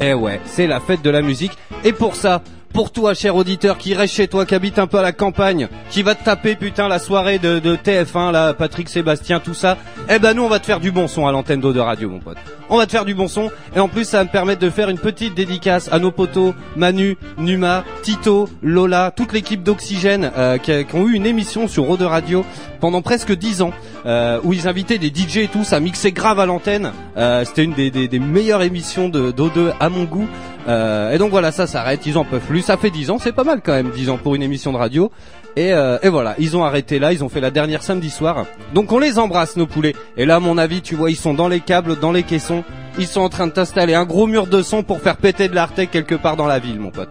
Eh ouais, c'est la fête de la musique. Et pour ça, pour toi, cher auditeur, qui reste chez toi, qui habite un peu à la campagne, qui va te taper putain la soirée de, de TF1, là, Patrick Sébastien, tout ça, eh ben nous on va te faire du bon son à l'antenne d'eau de radio, mon pote. On va te faire du bon son, et en plus ça va me permettre de faire une petite dédicace à nos potos Manu, Numa, Tito, Lola, toute l'équipe d'Oxygène euh, qui, qui ont eu une émission sur Eau de Radio pendant presque 10 ans, euh, où ils invitaient des DJ et tout, ça mixait grave à l'antenne. Euh, C'était une des, meilleures émissions de d'O2 à mon goût. Euh, et donc voilà, ça s'arrête, ils en peuvent plus. Ça fait 10 ans, c'est pas mal quand même, 10 ans pour une émission de radio. Et, et voilà, ils ont arrêté là, ils ont fait la dernière samedi soir. Donc on les embrasse nos poulets. Et là, à mon avis, tu vois, ils sont dans les câbles, dans les caissons. Ils sont en train de t'installer un gros mur de son pour faire péter de l'Artec quelque part dans la ville, mon pote.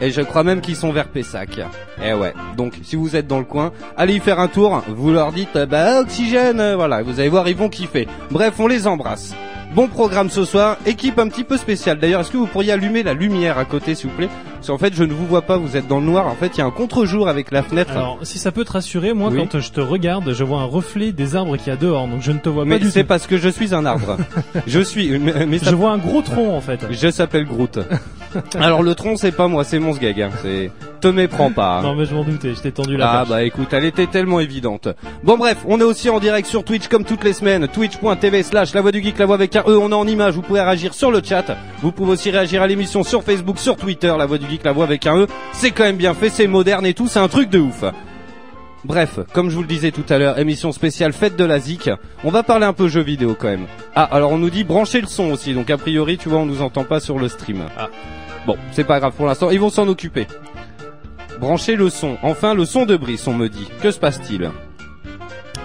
Et je crois même qu'ils sont vers Pessac. Eh ouais. Donc, si vous êtes dans le coin, allez y faire un tour. Vous leur dites, euh, bah, oxygène, euh, voilà. Vous allez voir, ils vont kiffer. Bref, on les embrasse. Bon programme ce soir, équipe un petit peu spéciale. D'ailleurs, est-ce que vous pourriez allumer la lumière à côté, s'il vous plaît? Parce qu'en fait, je ne vous vois pas, vous êtes dans le noir. En fait, il y a un contre-jour avec la fenêtre. Alors, si ça peut te rassurer, moi, Oui. quand je te regarde, je vois un reflet des arbres qu'il y a dehors, donc je ne te vois mais pas du c'est parce que je suis un arbre. je suis. Mais, mais ça- Je vois un gros tronc, en fait. Je s'appelle Groot. Alors le tronc, c'est pas moi, c'est mon sgag. Hein. C'est te méprends pas. hein. Non, mais je m'en doutais, je t'ai tendu la Ah bah écoute, elle était tellement évidente. Bon bref, on est aussi en direct sur Twitch comme toutes les semaines, twitch.tv slash la voix du geek, la voix avec un E, on est en image, vous pouvez réagir sur le chat, vous pouvez aussi réagir à l'émission sur Facebook, sur Twitter, la voix du geek, la voix avec un E, c'est quand même bien fait, c'est moderne et tout, c'est un truc de ouf. Bref, comme je vous le disais tout à l'heure, émission spéciale fête de la ZIC, on va parler un peu jeux vidéo quand même. Ah, alors on nous dit brancher le son aussi, donc a priori tu vois on nous entend pas sur le stream. Ah. Bon, c'est pas grave pour l'instant, ils vont s'en occuper. Branchez le son. Enfin, le son de Brice, on me dit. Que se passe-t-il?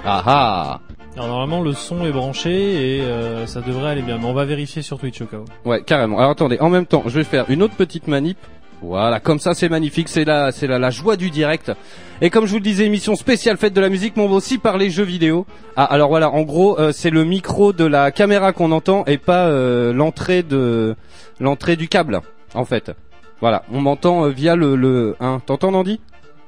Ah ah Alors, normalement, le son est branché et euh, ça devrait aller bien, mais on va vérifier sur Twitch au cas où. Ouais, carrément. Alors attendez, en même temps, je vais faire une autre petite manip. Voilà, comme ça c'est magnifique, c'est la, c'est la, la joie du direct. Et comme je vous le disais, émission spéciale fête de la musique, mais on va aussi parler jeux vidéo. Ah, alors voilà, en gros, euh, c'est le micro de la caméra qu'on entend et pas euh, l'entrée de l'entrée du câble, en fait. Voilà, on m'entend euh, via le le. Hein, t'entends Nandi?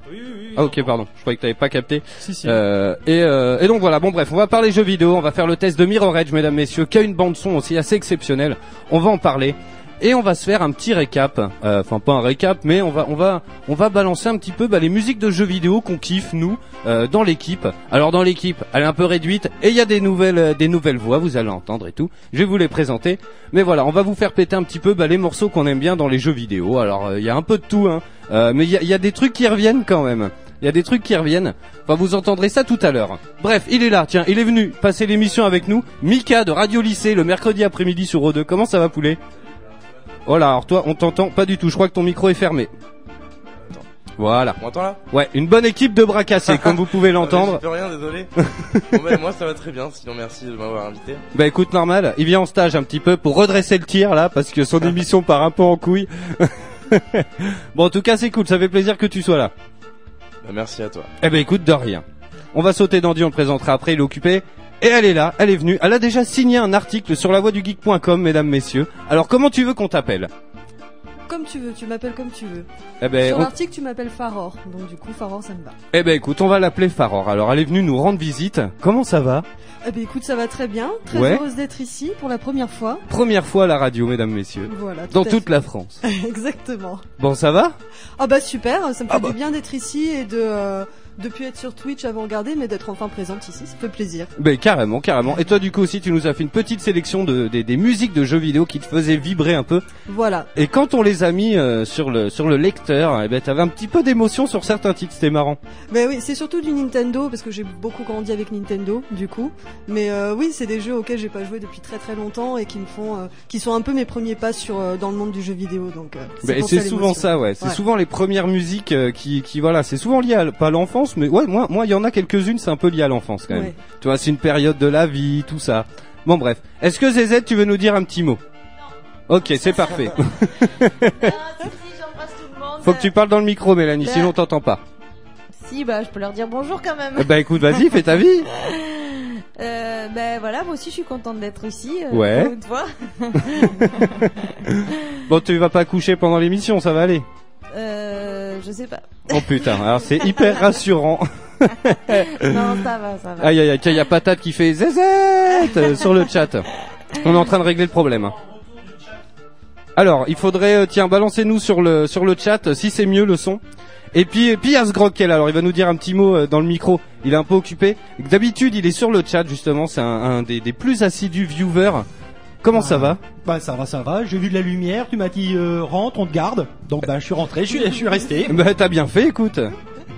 Oui, oui, oui. Ah ok, pardon, je croyais que t'avais pas capté. Si, si. Euh, et, euh, et donc voilà, bon bref, on va parler jeux vidéo, on va faire le test de Mirror Edge, mesdames, messieurs, qui a une bande son aussi assez exceptionnelle. On va en parler. Et on va se faire un petit récap, euh, enfin pas un récap, mais on va on va on va balancer un petit peu bah, les musiques de jeux vidéo qu'on kiffe nous euh, dans l'équipe. Alors dans l'équipe, elle est un peu réduite et il y a des nouvelles euh, des nouvelles voix, vous allez entendre et tout. Je vais vous les présenter, mais voilà, on va vous faire péter un petit peu bah, les morceaux qu'on aime bien dans les jeux vidéo. Alors euh, il y a un peu de tout, hein, mais il y a, y a des trucs qui reviennent quand même. Il y a des trucs qui reviennent. Enfin, vous entendrez ça tout à l'heure. Bref, il est là. Tiens, il est venu passer l'émission avec nous. Mika de Radio Lycée le mercredi après-midi sur O2. Comment ça va, poulet? Oh là, alors toi, on t'entend pas du tout. Je crois que ton micro est fermé. Voilà. On m'entend là? Ouais, une bonne équipe de bras cassés, comme vous pouvez l'entendre. Je rien, désolé. bon, bah, moi ça va très bien, sinon merci de m'avoir invité. Bah écoute, normal. Il vient en stage un petit peu pour redresser le tir là, parce que son émission part un peu en couille. bon, en tout cas, c'est cool. Ça fait plaisir que tu sois là. Bah, merci à toi. Eh ben écoute, de rien. On va sauter dans on le présentera après, il est occupé. Et elle est là, elle est venue. Elle a déjà signé un article sur lavoiedugeek.com, mesdames, messieurs. Alors comment tu veux qu'on t'appelle? Comme tu veux, tu m'appelles comme tu veux. Eh ben, Sur on- l'article, tu m'appelles Faror. Donc du coup, Faror, ça me va. eh ben écoute, on va l'appeler Faror. Alors elle est venue nous rendre visite. Comment ça va? Eh ben écoute, ça va très bien. Très Ouais. heureuse d'être ici pour la première fois. Première fois à la radio, mesdames, messieurs. Voilà. tout Dans à toute fait. la France. Exactement. Bon, ça va? Ah bah super, ça me fait Ah bah. du bien d'être ici et de euh, depuis être sur Twitch avant regarder, mais d'être enfin présente ici, ça fait plaisir. Ben carrément, carrément. Et toi du coup aussi, tu nous as fait une petite sélection de, des- des musiques de jeux vidéo qui te faisaient vibrer un peu. Voilà. Et quand on les a mis euh, sur le sur le lecteur, eh ben t'avais un petit peu d'émotion sur certains titres, c'était marrant. Mais oui, c'est surtout du Nintendo parce que j'ai beaucoup grandi avec Nintendo du coup. Mais euh, oui, c'est des jeux auxquels j'ai pas joué depuis très très longtemps et qui me font, euh, qui sont un peu mes premiers pas sur dans le monde du jeu vidéo. Donc Ben, c'est ça souvent ça, ouais. C'est Ouais. souvent les premières musiques qui, qui voilà, c'est souvent lié à, pas à l'enfance, mais ouais, moi, moi, il y en a quelques-unes, c'est un peu lié à l'enfance quand même. Ouais. Tu vois, c'est une période de la vie, tout ça. Bon, bref. Est-ce que ZZ, tu veux nous dire un petit mot? Ok, c'est parfait. j'embrasse tout le monde. Faut que tu parles dans le micro, Mélanie, Ben- sinon on t'entend pas. Si, bah, je peux leur dire bonjour quand même. Ben écoute, vas-y, fais ta vie. Euh, ben voilà, moi aussi je suis contente d'être ici. euh, Ouais. Une fois. Bon, tu vas pas coucher pendant l'émission, ça va aller. Euh, je sais pas. Oh putain, alors c'est hyper rassurant. Non, ça va, ça va. Aïe aïe aïe, tiens, y a Patate qui fait euh, sur le chat. On est en train de régler le problème. Alors, il faudrait, euh, tiens, balancez-nous sur le sur le chat si c'est mieux le son. Et puis, et puis il y a est là. Alors, il va nous dire un petit mot euh, dans le micro. Il est un peu occupé. D'habitude, il est sur le chat justement. C'est un, un des, des plus assidus viewers. Comment ça va Bah ça va, ça va. J'ai vu de la lumière. Tu m'as dit euh, rentre, on te garde. Donc bah je suis rentré, je suis, je suis resté. Bah, t'as bien fait, écoute.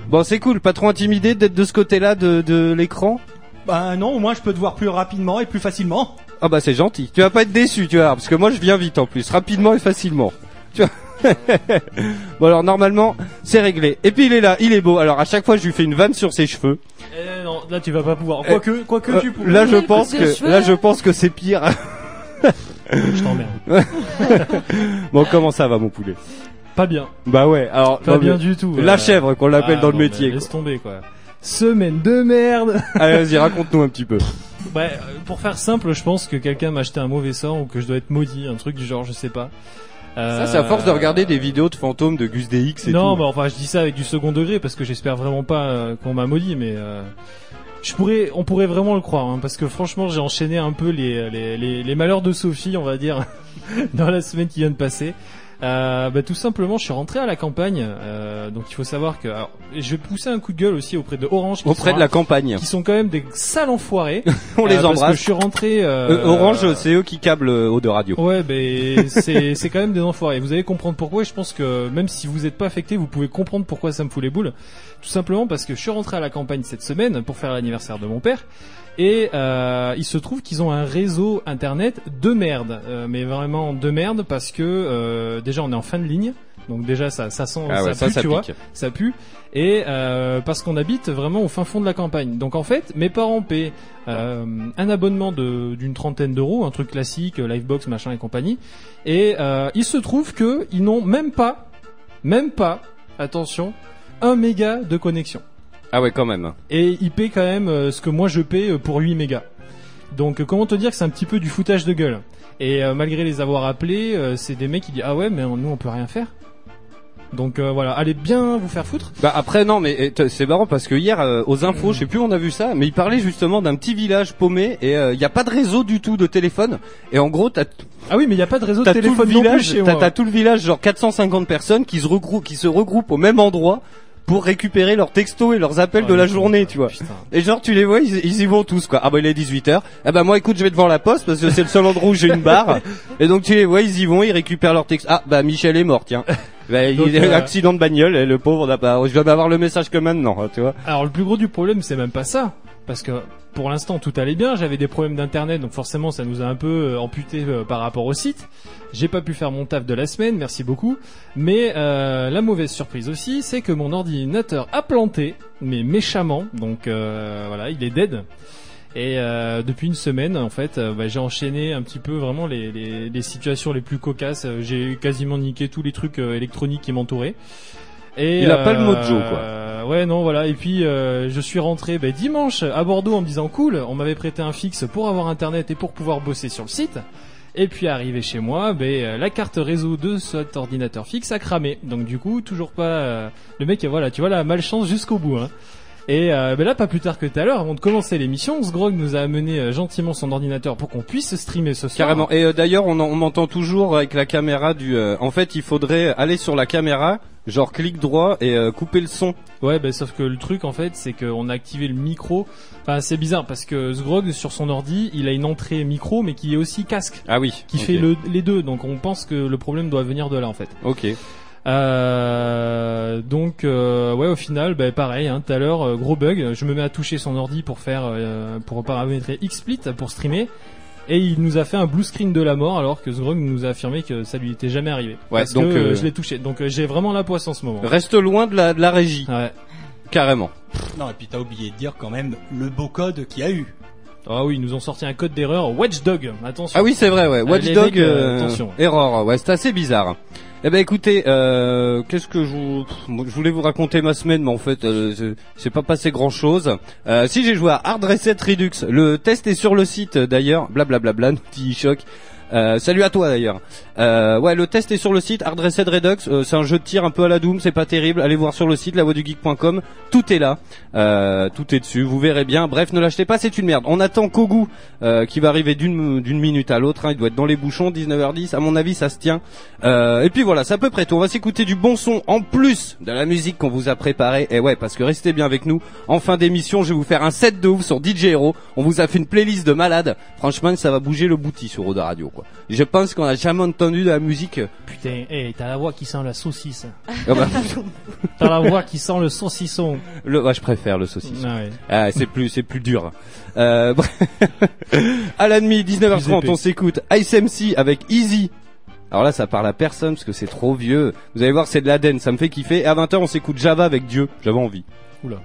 Bon, c'est cool. Pas trop intimidé d'être de ce côté-là de, de l'écran. Bah non, au moins je peux te voir plus rapidement et plus facilement. Ah bah c'est gentil. Tu vas pas être déçu, tu vois, parce que moi je viens vite en plus, rapidement et facilement. Tu vois. bon alors normalement c'est réglé. Et puis il est là, il est beau. Alors à chaque fois je lui fais une vanne sur ses cheveux. Eh non, là tu vas pas pouvoir. Quoique, quoique Euh, tu pourrais. là je pense que là je pense que c'est pire. Je t'emmerde. bon comment ça va mon poulet? Pas bien. Bah ouais. Alors Pas non, bien mais- du tout. La euh. chèvre qu'on l'appelle Ah, dans le non, métier. Laisse tomber quoi. Semaine de merde. quoi. Allez vas-y raconte-nous un petit peu. Ouais, pour faire simple, je pense que quelqu'un m'a acheté un mauvais sort ou que je dois être maudit, un truc du genre, je sais pas. Euh, Ça c'est à force de regarder des vidéos de fantômes de Gus DX et non, tout. mais enfin, je dis ça avec du second degré parce que j'espère vraiment pas euh, qu'on m'a maudit, mais euh, je pourrais, on pourrait vraiment le croire, hein, parce que franchement, j'ai enchaîné un peu les, les, les, les malheurs de Sophie, on va dire, dans la semaine qui vient de passer. Euh, bah, tout simplement, je suis rentré à la campagne, euh, donc il faut savoir que alors, je vais pousser un coup de gueule aussi auprès de Orange, qui Auprès sont de la campagne. qui sont quand même des sales enfoirés. On les Euh, Parce que embrasse. je suis rentré. euh, Euh, Orange, c'est eux qui câblent haut de radio. Ouais, ben c'est c'est quand même des enfoirés. Vous allez comprendre pourquoi. Et je pense que même si vous n'êtes pas affecté, vous pouvez comprendre pourquoi ça me fout les boules. Tout simplement parce que je suis rentré à la campagne cette semaine pour faire l'anniversaire de mon père. Et euh, il se trouve qu'ils ont un réseau internet de merde, Euh, mais vraiment de merde parce que euh, déjà on est en fin de ligne, donc déjà ça ça sent Ah ça, pue, ça tu vois ça pue et euh, parce qu'on habite vraiment au fin fond de la campagne. Donc en fait, mes parents paient euh, un abonnement de d'une trentaine d'euros, un truc classique, Livebox, machin et compagnie. Et euh, il se trouve que ils n'ont même pas, même pas, attention, un méga de connexion. Ah ouais, quand même. Et ils paient quand même euh, ce que moi je paie euh, pour 8 mégas. Donc euh, comment te dire que c'est un petit peu du foutage de gueule? Et euh, malgré les avoir appelés, euh, c'est des mecs qui disent ah ouais mais nous on peut rien faire. Donc euh, voilà, allez bien vous faire foutre. Bah après non mais t- c'est marrant parce que hier euh, aux infos, je sais plus où on a vu ça, mais il parlait justement d'un petit village paumé et il y a pas de réseau du tout de téléphone et en gros t'as Ah oui mais il y a pas de réseau de t'as tout le téléphone non plus village, chez t'as moi. t'as tout le village genre 450 personnes qui se regroupent qui se regroupent au même endroit pour récupérer leurs textos et leurs appels de la journée, tu vois. putain. Et genre tu les vois, ils, ils y vont tous quoi. Ah bah il est 18h. Ah bah moi écoute, je vais devant la poste parce que c'est le seul endroit où j'ai une barre. Et donc tu les vois, ils y vont, ils récupèrent leurs textos. Ah bah Michel est mort, tiens. Bah, Donc, il a eu un euh, accident de bagnole et le pauvre n'a pas je viens d'avoir le message que maintenant, hein, tu vois. Alors le plus gros du problème c'est même pas ça. Parce que pour l'instant tout allait bien, j'avais des problèmes d'internet donc forcément ça nous a un peu euh, amputé euh, par rapport au site. J'ai pas pu faire mon taf de la semaine, merci beaucoup. Mais euh, la mauvaise surprise aussi c'est que mon ordinateur a planté, mais méchamment, donc voilà il est dead. Et depuis une semaine, en fait, bah, j'ai enchaîné un petit peu vraiment les, situations les plus cocasses. J'ai quasiment niqué tous les trucs électroniques qui m'entouraient. Et, Il a pas le mojo, quoi. euh, ouais, non, voilà. Et puis, euh, je suis rentré bah, dimanche à Bordeaux en me disant cool, on m'avait prêté un fixe pour avoir internet et pour pouvoir bosser sur le site. Et puis arrivé chez moi, ben euh, la carte réseau de cet ordinateur fixe a cramé. Donc du coup, toujours pas. euh, le mec, voilà, tu vois la malchance jusqu'au bout. Hein. Et euh, ben là, pas plus tard que tout à l'heure, avant de commencer l'émission, Sgrog nous a amené euh, gentiment son ordinateur pour qu'on puisse streamer ce soir. Carrément. Et euh, d'ailleurs, on, en- on m'entend toujours avec la caméra du. euh, en fait, il faudrait aller sur la caméra, genre clic droit et euh, couper le son. Ouais, ben sauf que le truc en fait, c'est qu'on a activé le micro. Enfin, c'est bizarre parce que Sgrog sur son ordi, il a une entrée micro, mais qui est aussi casque, Ah oui. qui ok. fait le, les deux. Donc on pense que le problème doit venir de là en fait. Ok. Euh, donc euh, ouais au final bah, pareil hein, tout à l'heure euh, gros bug je me mets à toucher son ordi pour faire euh, pour paramétrer XSplit pour streamer et il nous a fait un blue screen de la mort alors que Zgrog nous a affirmé que ça lui était jamais arrivé Ouais, parce donc, que euh, je l'ai touché donc j'ai vraiment la poisse en ce moment Reste loin de la, de la régie. ouais. Carrément. Non, et puis t'as oublié de dire quand même le beau code qu'il y a eu. Ah oui ils nous ont sorti un code d'erreur Watchdog attention Ah oui, c'est vrai, ouais. Watchdog, euh, euh, attention. erreur, ouais, c'est assez bizarre. Eh ben écoutez, euh, qu'est-ce que je vous... Je voulais vous raconter ma semaine, mais en fait, euh, c'est- pas passé grand-chose. Euh, si j'ai joué à Hard Reset Redux, le test est sur le site d'ailleurs, blablabla, nous dit Choc. Euh, salut à toi d'ailleurs. Euh, ouais, le test est sur le site Hard Reset Redux. Euh, c'est un jeu de tir un peu à la Doom, c'est pas terrible. Allez voir sur le site lavoixdugeek.com. Tout est là, Euh, tout est dessus. Vous verrez bien. Bref, ne l'achetez pas, c'est une merde. On attend Kogu euh, qui va arriver d'une d'une minute à l'autre. hein. Il doit être dans les bouchons, 19h10. À mon avis, ça se tient. Et puis voilà, c'est à peu près tout. On va s'écouter du bon son en plus de la musique qu'on vous a préparée. Et ouais, parce que restez bien avec nous. En fin d'émission, je vais vous faire un set de ouf sur DJ Hero. On vous a fait une playlist de malades. Franchement, ça va bouger le bouti sur Oda Radio, quoi. Je pense qu'on a jamais entendu de la musique. euh, Putain, hey, t'as la voix qui sent la saucisse. ah bah, T'as la voix qui sent le saucisson. le, je préfère le saucisson. Ah ouais. Ah, c'est plus, c'est plus dur. Euh, à la demi, 19h30, Plus épais. on s'écoute Ice MC avec Easy. Alors là, ça parle à personne parce que c'est trop vieux. Vous allez voir, c'est de l'Aden, ça me fait kiffer. Et à 20h, on s'écoute Java avec Dieu. J'avais envie. Oula,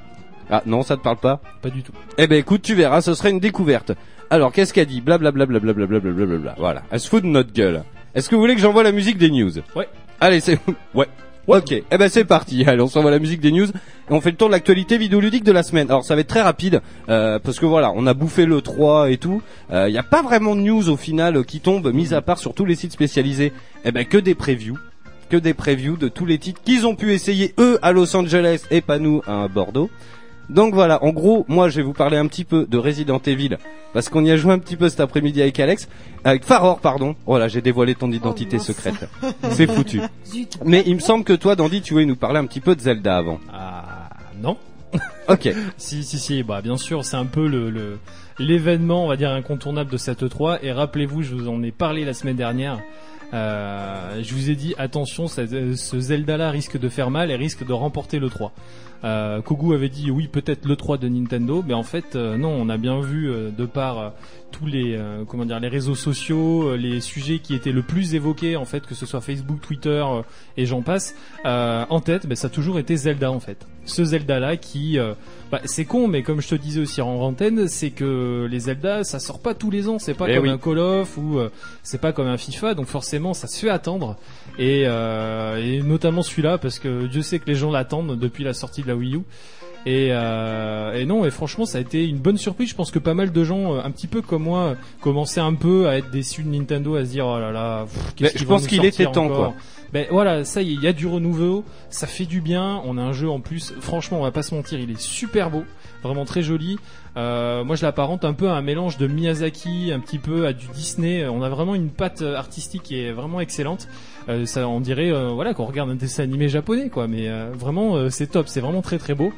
Ah, non, ça te parle pas? pas du tout. Eh ben, écoute, tu verras, ce serait une découverte. Alors, qu'est-ce qu'elle dit? Blablabla, blablabla, blablabla. Voilà. Elle se fout de notre gueule. Est-ce que vous voulez que j'envoie la musique des news? Ouais. Allez, c'est, ouais. Ok, eh ben c'est parti. Allez, on s'envoie la musique des news et on fait le tour de l'actualité vidéoludique de la semaine. Alors ça va être très rapide euh, parce que voilà, on a bouffé le 3 et tout. Il n'y a pas vraiment de news au final euh, qui tombe, mis à part sur tous les sites spécialisés. Eh ben que des previews, que des previews de tous les titres qu'ils ont pu essayer eux à Los Angeles et pas nous à Bordeaux. Donc voilà, en gros, moi je vais vous parler un petit peu de Resident Evil parce qu'on y a joué un petit peu cet après-midi avec Alex, avec Faror pardon. Voilà, j'ai dévoilé ton identité mince. secrète. C'est foutu. Zut. Mais il me semble que toi, Dandy, tu voulais nous parler un petit peu de Zelda avant. Ah non. Ok. Si si si, bah bien sûr, c'est un peu le le- l'événement, on va dire incontournable de cette 3 et rappelez-vous, je vous en ai parlé la semaine dernière. Euh, je vous ai dit attention, ça- ce Zelda là risque de faire mal et risque de remporter le 3. Euh, Kogu avait dit oui peut-être le 3 de Nintendo, mais en fait euh, non, on a bien vu euh, de par euh, tous les comment dire les réseaux sociaux, les sujets qui étaient le plus évoqués en fait, que ce soit Facebook, Twitter et j'en passe, euh, en tête, ben, ça a toujours été Zelda en fait. Ce Zelda là qui, bah, c'est con, mais comme je te disais aussi en antenne, c'est que les Zelda ça sort pas tous les ans, c'est pas Eh comme oui. un Call of ou c'est pas comme un FIFA, donc forcément ça se fait attendre et, euh, et notamment celui-là parce que Dieu sait que les gens l'attendent depuis la sortie de la Wii U. Et, euh, et non, et franchement, ça a été une bonne surprise. Je pense que pas mal de gens, euh, un petit peu comme moi, commençaient un peu à être déçus de Nintendo, à se dire oh là là, pff, je pense qu'il était temps, quoi. Ben voilà, ça y est, il y a du renouveau, ça fait du bien. On a un jeu en plus, franchement, on va pas se mentir, il est super beau, vraiment très joli. Euh, moi, je l'apparente un peu à un mélange de Miyazaki, un petit peu à du Disney. On a vraiment une patte euh, artistique qui est vraiment excellente. Euh, ça, on dirait, voilà, qu'on regarde un dessin animé japonais, quoi. Mais vraiment, c'est top, c'est vraiment très très beau.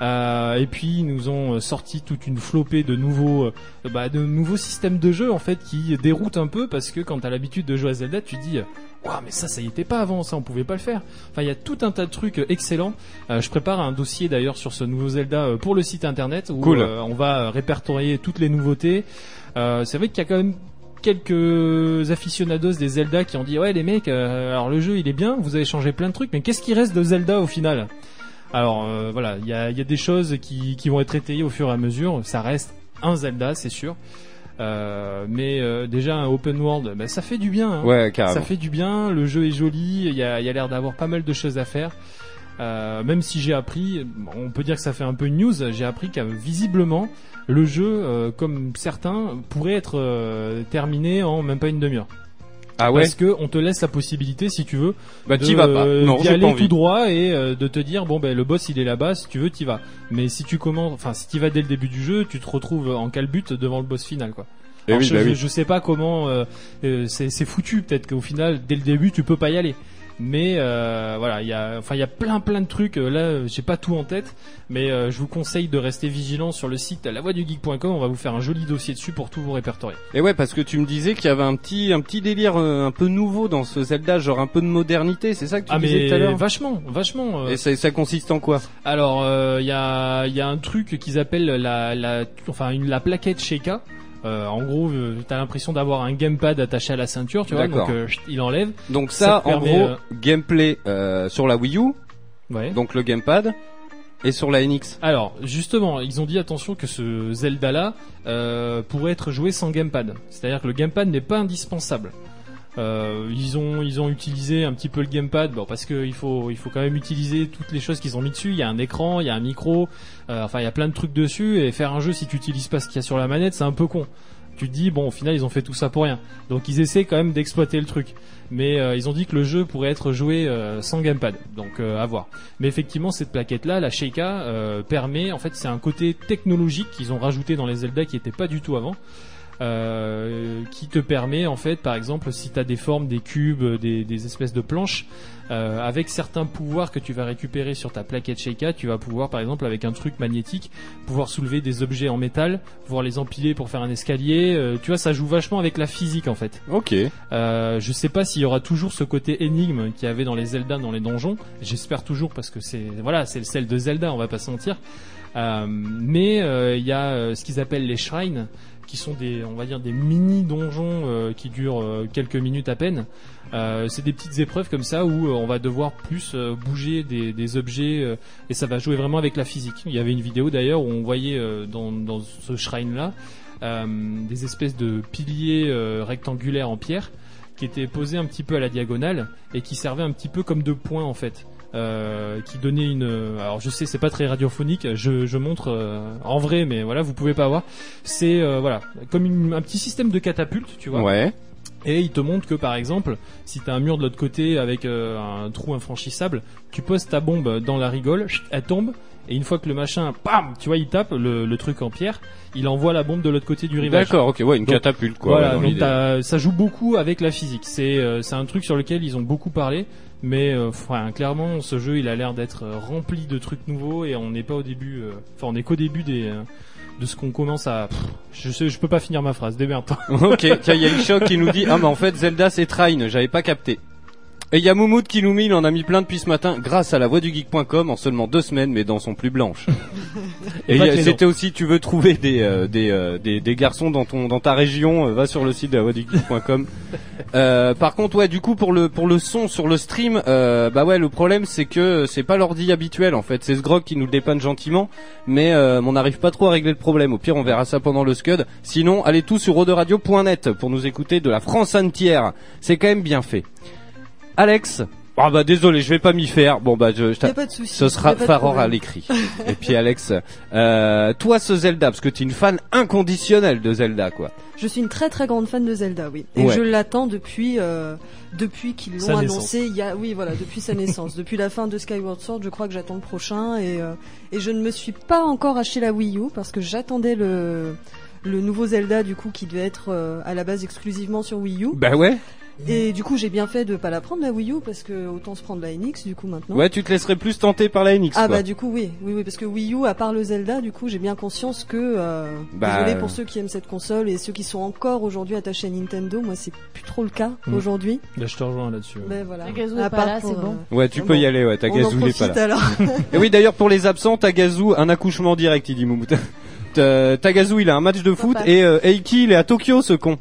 Euh, et puis ils nous ont euh, sorti toute une flopée de nouveaux, euh, bah, de nouveaux systèmes de jeu en fait qui déroutent un peu parce que quand t'as l'habitude de jouer à Zelda, tu dis, waouh mais ça ça y était pas avant, ça on pouvait pas le faire. Enfin il y a tout un tas de trucs euh, excellents. Euh, je prépare un dossier d'ailleurs sur ce nouveau Zelda pour le site internet où Cool. on va répertorier toutes les nouveautés. C'est vrai qu'il y a quand même quelques aficionados des Zelda qui ont dit ouais les mecs euh, alors le jeu il est bien vous avez changé plein de trucs mais qu'est-ce qui reste de Zelda au final? Alors euh, voilà il y a, il y a des choses qui, qui vont être étayées au fur et à mesure ça reste un Zelda c'est sûr Euh, mais euh, déjà un open world ben, ça fait du bien hein. Ouais, carrément. ça fait du bien le jeu est joli il y a, y a l'air d'avoir pas mal de choses à faire euh, même si j'ai appris, on peut dire que ça fait un peu une news, j'ai appris que visiblement le jeu, euh, comme certains, pourrait être euh, terminé en même pas une demi-heure. Ah ouais Parce que on te laisse la possibilité, si tu veux, Bah euh, d'y aller tout droit et euh, de te dire bon ben le boss il est là-bas, si tu veux t'y vas. Mais si tu commences, enfin si tu vas dès le début du jeu, tu te retrouves en calbute devant le boss final quoi. Eh Alors, oui, je, bah je- oui. je sais pas comment euh, euh, c'est c'est foutu. Peut-être qu'au final, dès le début, tu peux pas y aller. Mais euh, voilà, il y a, enfin il y a plein plein de trucs. Euh, Là, euh, j'ai pas tout en tête, mais euh, je vous conseille de rester vigilant sur le site lavoixdugeek.com. On va vous faire un joli dossier dessus pour tout vous répertorier. Et ouais, parce que tu me disais qu'il y avait un petit, un petit délire euh, un peu nouveau dans ce Zelda, genre un peu de modernité, c'est ça que tu Ah disais tout à l'heure? vachement, vachement. Et ça, ça consiste en quoi? Alors, il y, a, y a un truc qu'ils appellent la, la, enfin, une, la plaquette Sheikah. Euh, en gros, euh, t'as l'impression d'avoir un gamepad attaché à la ceinture, tu vois, donc euh, chut, il enlève. Donc Ça ça, en permet, gros, euh, gameplay sur la Wii U, Ouais. donc le gamepad, et sur la NX. Alors, justement, ils ont dit attention que ce Zelda-là pourrait être joué sans gamepad. C'est-à-dire que le gamepad n'est pas indispensable. Euh, ils ont ils ont utilisé un petit peu le gamepad parce que il faut il faut quand même utiliser toutes les choses qu'ils ont mis dessus il y a un écran il y a un micro euh, enfin il y a plein de trucs dessus et faire un jeu si tu utilises pas ce qu'il y a sur la manette c'est un peu con tu te dis bon au final ils ont fait tout ça pour rien. Donc ils essaient quand même d'exploiter le truc. Mais euh, ils ont dit que le jeu pourrait être joué euh, sans gamepad, donc à voir. Mais effectivement cette plaquette là, la Sheikah, permet, en fait c'est un côté technologique qu'ils ont rajouté dans les Zelda qui était pas du tout avant. Euh, qui te permet en fait par exemple si tu as des formes des cubes des, des espèces de planches euh, avec certains pouvoirs que tu vas récupérer sur ta plaquette Sheikah tu vas pouvoir par exemple avec un truc magnétique pouvoir soulever des objets en métal pouvoir les empiler pour faire un escalier euh, tu vois ça joue vachement avec la physique en fait Ok. euh, je sais pas s'il y aura toujours ce côté énigme qu'il y avait dans les Zelda, dans les donjons. J'espère toujours parce que c'est voilà, c'est le sel de Zelda, on va pas se mentir. Euh, mais euh, il y a euh, ce qu'ils appellent les shrines, qui sont des, on va dire des mini donjons euh, qui durent euh, quelques minutes à peine. Euh, c'est des petites épreuves comme ça où on va devoir plus bouger des, objets et ça va jouer vraiment avec la physique. Il y avait une vidéo d'ailleurs où on voyait dans, dans ce shrine là des espèces de piliers rectangulaires en pierre qui étaient posés un petit peu à la diagonale et qui servaient un petit peu comme de points en fait. Euh, qui donnait une alors je sais c'est pas très radiophonique je, je montre euh, en vrai mais voilà vous pouvez pas voir c'est euh, voilà comme une- un petit système de catapulte tu vois Ouais. et il te montre que par exemple, si t'as un mur de l'autre côté avec euh, un trou infranchissable, tu poses ta bombe dans la rigole, elle tombe, et une fois que le machin, pam, tu vois, il tape le, le truc en pierre, il envoie la bombe de l'autre côté du rivage. D'accord, ok, ouais, une Donc, catapulte quoi. voilà, donc ça joue beaucoup avec la physique. C'est euh, c'est un truc sur lequel ils ont beaucoup parlé, mais euh, clairement, ce jeu, il a l'air d'être euh, rempli de trucs nouveaux et on n'est pas au début. euh, Enfin, on est qu'au début euh, de ce qu'on commence à. je sais, je peux pas finir ma phrase. Démerde-toi. ok, tiens, il y a Ishok qui nous dit Ah, mais en fait, Zelda c'est Trine, j'avais pas capté. Et il y a Moumoud qui nous met, il en a mis plein depuis ce matin, grâce à la voix du geek.com en seulement deux semaines, mais dans son plus blanche. Et c'était aussi, tu veux trouver des, euh, des, euh, des, des garçons dans ton, dans ta région, euh, va sur le site de la voix du geek.com. euh, par contre, ouais, du coup, pour le, pour le son sur le stream, euh, bah ouais, le problème c'est que c'est pas l'ordi habituel en fait, c'est ce grog qui nous le dépanne gentiment, mais euh, on n'arrive pas trop à régler le problème. Au pire, on verra ça pendant le scud. Sinon, allez tous sur roderadio.net pour nous écouter de la France entière. C'est quand même bien fait. Alex, ah bah désolé, je vais pas m'y faire. Bon bah je, je a pas de souci. ce sera Faror à l'écrit. Et puis Alex, euh, toi ce Zelda, parce que tu es une fan inconditionnelle de Zelda quoi. Je suis une très très grande fan de Zelda, oui. Et Ouais. je l'attends depuis euh, depuis qu'ils l'ont annoncé. Il y a oui voilà depuis sa naissance, depuis la fin de Skyward Sword. Je crois que j'attends le prochain et euh, et je ne me suis pas encore acheté la Wii U parce que j'attendais le le nouveau Zelda du coup qui devait être euh, à la base exclusivement sur Wii U. Bah ouais. Et du coup j'ai bien fait de pas la prendre la Wii U parce que autant se prendre la NX du coup maintenant. Ouais, tu te laisserais plus tenter par la NX Ah quoi. bah du coup oui, oui oui parce que Wii U à part le Zelda du coup j'ai bien conscience que euh, Bah, désolé euh. pour ceux qui aiment cette console et ceux qui sont encore aujourd'hui attachés à Nintendo, moi c'est plus trop le cas Mm. aujourd'hui. Là, je te rejoins là-dessus. ouais. Mais voilà. Tagazu À est pas part là, pour, c'est bon. euh, Ouais, tu Bon, peux y aller, ouais, ta on en gazou n'est pas profite là. alors. Et oui, d'ailleurs, pour les absents, Tagazu, un accouchement direct, il dit Moumout. Ta- Tagazu, il a un match de foot Papa. et euh, Eiki, il est à Tokyo, ce con.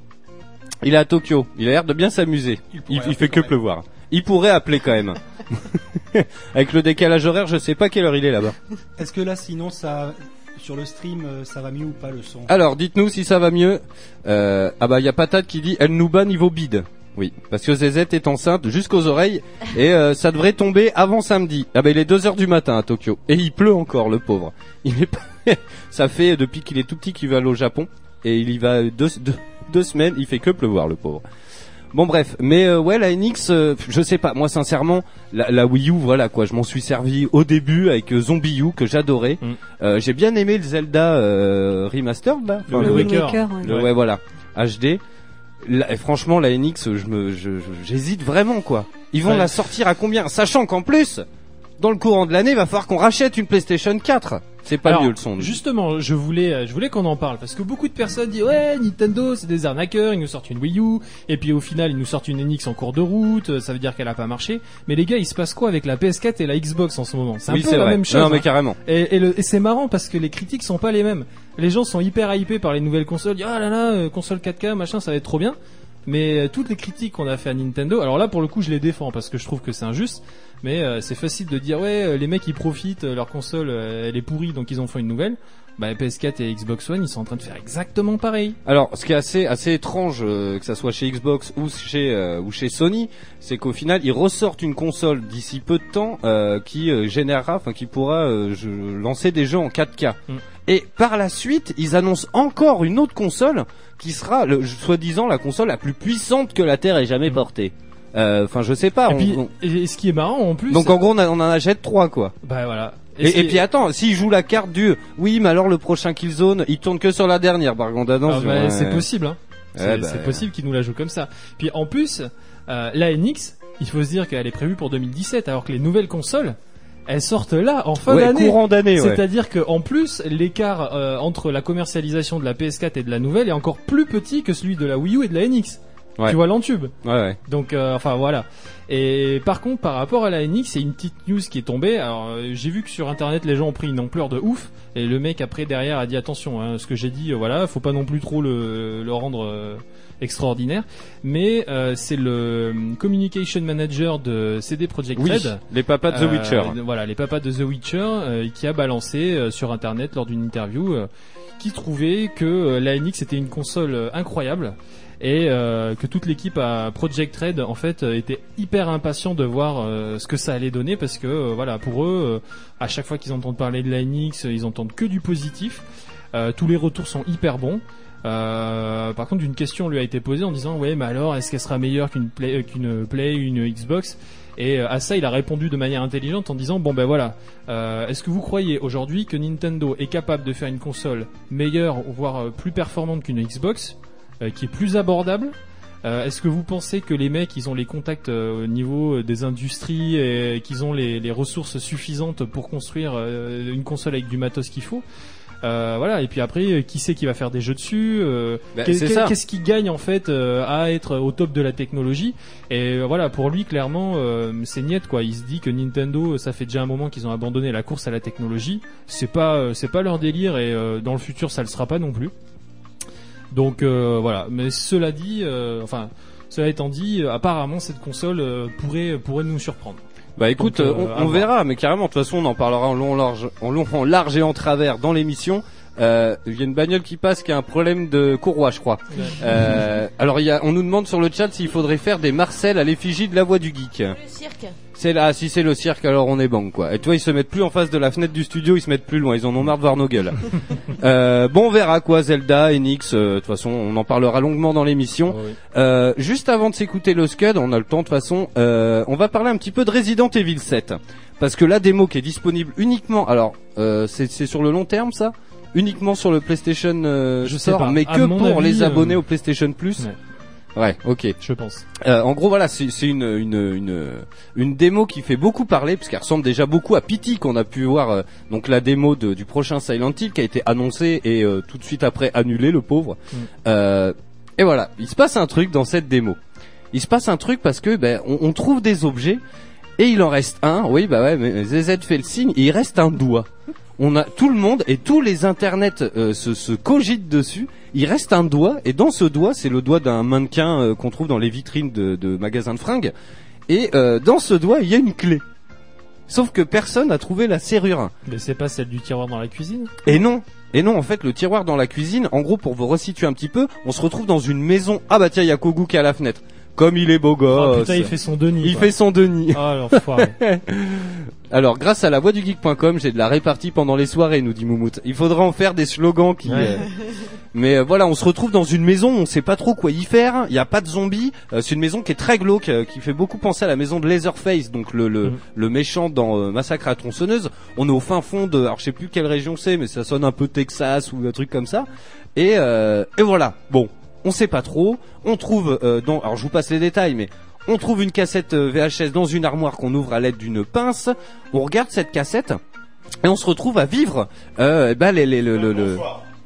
Il est à Tokyo. Il a l'air de bien s'amuser. Il Il, fait que même. pleuvoir. Il pourrait appeler quand même. Avec le décalage horaire, je sais pas quelle heure il est là-bas. Est-ce que là, sinon, ça, sur le stream, euh, ça va mieux ou pas le son? Alors, dites-nous si ça va mieux. Euh, ah bah, il y a Patate qui dit, elle nous bat niveau bide. Oui, parce que Zezette est enceinte jusqu'aux oreilles et euh, ça devrait tomber avant samedi. Ah bah il est 2 heures du matin à Tokyo et il pleut encore le pauvre. Il est pas... ça fait depuis qu'il est tout petit qu'il va aller au Japon et il y va deux, deux, deux semaines, il fait que pleuvoir le pauvre. Bon bref, mais euh, ouais la NX, euh, je sais pas, moi sincèrement, la, la Wii U, voilà quoi, je m'en suis servi au début avec euh, Zombie U que j'adorais. Mm. Euh, J'ai bien aimé le Zelda euh, remastered là, Le Enfin, Wind Wind Waker. Waker, ouais. le- voilà, HD. La- et franchement, la NX, je me, je- je- j'hésite vraiment quoi. Ils vont Ouais. la sortir à combien? Sachant qu'en plus, dans le courant de l'année, va falloir qu'on rachète une PlayStation 4. C'est pas Alors, mieux le son. Justement, je voulais, euh, je voulais qu'on en parle parce que beaucoup de personnes disent ouais Nintendo c'est des arnaqueurs, ils nous sortent une Wii U et puis au final ils nous sortent une NX en cours de route, euh, ça veut dire qu'elle a pas marché. Mais les gars, il se passe quoi avec la PS4 et la Xbox en ce moment? C'est un oui, peu la vrai. même chose. non, mais hein. carrément. Et, et, le- et c'est marrant parce que les critiques sont pas les mêmes. Les gens sont hyper hypés par les nouvelles consoles. Ils disent, Ah là là, euh, console 4K, machin, ça va être trop bien. Mais euh, toutes les critiques qu'on a fait à Nintendo, alors là pour le coup je les défends parce que je trouve que c'est injuste. Mais euh, c'est facile de dire ouais euh, les mecs ils profitent, leur console elle est pourrie donc ils en font une nouvelle. Bah, PS4 et Xbox One, ils sont en train de faire exactement pareil. Alors, ce qui est assez assez étrange, euh, que ça soit chez Xbox ou chez euh, ou chez Sony, c'est qu'au final, ils ressortent une console d'ici peu de temps euh, qui euh, générera, enfin qui pourra euh, je- lancer des jeux en 4K. Mm. Et par la suite, ils annoncent encore une autre console qui sera, soi-disant, la console la plus puissante que la Terre ait jamais Mm. portée. Euh, Enfin, je sais pas. et on- puis, on- et, et ce qui est marrant en plus. donc en gros, on, a- on en achète trois, quoi. bah voilà. Et, puis attends, s'ils jouent la carte du oui, mais alors le prochain Killzone, il tourne que sur la dernière, contre. Ah Ah, bah, ouais. c'est possible, hein. Ouais, C'est bah, c'est possible qu'ils nous la jouent comme ça. Puis en plus, euh, la NX, il faut se dire qu'elle est prévue pour 2017, alors que les nouvelles consoles, elles sortent là en fin ouais, d'année. courant d'année, ouais. C'est-à-dire que en plus, l'écart euh, entre la commercialisation de la PS4 et de la nouvelle est encore plus petit que celui de la Wii U et de la NX. Ouais. Tu vois l'entube. Ouais, ouais. Donc, euh, enfin voilà. Et par contre, par rapport à la NX, c'est une petite news qui est tombée. Alors, euh, j'ai vu que sur Internet, les gens ont pris une ampleur de ouf. Et le mec après derrière a dit attention, hein, ce que j'ai dit, euh, voilà, faut pas non plus trop le, le rendre euh, extraordinaire. Mais euh, c'est le communication manager de CD Projekt Oui, Red. les papas de The Witcher. Voilà, les papas de The Witcher, qui a balancé sur internet lors d'une interview, qui trouvait que la NX était une console incroyable et euh, que toute l'équipe à Project Red en fait euh, était hyper impatient de voir euh, ce que ça allait donner parce que voilà pour eux à chaque fois qu'ils entendent parler de la euh, ils entendent que du positif. Tous les retours sont hyper bons. Par contre, une question lui a été posée en disant ouais, mais alors est-ce qu'elle sera meilleure qu'une Play, qu'une Play, une Xbox? Et à ça, il a répondu de manière intelligente en disant bon ben voilà, est-ce que vous croyez aujourd'hui que Nintendo est capable de faire une console meilleure, voire plus performante qu'une Xbox, qui est plus abordable Euh, Est-ce que vous pensez que les mecs, ils ont les contacts euh, au niveau euh, des industries et qu'ils ont les, les ressources suffisantes pour construire euh, une console avec du matos qu'il faut? Euh, voilà et puis après euh, qui c'est qui va faire des jeux dessus euh, Bah. Qu'est-ce qui gagne en fait euh, à être au top de la technologie? Et euh, voilà, pour lui clairement, euh, c'est niette quoi. Il se dit que Nintendo, ça fait déjà un moment qu'ils ont abandonné la course à la technologie. C'est pas, euh, c'est pas leur délire et euh, dans le futur, ça le sera pas non plus. Donc euh, voilà. Mais cela dit, euh, enfin, cela étant dit, euh, apparemment cette console euh, pourrait pourrait nous surprendre. Bah écoute, Donc, on, on verra, mais carrément, de toute façon, on en parlera en long, large, en long, en large et en travers dans l'émission. Euh, Il y a une bagnole qui passe qui a un problème de courroie, je crois. Euh, alors, il y a, on nous demande sur le chat s'il faudrait faire des Marcel à l'effigie de la voix du geek. Le cirque. C'est là, si c'est le cirque, alors on est bang quoi. Et toi, ils se mettent plus en face de la fenêtre du studio, ils se mettent plus loin. Ils en ont marre de voir nos gueules. euh, bon, on verra quoi, Zelda, Enix. euh, De toute façon, on en parlera longuement dans l'émission. Euh, juste avant de s'écouter le Scud, on a le temps de toute façon, euh, on va parler un petit peu de Resident Evil 7. Parce que la démo qui est disponible uniquement, alors euh, c'est c'est sur le long terme ça? Uniquement sur le PlayStation euh, Je sais pas. mais que pour avis, les abonnés euh, au PlayStation Plus Ouais. Ouais, ok. Je pense. Euh, en gros, voilà, c'est une, une une une démo qui fait beaucoup parler parce qu'elle ressemble déjà beaucoup à Pity qu'on a pu voir. euh, donc la démo de- du prochain Silent Hill qui a été annoncée et euh, tout de suite après annulée, le pauvre. Mm. Euh, et voilà, il se passe un truc dans cette démo. Il se passe un truc parce que ben on, on trouve des objets et il en reste un. Oui, bah ouais, mais ZZ fait le signe. Et il reste un doigt. On a tout le monde et tous les internets euh, se, se cogitent dessus. Il reste un doigt et dans ce doigt, c'est le doigt d'un mannequin euh, qu'on trouve dans les vitrines de, de magasins de fringues. Et euh, dans ce doigt, il y a une clé. Sauf que personne n'a trouvé la serrure. Mais c'est pas celle du tiroir dans la cuisine? Et non. Et non, en fait, le tiroir dans la cuisine, en gros, pour vous resituer un petit peu, on se retrouve dans une maison. Ah bah tiens, il y a Kogu qui est à la fenêtre. Comme il est beau Oh gosse. putain, il fait son Denis. Il quoi. fait son Denis. Ah. Alors, grâce à la voix du geek.com, j'ai de la répartie pendant les soirées, nous dit Moumout. Il faudra en faire des slogans qui. Ouais. euh, Mais euh, voilà, on se retrouve dans une maison, on sait pas trop quoi y faire. Il y a pas de zombies. Euh, c'est une maison qui est très glauque, qui fait beaucoup penser à la maison de Leatherface, donc le le, le méchant dans Massacre à tronçonneuse. On est au fin fond de, alors je sais plus quelle région c'est, mais ça sonne un peu Texas ou un truc comme ça. Et et voilà. Bon, on sait pas trop. On trouve euh, dans, alors je vous passe les détails, mais on trouve une cassette euh, VHS dans une armoire qu'on ouvre à l'aide d'une pince. On regarde cette cassette et on se retrouve à vivre. Euh, ben, les, les- le, le, le-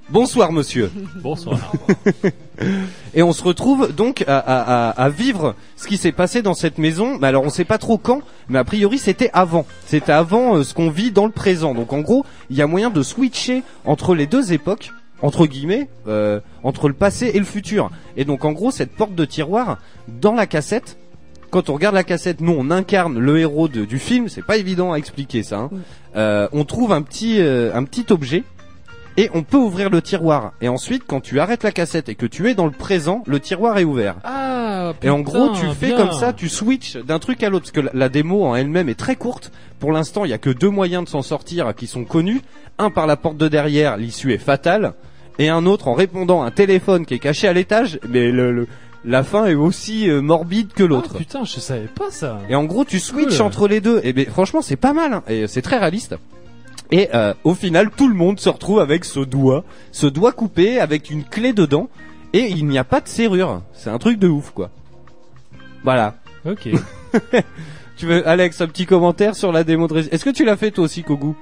Bonsoir monsieur. Bonsoir. Et on se retrouve donc à, à- à- à vivre ce qui s'est passé dans cette maison. Mais alors on sait pas trop quand, mais a priori c'était avant. C'était avant euh, ce qu'on vit dans le présent. Donc en gros, il y a moyen de switcher entre les deux époques, entre guillemets, euh, entre le passé et le futur. Et donc en gros, cette porte de tiroir dans la cassette. Quand on regarde la cassette, nous on incarne le héros de- du film. C'est pas évident à expliquer ça. hein. Euh, on trouve un petit euh, un petit objet et on peut ouvrir le tiroir. Et ensuite, quand tu arrêtes la cassette et que tu es dans le présent, le tiroir est ouvert. Ah, Et en gros, putain, tu fais bien. comme ça, tu switches d'un truc à l'autre, parce que la, la démo en elle-même est très courte. Pour l'instant, il y a que deux moyens de s'en sortir qui sont connus. Un par la porte de derrière, l'issue est fatale, et un autre en répondant à un téléphone qui est caché à l'étage, mais le, le- la fin est aussi euh, morbide que l'autre. Ah, putain, je savais pas ça. Et en gros, tu switches Cool. entre les deux. Et ben, franchement, c'est pas mal. hein. Et c'est très réaliste. Et euh, au final, tout le monde se retrouve avec ce doigt, ce doigt coupé avec une clé dedans. Et il n'y a pas de serrure. C'est un truc de ouf, quoi. Voilà. Ok. Tu veux, Alex, un petit commentaire sur la démo de Est-ce que tu l'as fait toi aussi, Kogu?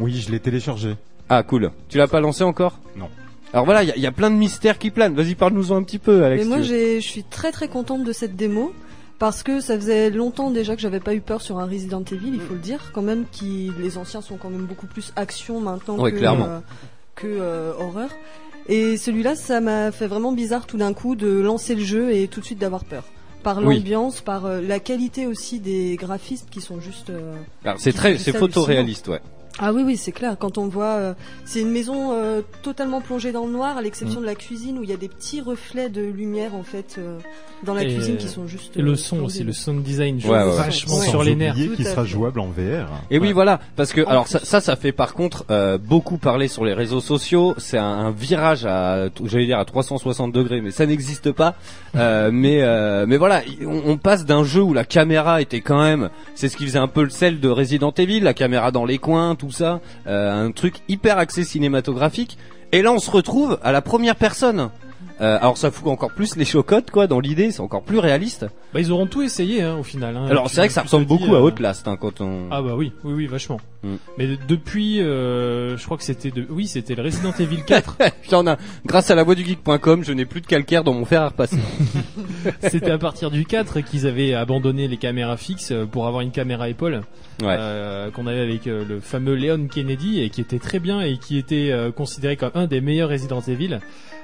Oui, je l'ai téléchargé. Ah, cool. Tu l'as pas lancé encore? Non. Alors voilà, il y, a- il y a plein de mystères qui planent. Vas-y, parle-nous-en un petit peu, Alex. Mais moi, je suis très très contente de cette démo parce que ça faisait longtemps déjà que j'avais pas eu peur sur un Resident Evil, il faut le dire, quand même. Qui les anciens sont quand même beaucoup plus action maintenant Ouais, que euh, que euh, horreur. Et celui-là, ça m'a fait vraiment bizarre tout d'un coup de lancer le jeu et tout de suite d'avoir peur. Par Oui. l'ambiance, par euh, la qualité aussi des graphismes qui sont juste. euh, Alors, c'est très, c'est photoréaliste, ouais. Ah oui, oui, c'est clair. Quand on voit, euh, c'est une maison euh, totalement plongée dans le noir, à Mm. l'exception de la cuisine où il y a des petits reflets de lumière en fait euh, dans la Et, cuisine euh, qui sont juste. Et le euh, son aussi, le sound design, je Ouais, trouve ouais. vachement Ouais. sur les nerfs. à sera jouable en VR. Et oui, voilà, parce que En alors plus. ça, ça, ça fait par contre euh, beaucoup parler sur les réseaux sociaux. C'est un, un virage à, j'allais dire à 360 degrés, mais ça n'existe pas. Euh, mais euh, mais voilà, on, on passe d'un jeu où la caméra était quand même, c'est ce qui faisait un peu le sel de Resident Evil, la caméra dans les coins, tout ça, euh, un truc hyper axé cinématographique. Et là, on se retrouve à la première personne. Euh, alors ça fout encore plus les chocottes quoi dans l'idée, c'est encore plus réaliste. Bah, ils auront tout essayé, hein, au final. hein. Alors c'est vrai que ça ressemble beaucoup à euh, Outlast hein, quand on. Ah bah oui, oui, oui, vachement. Mm. Mais de- depuis, euh, je crois que c'était de, oui, c'était le Resident Evil 4. J'en ai, grâce à la voix du geek.com, je n'ai plus de calcaire dans mon fer à repasser. c'était à partir du 4 qu'ils avaient abandonné les caméras fixes euh, pour avoir une caméra épaule. Ouais. euh, qu'on avait avec le fameux Leon Kennedy et qui était très bien et qui était considéré comme un des meilleurs Resident Evil.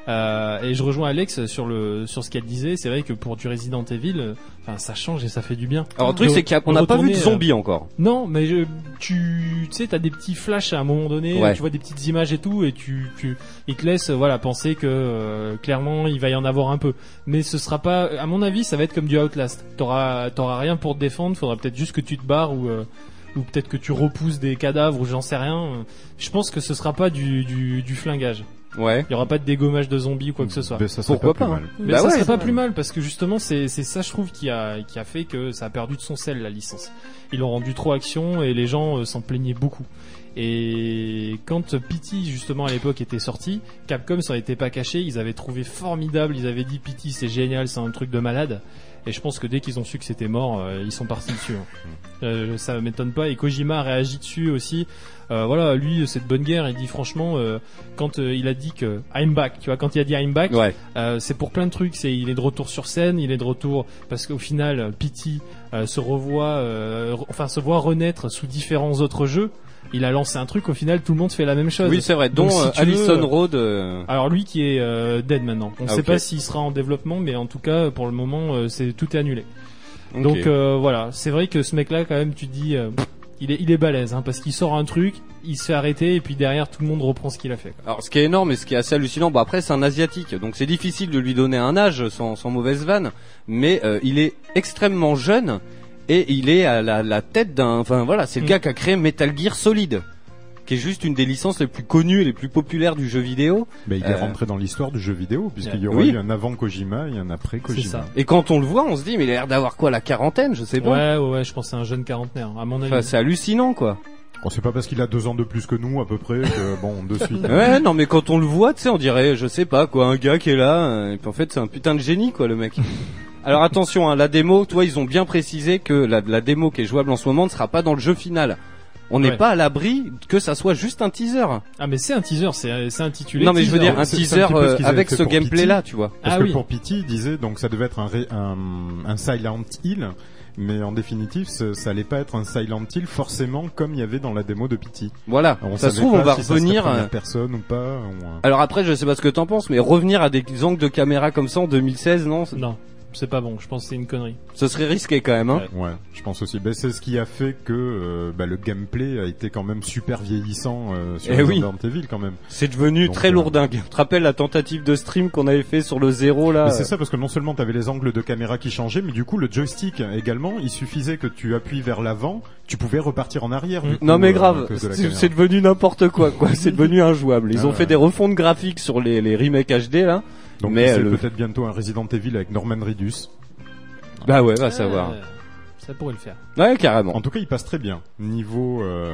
Euh, et je rejoins Alex sur le sur ce qu'elle disait. C'est vrai que pour du Resident Evil, euh, enfin ça change et ça fait du bien. Alors le truc c'est qu'on n'a pas vu de euh, zombies encore. Non, mais je, tu, tu sais, t'as des petits flashs à un moment donné, Ouais. tu vois des petites images et tout, et tu, tu, ils te laissent, voilà, penser que euh, clairement il va y en avoir un peu. Mais ce sera pas, à mon avis, ça va être comme du Outlast. T'auras, t'auras rien pour te défendre. Faudra peut-être juste que tu te barres ou, euh, ou peut-être que tu repousses des cadavres ou j'en sais rien. Je pense que ce sera pas du, du, du flingage. Ouais. Il y aura pas de dégommage de zombies ou quoi que ce soit. Ben, ça serait Pourquoi pas, pas, plus hein. mal. Mais Bah ça ouais. serait pas plus mal parce que justement c'est c'est ça je trouve qui a qui a fait que ça a perdu de son sel la licence. Ils l'ont rendu trop action et les gens euh, s'en plaignaient beaucoup. Et quand Pity justement à l'époque était sorti, Capcom s'en était pas caché, ils avaient trouvé formidable, ils avaient dit Pity c'est génial, c'est un truc de malade. Et je pense que dès qu'ils ont su que c'était mort, euh, ils sont partis dessus. hein. Euh, ça m'étonne pas. Et Kojima a réagi dessus aussi. Euh, voilà, lui c'est de bonne guerre. Il dit franchement, euh, quand euh, il a dit que I'm back, tu vois, quand il a dit I'm back, Ouais. euh, c'est pour plein de trucs. C'est il est de retour sur scène, il est de retour parce qu'au final, Pity euh, se revoit, euh, re- enfin se voit renaître sous différents autres jeux. Il a lancé un truc. Au final, tout le monde fait la même chose. Oui, c'est vrai. Dont Donc, si euh, tu Allison veux- Road. euh, Alors lui qui est euh, dead maintenant. On ne Ah, sait ok. pas s'il sera en développement, mais en tout cas pour le moment, euh, c'est tout est annulé. ok. Donc euh, voilà, c'est vrai que ce mec-là, quand même, tu dis, euh, pff, il est, il est balèze, hein, parce qu'il sort un truc, il se fait arrêter, et puis derrière, tout le monde reprend ce qu'il a fait. quoi. Alors, ce qui est énorme et ce qui est assez hallucinant, bon après c'est un asiatique, donc c'est difficile de lui donner un âge sans, sans mauvaise vanne, mais euh, il est extrêmement jeune et il est à la, la tête d'un, enfin voilà, c'est le Mm. gars qui a créé Metal Gear Solid, qui est juste une des licences les plus connues et les plus populaires du jeu vidéo. Ben, il est Euh, rentré dans l'histoire du jeu vidéo, puisqu'il y aura Oui. eu un avant Kojima et un après Kojima. ça. Et quand on le voit, on se dit mais il a l'air d'avoir quoi la quarantaine, je sais pas. Ouais, ouais, ouais, je pense que c'est un jeune quarantenaire, à mon avis. Enfin, c'est hallucinant quoi. On sait pas parce qu'il a deux ans de plus que nous, à peu près, que bon, de suite. Ouais, non, mais quand on le voit, tu sais, on dirait, je sais pas, quoi, un gars qui est là, euh, et puis en fait, c'est un putain de génie, quoi, le mec. Alors attention, hein, la démo, toi, ils ont bien précisé que la, la démo qui est jouable en ce moment ne sera pas dans le jeu final. On n'est Ouais. pas à l'abri que ça soit juste un teaser. Ah, mais c'est un teaser, c'est intitulé. non, mais je veux dire un teaser un euh, avec ce pour gameplay-là, tu vois. Parce Ah que oui. pour Pity, il disait, donc ça devait être un, ré- un, un Silent Hill, mais en définitive, ce- ça allait pas être un Silent Hill forcément comme il y avait dans la démo de Pity. Voilà. On ça se trouve, on pas va si ça revenir. euh, personne ou pas. ou, Alors après, je sais pas ce que t'en penses, mais revenir à des angles de caméra comme ça en 2016, non Non. C'est pas bon. Je pense que c'est une connerie. Ce serait risqué quand même. Hein. Ouais. Ouais, je pense aussi. Ben, c'est ce qui a fait que euh, bah, le gameplay a été quand même super vieillissant euh, sur Eh oui. Resident Evil quand même. C'est devenu Donc, très euh, lourdingue. Tu te rappelles la tentative de stream qu'on avait fait sur le zéro là? C'est ça parce que non seulement t'avais les angles de caméra qui changeaient, mais du coup le joystick également, il suffisait que tu appuies vers l'avant, tu pouvais repartir en arrière. coup, Non mais euh, grave, de c'est devenu n'importe quoi quoi. C'est devenu injouable. Ils Ah ont ouais. fait des refontes graphiques sur les, les remakes HD là. Donc mais c'est le- peut-être bientôt un Resident Evil avec Norman Reedus. Bah ouais, va savoir. Euh, ça pourrait le faire. Ouais, carrément. En tout cas, il passe très bien. Niveau, euh,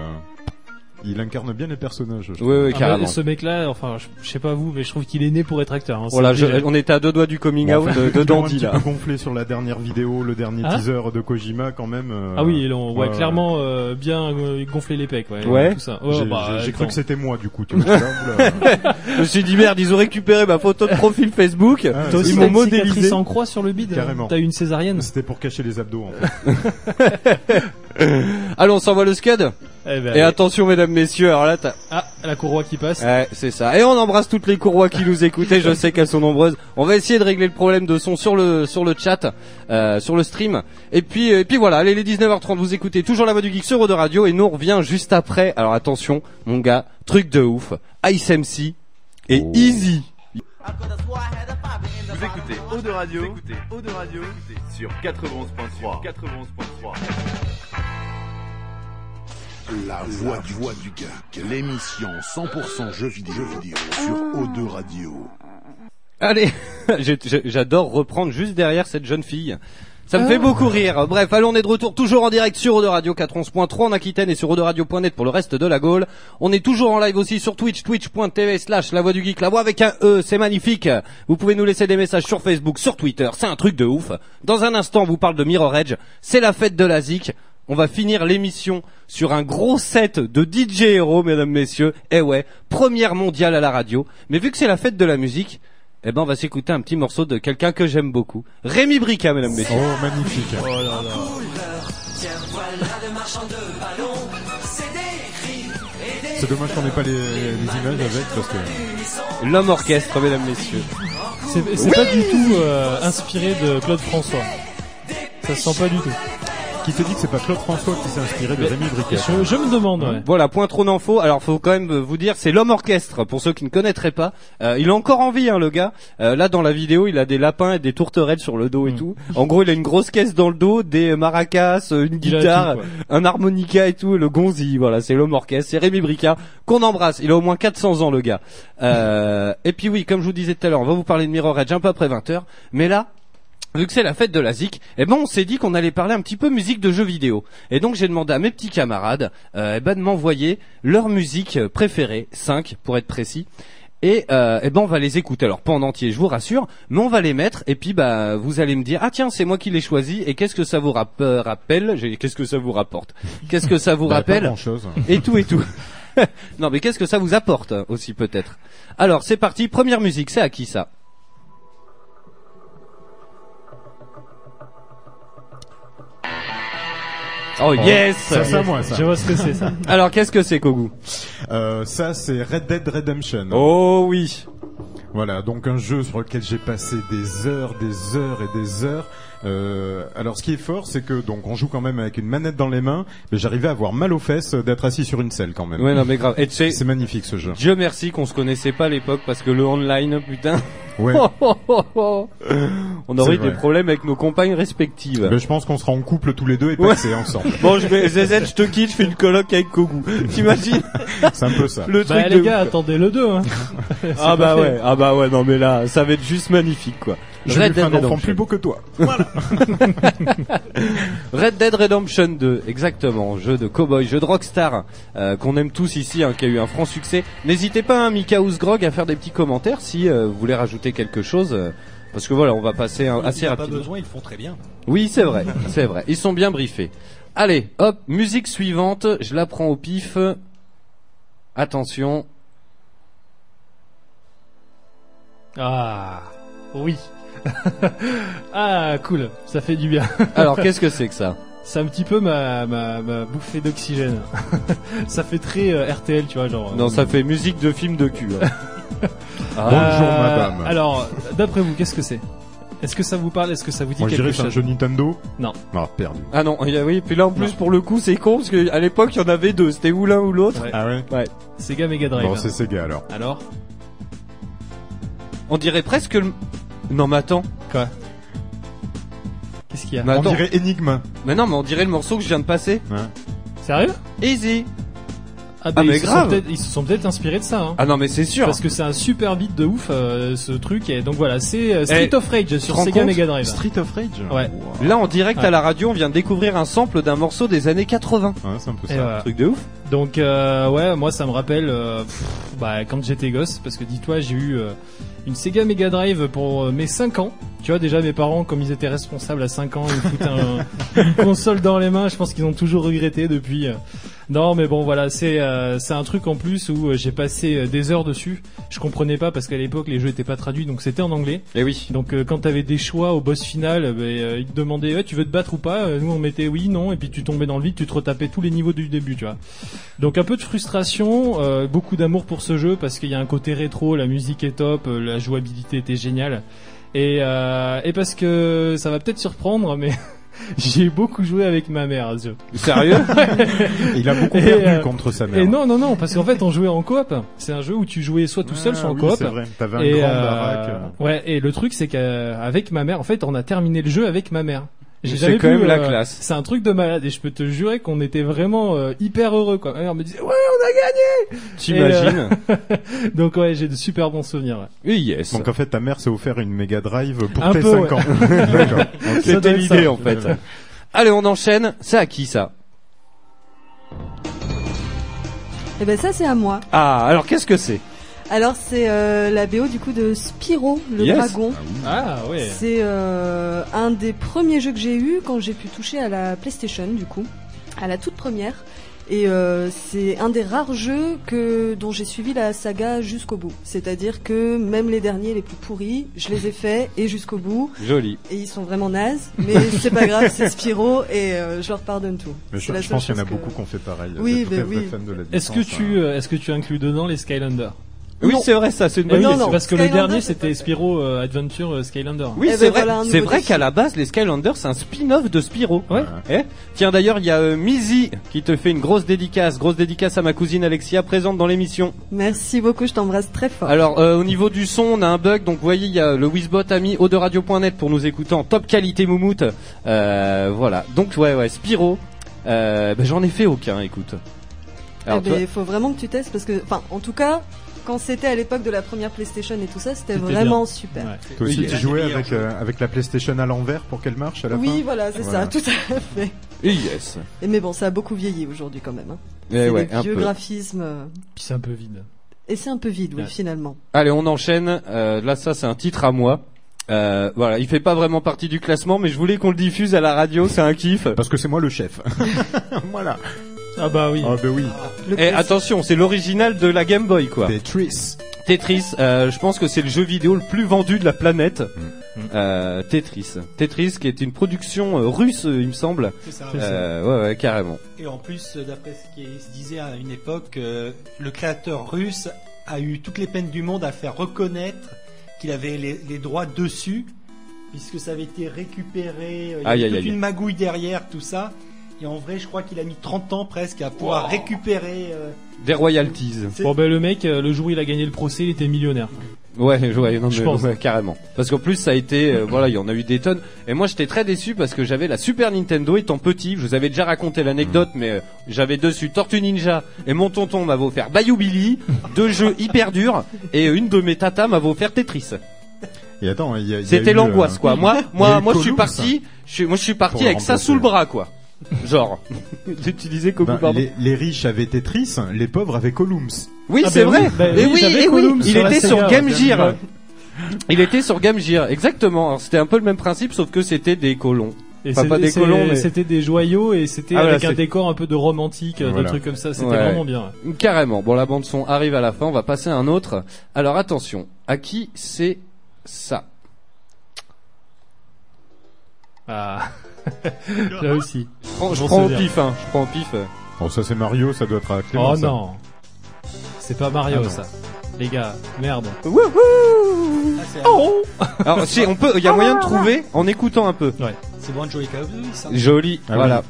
il incarne bien les personnages. Ouais, ouais, Ah, carrément. bah, ce mec-là, enfin, je, je sais pas vous, mais je trouve qu'il est né pour être acteur. hein. Voilà, je- on était à deux doigts du coming Bon, out enfin, de, de ils l'ont un Dandy petit là. peu gonflé sur la dernière vidéo, le dernier Hein teaser de Kojima quand même. euh, Ah oui, ils l'ont ouais, ouais, clairement euh, bien euh, gonflé les pecs, ouais. Ouais. Tout ça. J'ai Ouais, bah, cru que c'était moi du coup. Tu vois, là. Je me suis dit merde, ils ont récupéré ma photo de profil Facebook. Ah, ils t'as m'ont modélisé. en croix sur le bide. Carrément. T'as eu une césarienne. C'était pour cacher les abdos en fait. Allez, on s'envoie le scud. Eh ben, Et allez. attention mesdames, messieurs, alors là t'as... Ah, la courroie qui passe. Ouais, c'est ça. Et on embrasse toutes les courroies qui nous écoutaient. Je sais qu'elles sont nombreuses. On va essayer de régler le problème de son sur le sur le chat, euh, sur le stream. Et puis et puis voilà. Allez, les 19h30, vous écoutez toujours la voix du geek sur Eau de Radio et nous on revient juste après. Alors attention, mon gars, truc de ouf. Ice MC et Oh. Easy. Vous écoutez Eau de Radio, vous écoutez Eau de Radio sur 91.3. 91.3. La voix du, voix du geek, l'émission 100% jeux vidéo, jeux vidéo sur O2 Radio. Allez, j'adore reprendre juste derrière cette jeune fille. Ça me fait beaucoup rire. Bref, allez, on est de retour toujours en direct sur Eau de Radio 411.3 en Aquitaine et sur Radio.net pour le reste de la Gaule. On est toujours en live aussi sur Twitch, twitch.tv slash la voix du geek, la voix avec un E, c'est magnifique. Vous pouvez nous laisser des messages sur Facebook, sur Twitter, c'est un truc de ouf. Dans un instant, on vous parle de Mirror Edge, c'est la fête de la ZIC. On va finir l'émission sur un gros set de DJ Hero, mesdames, messieurs. Eh ouais, première mondiale à la radio. Mais vu que c'est la fête de la musique, eh ben on va s'écouter un petit morceau de quelqu'un que j'aime beaucoup. Rémi Brica, mesdames, messieurs. Oh magnifique. Oh là là. C'est dommage qu'on n'ait pas les, les images avec parce que. L'homme orchestre, mesdames, messieurs. C'est c'est pas du tout euh, inspiré de Claude François. Ça se sent pas du tout. Qui te dit que c'est pas Claude François qui s'est inspiré de Rémi Briquet Je, je me demande, ouais. Voilà, point trop d'infos. Alors, faut quand même vous dire, c'est l'homme orchestre. Pour ceux qui ne connaîtraient pas, Euh, il a encore envie, hein, le gars. Euh, là, dans la vidéo, il a des lapins et des tourterelles sur le dos et Mm. tout. En gros, il a une grosse caisse dans le dos, des maracas, euh, une guitare, tout, un harmonica et tout. et Le gonzi, voilà, c'est l'homme orchestre. C'est Rémi Brica qu'on embrasse. Il a au moins 400 ans, le gars. Euh, et puis oui, comme je vous disais tout à l'heure, on va vous parler de Mirror Edge un peu après 20h. Mais là, Vu que c'est la fête de la ZIC, eh ben on s'est dit qu'on allait parler un petit peu musique de jeux vidéo. Et donc j'ai demandé à mes petits camarades euh, eh ben de m'envoyer leur musique préférée, 5 pour être précis. Et euh, eh ben on va les écouter. Alors pas en entier, je vous rassure, mais on va les mettre et puis bah vous allez me dire ah tiens c'est moi qui l'ai choisi et qu'est-ce que ça vous rapp- euh, rappelle? Qu'est-ce que ça vous rapporte? Qu'est-ce que ça vous rappelle? grand chose. et tout et tout. non mais qu'est-ce que ça vous apporte aussi peut-être? Alors c'est parti, première musique, c'est à qui ça Oh yes Ça, c'est à moi, ça. Je vois ce que c'est ça. Alors qu'est-ce que c'est Kogu? Euh, ça, c'est Red Dead Redemption. Oh oui Voilà, donc un jeu sur lequel j'ai passé des heures, des heures et des heures. Euh, alors, ce qui est fort, c'est que donc on joue quand même avec une manette dans les mains, mais j'arrivais à avoir mal aux fesses d'être assis sur une selle quand même. Ouais non mais grave. Et tu sais, C'est magnifique ce jeu. Dieu merci qu'on se connaissait pas à l'époque parce que le online, putain, Ouais. on aurait eu des problèmes avec nos compagnes respectives. Ben, je pense qu'on sera en couple tous les deux et Ouais. passer ensemble. Bon, je vais, ZZ, je te quitte, je fais une coloc avec Kogu. T'imagines C'est un peu ça. le truc Bah de les gars, attendez le 2 hein. Ah bah fait. ouais, ah bah ouais, non mais là, ça va être juste magnifique quoi. Je Red Dead un Redemption. plus beau que toi. Red Dead Redemption 2, exactement, jeu de cowboy, jeu de rockstar euh, qu'on aime tous ici, hein, qui a eu un franc succès. N'hésitez pas, hein, Mika Grog, à faire des petits commentaires si euh, vous voulez rajouter quelque chose. euh, parce que voilà, on va passer hein, assez Il a pas rapidement. besoin, ils le font très bien. Oui, c'est vrai, c'est vrai. Ils sont bien briefés. Allez, hop, musique suivante, je la prends au pif. Attention. Ah, oui. ah, cool. Ça fait du bien. Alors, qu'est-ce que c'est que ça? C'est un petit peu ma, ma, ma bouffée d'oxygène. ça fait très euh, RTL, tu vois, genre. Non, euh, ça fait musique de film de cul. hein. Bonjour, madame. Alors, d'après vous, qu'est-ce que c'est? Est-ce que ça vous parle? Est-ce que ça vous dit Moi je quelque dirais c'est un chose? jeu Nintendo. Non. Ah perdu. Ah non, il y a- oui, puis là en plus Non. pour le coup c'est con parce que à l'époque il y en avait deux, c'était ou l'un ou l'autre. Ouais. Ah ouais. Sega Mega Drive. Bon c'est Sega alors. Alors? On dirait presque le... Non mais attends, Qu'est-ce qu'il y a mais On attends, dirait Enigma. mais non mais on dirait le morceau que je viens de passer. Sérieux Easy. Ah, Ah, ils mais se sont grave. peut-être- Ils se sont peut-être inspirés de ça. Hein. Ah non mais c'est sûr. Parce que c'est un super beat de ouf euh, ce truc et donc voilà c'est euh, Street Eh, of Rage sur rends Sega compte Mega Drive. Street of Rage. Ouais. Wow. Là en direct Ouais. à la radio on vient de découvrir un sample d'un morceau des années 80. Ouais, c'est un peu Et ça. voilà. Truc de ouf. Donc euh, ouais, moi ça me rappelle euh, pff, bah, quand j'étais gosse, parce que dis-toi j'ai eu euh, une Sega Mega Drive pour euh, mes 5 ans. Tu vois déjà mes parents comme ils étaient responsables à 5 ans, ils me foutaient un- une console dans les mains. Je pense qu'ils ont toujours regretté depuis. Non mais bon voilà, c'est euh, c'est un truc en plus où euh, j'ai passé euh, des heures dessus. Je comprenais pas parce qu'à l'époque les jeux étaient pas traduits donc c'était en anglais. Et oui. Donc euh, quand t'avais des choix au boss final, euh, ils te demandaient ouais, tu veux te battre ou pas? Nous on mettait oui, non, et puis tu tombais dans le vide, tu te retapais tous les niveaux du début, tu vois. Donc un peu de frustration, euh, beaucoup d'amour pour ce jeu parce qu'il y a un côté rétro, la musique est top, la jouabilité était géniale. Et, euh, et parce que ça va peut-être surprendre, mais j'ai beaucoup joué avec ma mère à ce jeu. Sérieux Il a beaucoup perdu euh, contre sa mère. Et non, non, non, parce qu'en fait on jouait en coop. C'est un jeu où tu jouais soit tout seul, Ah soit en oui, coop. C'est vrai. T'avais un Et, grand euh, baraque. Ouais, et le truc c'est qu'avec ma mère, en fait, on a terminé le jeu avec ma mère. J'ai C'est jamais quand vu, même la euh, classe. C'est un truc de malade et je peux te jurer qu'on était vraiment euh, hyper heureux quoi. Ma mère me disait ouais on a gagné. T'imagines? Donc ouais j'ai de super bons souvenirs. ouais. Oui, yes. Donc en fait ta mère s'est offert une Mega Drive pour Un tes peu, 5 ouais. ans. C'était l'idée en fait. Allez, on enchaîne. C'est à qui ça? Et ben ça c'est à moi. Ah, alors qu'est-ce que c'est? Alors c'est euh, la BO du coup de Spyro le Yes. dragon. Ah ouais. C'est euh, un des premiers jeux que j'ai eu quand j'ai pu toucher à la PlayStation du coup, à la toute première. Et euh, c'est un des rares jeux que dont j'ai suivi la saga jusqu'au bout. C'est-à-dire que même les derniers les plus pourris, je les ai faits et jusqu'au bout. Joli. Et ils sont vraiment nazes, mais c'est pas grave, c'est Spyro et euh, je leur pardonne tout. Mais je, pense qu'il y en a que- beaucoup qui ont fait pareil. Oui, ben oui. Est-ce que tu hein. euh, est-ce que tu inclus dedans les Skylanders? Oui, c'est vrai, ça, c'est une Eh bonne oui, non, question. non. parce que le dernier c'était Spyro euh, Adventure euh, Skylander. Oui, Eh c'est ben vrai. voilà c'est vrai qu'à la base, les Skylanders, c'est un spin-off de Spyro. Ouais. Eh Tiens, d'ailleurs, il y a euh, Mizi qui te fait une grosse dédicace, grosse dédicace à ma cousine Alexia présente dans l'émission. Merci beaucoup, je t'embrasse très fort. Alors, euh, au niveau du son, on a un bug. Donc, vous voyez, il y a le Wizbot a mis auderadio.net pour nous écouter en top qualité moumoute. Euh, voilà. Donc, ouais, ouais, Spyro. Euh, ben, j'en ai fait aucun, écoute. Alors, Eh ben, toi- faut vraiment que tu testes parce que, enfin, en tout cas, quand c'était à l'époque de la première PlayStation et tout ça, c'était vraiment super. Ouais. Toi aussi, Oui, tu jouais avec, euh, avec la PlayStation à l'envers pour qu'elle marche à la Oui, fin voilà, c'est Voilà. ça, tout à fait. Et yes. Et mais bon, ça a beaucoup vieilli aujourd'hui quand même. Hein. Eh ouais, des un vieux peu. graphismes euh, Puis c'est un peu vide. et c'est un peu vide, oui, Ouais. finalement. Allez, on enchaîne. Euh, là, ça, c'est un titre à moi. Euh, voilà, il fait pas vraiment partie du classement, mais je voulais qu'on le diffuse à la radio, c'est un kiff. Parce que c'est moi le chef. voilà. Ah bah oui. Ah ben oui. Le Et attention, c'est l'original de la Game Boy, quoi. Tetris. Tetris, euh, je pense que c'est le jeu vidéo le plus vendu de la planète. Mm. Euh, Tetris. Tetris, qui est une production euh, russe, il me semble. C'est ça. Euh, ouais, ouais, carrément. Et en plus, d'après ce qui se disait à une époque, euh, le créateur russe a eu toutes les peines du monde à faire reconnaître qu'il avait les, les droits dessus, puisque ça avait été récupéré. Il y avait aïe, toute aïe. une magouille derrière, tout ça. Et en vrai, je crois qu'il a mis 30 ans presque à pouvoir Wow. récupérer. euh, Des royalties. Bon ben le mec, euh, le jour où il a gagné le procès, il était millionnaire. Ouais, ouais, non, Je mais- pense. ouais, carrément. Parce qu'en plus, ça a été, euh, voilà, il y en a eu des tonnes. Et moi, j'étais très déçu parce que j'avais la Super Nintendo étant petit. Je vous avais déjà raconté l'anecdote, mais euh, j'avais dessus Tortue Ninja et mon tonton m'avait offert Bayou Billy, deux jeux hyper durs, et une de mes tatas m'avait offert Tetris. Et attends, C'était l'angoisse, euh, quoi. Moi, moi, moi, je suis parti, je suis, moi, je suis parti avec ça sous le bras, quoi. Genre. Coco, Ben, pardon. les, les riches avaient Tetris, les pauvres avaient Columns. Oui, Ah c'est ben vrai. ben et oui, et oui. Il était sur Game Gear. Il était sur Game Gear, exactement. Alors, C'était un peu le même principe, sauf que c'était des colons. Et Enfin, pas des colons, mais- c'était des joyaux et c'était Ah, voilà, avec un décor un peu de romantique, euh, Voilà. de trucs comme ça. C'était Ouais. vraiment bien. Carrément. Bon, la bande son arrive à la fin. On va passer à un autre. Alors attention. À qui c'est ça? Ah. Là aussi. Je prends, je Bon prends au pif. Hein. Je prends au pif. Bon, ça c'est Mario, ça doit être à Clément. Oh ça. non. C'est pas Mario Ah ça. les gars. Merde. Wouhou Ah, Oh Alors si on peut, il y a moyen de trouver en écoutant un peu. c'est Banjo et Kazooie, ça. Joli, Ah voilà.